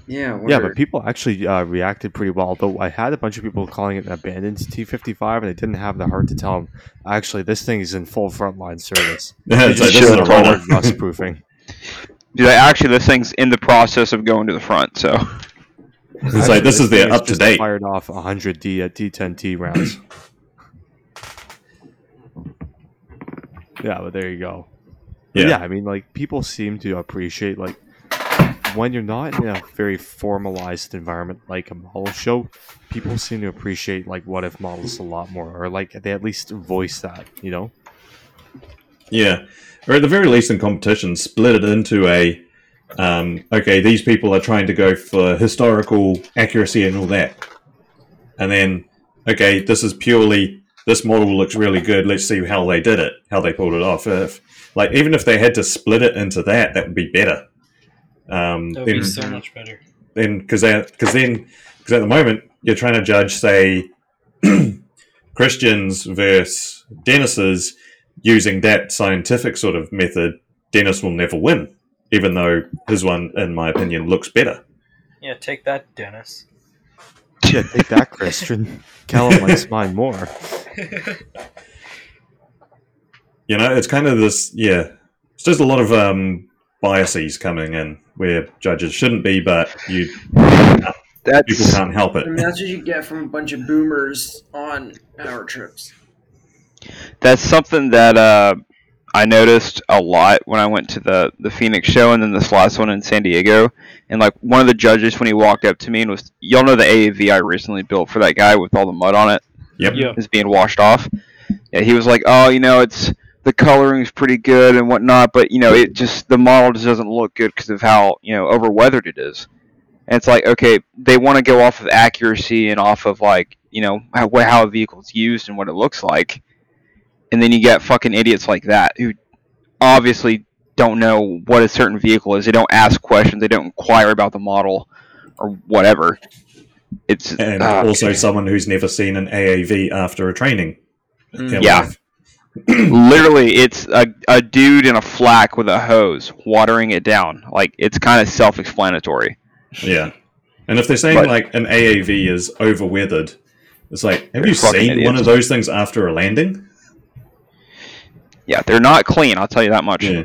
Yeah. Word. Yeah, but people actually uh, reacted pretty well. Though I had a bunch of people calling it an abandoned T55, and they didn't have the heart to tell them, actually, this thing is in full frontline service. <laughs> They It's like, just this is a showed forward rust proofing. <laughs> Dude, actually, this thing's in the process of going to the front. So <laughs> It's like this is the up to date. Fired off 100 D at D10T rounds. <coughs> yeah, but there you go. Yeah. yeah, I mean, like people seem to appreciate like when you're not in a very formalized environment like a model show. People seem to appreciate like what if models a lot more, or like they at least voice that, you know. Yeah, or at the very least in competition, split it into a um, okay. These people are trying to go for historical accuracy and all that, and then okay, this is purely this model looks really good. Let's see how they did it, how they pulled it off. If like even if they had to split it into that, that would be better. Um, That would then, be so much better. then because because then because at the moment you're trying to judge say <clears throat> Christians versus Dennis's using that scientific sort of method, Dennis will never win, even though his one, in my opinion, looks better. Yeah, take that, Dennis. Yeah, take that, Christian. <laughs> Callum likes mine more. You know, it's kind of this, yeah. It's just a lot of um, biases coming in where judges shouldn't be, but you people can't help it. I mean, that's what you get from a bunch of boomers on power trips. that's something that uh, I noticed a lot when I went to the the Phoenix show and then this last one in San Diego. And like one of the judges when he walked up to me and was, y'all know the AAV I recently built for that guy with all the mud on it Yep. Yeah. is being washed off. Yeah, he was like, oh, you know, it's the coloring's pretty good and whatnot, but you know, it just the model just doesn't look good because of how you know overweathered it is. And it's like, okay, they want to go off of accuracy and off of like, you know, how, how a vehicle's used and what it looks like. And then you get fucking idiots like that who obviously don't know what a certain vehicle is. They don't ask questions. They don't inquire about the model or whatever. It's And uh, also someone who's never seen an AAV after a training. in Yeah. life. Literally it's a, a dude in a flak with a hose watering it down. Like it's kind of self-explanatory. Yeah. And if they're saying But- like an AAV is overweathered, it's like, have you seen one of those things after a landing? Yeah, they're not clean. I'll tell you that much. Yeah.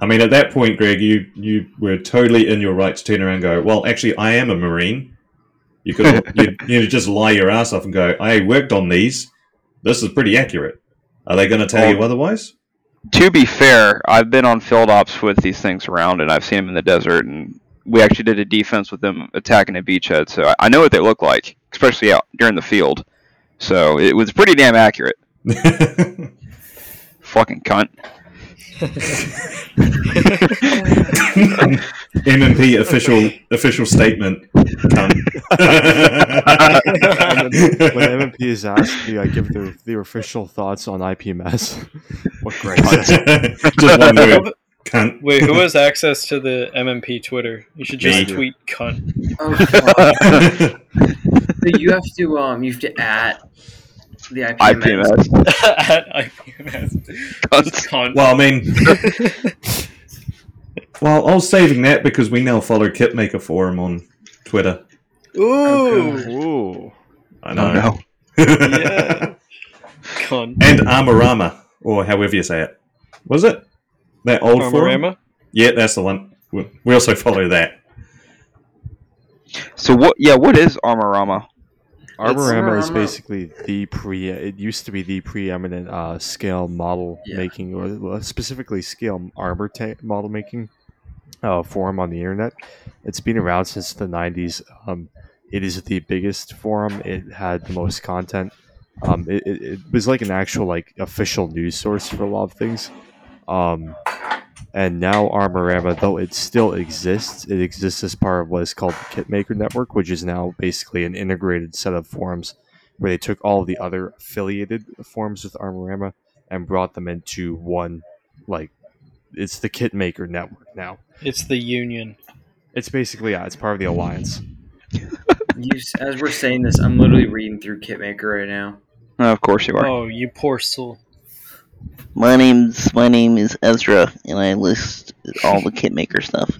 I mean, at that point, Greg, you you were totally in your right to turn around and go, "Well, actually, I am a marine." You could <laughs> you you just lie your ass off and go, "I worked on these. This is pretty accurate." Are they going to tell you otherwise? To be fair, I've been on field ops with these things around, and I've seen them in the desert, and we actually did a defense with them attacking a beachhead, so I- I know what they look like, especially out during the field. So it was pretty damn accurate. <laughs> Fucking cunt. MMP official official statement. When MMP is asked, do I give their, their official thoughts on IPMS? what Gregg said. <laughs> just one word. Cunt. Wait, who has access to the MMP Twitter? You should just Me. tweet cunt. Oh, fuck. But you have to um, you have to at the IPMS. IPMS. At IPMS. Cunts. Cunt. well, I mean, <laughs> well, I was saving that because we now follow Kitmaker Forum on Twitter. Ooh, oh, Ooh. I Oh, know. no. yeah. <laughs> Cunt. and Armorama, or however you say it. Was it that old forum? Yeah, that's the one. We we also follow that. So what? Yeah, what is Armorama? Armorama is basically the pre. It used to be the preeminent uh, scale model Yeah. making, or specifically scale armor ta- model making uh, forum on the internet. It's been around since the '90s. Um, it is the biggest forum. It had the most content. Um, it, it, it was like an actual like official news source for a lot of things. Um, and now Armorama, though it still exists, it exists as part of what is called the Kitmaker Network, which is now basically an integrated set of forums where they took all the other affiliated forums with Armorama and brought them into one, like, it's the Kitmaker Network now. It's the Union. It's basically, yeah, it's part of the Alliance. <laughs> You, as we're saying this, I'm literally reading through Kitmaker right now. Oh, of course you are. Oh, you poor soul. My name's my name is Ezra, and I list all the Kitmaker stuff.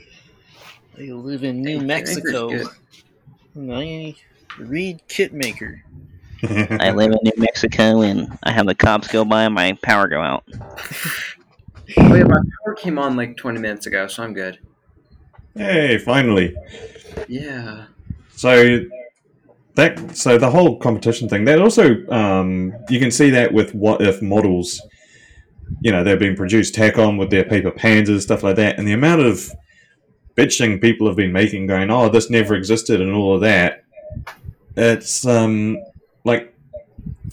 I live in New Mexico. And I read Kitmaker. I <laughs> live in New Mexico, and I have the cops go by and my power go out. Oh yeah, my power came on like 20 minutes ago, so I'm good. hey, finally. Yeah. So that so the whole competition thing that also um, you can see that with what if models you know they're being produced Takom with their paper panzers stuff like that and the amount of bitching people have been making going oh this never existed and all of that it's um like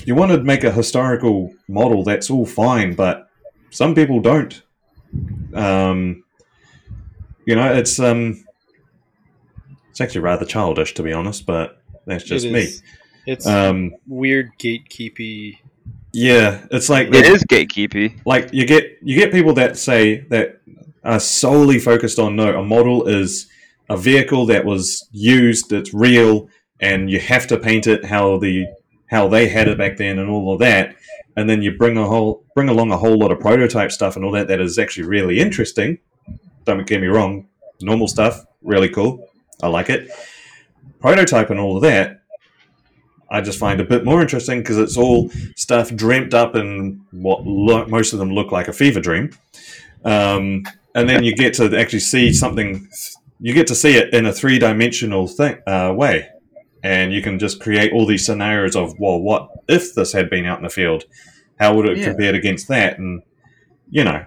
you want to make a historical model that's all fine but some people don't um you know it's um it's actually rather childish, to be honest, but that's just It me. It's Um, weird gatekeepy. Yeah, it's like It is gatekeepy. like you get you get people that say that are solely focused on no, a model is a vehicle that was used, it's real, and you have to paint it how the how they had it back then and all of that, and then you bring a whole bring along a whole lot of prototype stuff and all that that is actually really interesting. Don't get me wrong, normal stuff, really cool. I like it. Prototype and all of that, I just find a bit more interesting because it's all stuff dreamt up in what lo- most of them look like a fever dream. Um, and then you get to actually see something, you get to see it in a three dimensional thing, uh, way. And you can just create all these scenarios of, well, what if this had been out in the field? How would it Yeah. compared against that? And, you know,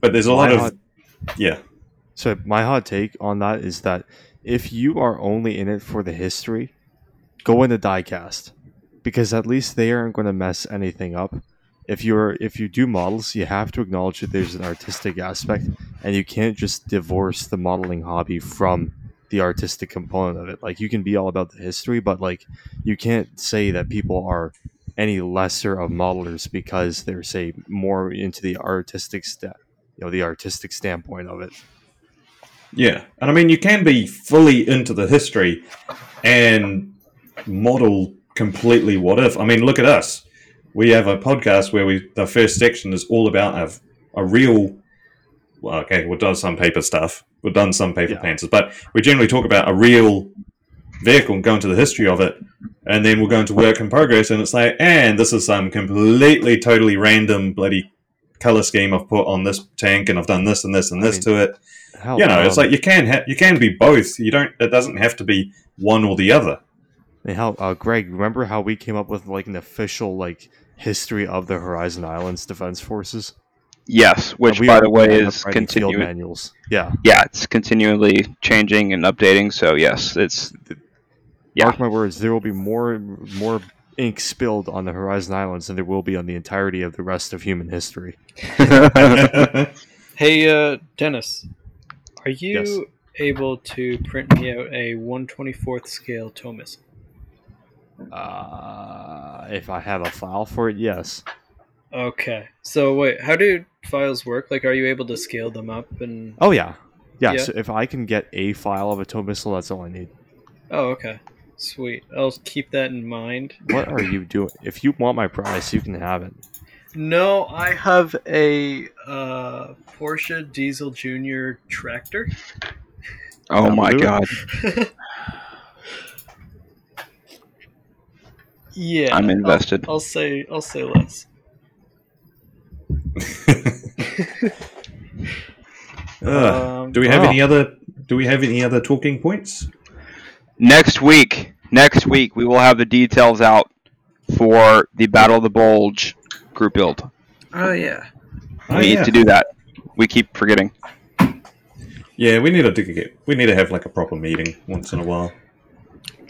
but there's a lot My of, hot- yeah. So my hot take on that is that if you are only in it for the history, go into diecast because at least they aren't going to mess anything up. If you're if you do models, you have to acknowledge that there's an artistic aspect, and you can't just divorce the modeling hobby from the artistic component of it. Like you can be all about the history, but like you can't say that people are any lesser of modelers because they're say more into the artistic sta- you know the artistic standpoint of it. Yeah, and I mean you can be fully into the history and model completely what if. I mean, look at us. We have a podcast where we the first section is all about a, a real. Well, okay, we've done some paper stuff. We've done some paper Yeah. panzers, but we generally talk about a real vehicle and go into the history of it, and then we'll go into work in progress, and it's like, and this is some completely, totally random bloody color scheme I've put on this tank, and I've done this and this and I this mean, to it. You know, it's like you can ha- you can be both. You don't. It doesn't have to be one or the other. And how, uh, Gregg, remember how we came up with like an official like history of the Horizon Islands Defense Forces? Yes, which Uh, by the way we end up is writing continuing. manuals. Yeah, Yeah, it's continually changing and updating. So yes, it's Yeah. mark my words. There will be more more ink spilled on the Horizon Islands than there will be on the entirety of the rest of human history. <laughs> <laughs> Hey, uh, Dennis, are you Yes. able to print me out a 124th scale TOW missile? Uh, if I have a file for it, yes. Okay. So wait, how do files work? Like, are you able to scale them up and? Oh yeah, yeah. Yeah. So if I can get a file of a TOW missile, that's all I need. Oh, okay. Sweet. I'll keep that in mind. What are you doing? If you want my price, you can have it. No, I have a uh, Porsche Diesel Junior tractor. oh my do god, <laughs> yeah, I'm I'll- invested. I'll, say I'll say less. Ugh. <laughs> Um, do we have oh. any other? Do we have any other talking points? Next week, next week we will have the details out for the Battle of the Bulge group build. Oh yeah. Oh, we yeah. need to do that. We keep forgetting. Yeah, we need to get. We need to have like a proper meeting once in a while.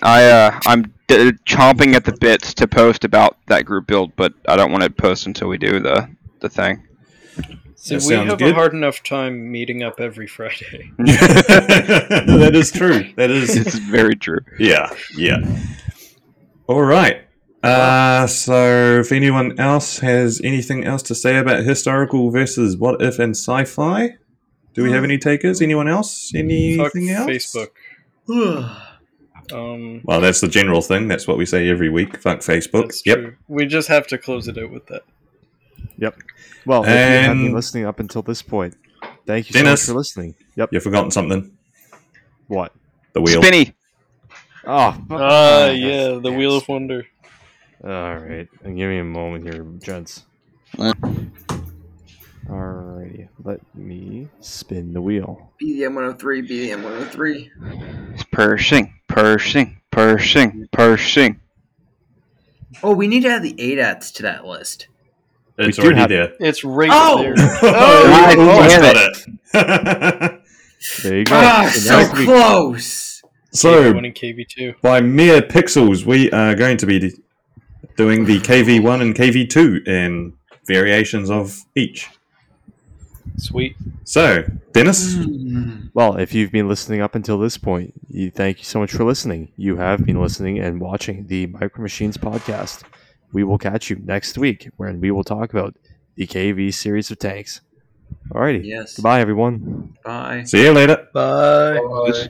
I uh, I'm d- chomping at the bits to post about that group build, but I don't want to post until we do the the thing. So That we have good. a hard enough time meeting up every Friday. <laughs> that is true. That is <laughs> It's very true. Yeah, yeah. All right. Uh, so, if anyone else has anything else to say about historical versus what if and sci-fi, do we have any takers? Anyone else? Fuck Anything else? Facebook. <sighs> <laughs> Um, Well, that's the general thing. That's what we say every week. Fuck Facebook. that's Yep. true. We just have to close it out with that. Yep. Well, if you have been And- listening up until this point, thank you Dennis. so much for listening. Yep. You've forgotten something. What? The wheel. Spinny. Oh, Ah, yeah, the Wheel of Wonder. All right, and give me a moment here, gents. Alrighty, let me spin the wheel. BDM 103, BDM 103. It's Pershing, Pershing, Pershing, Pershing. Oh, we need to add the ADATs to that list. It's We already have- there. It's right Oh! there. <laughs> oh, God you almost damn got it. There you go. Ah, So so close. so, one in KV2. by mere pixels, we are going to be doing the KV1 and KV2 in variations of each. Sweet. So, Dennis, mm. Well, if you've been listening up until this point, you thank you so much for listening. You have been listening and watching the Micro Machines podcast. We will catch you next week, when we will talk about the KV series of tanks. Alrighty, Yes. goodbye, everyone. Bye. see you later. Bye. Bye.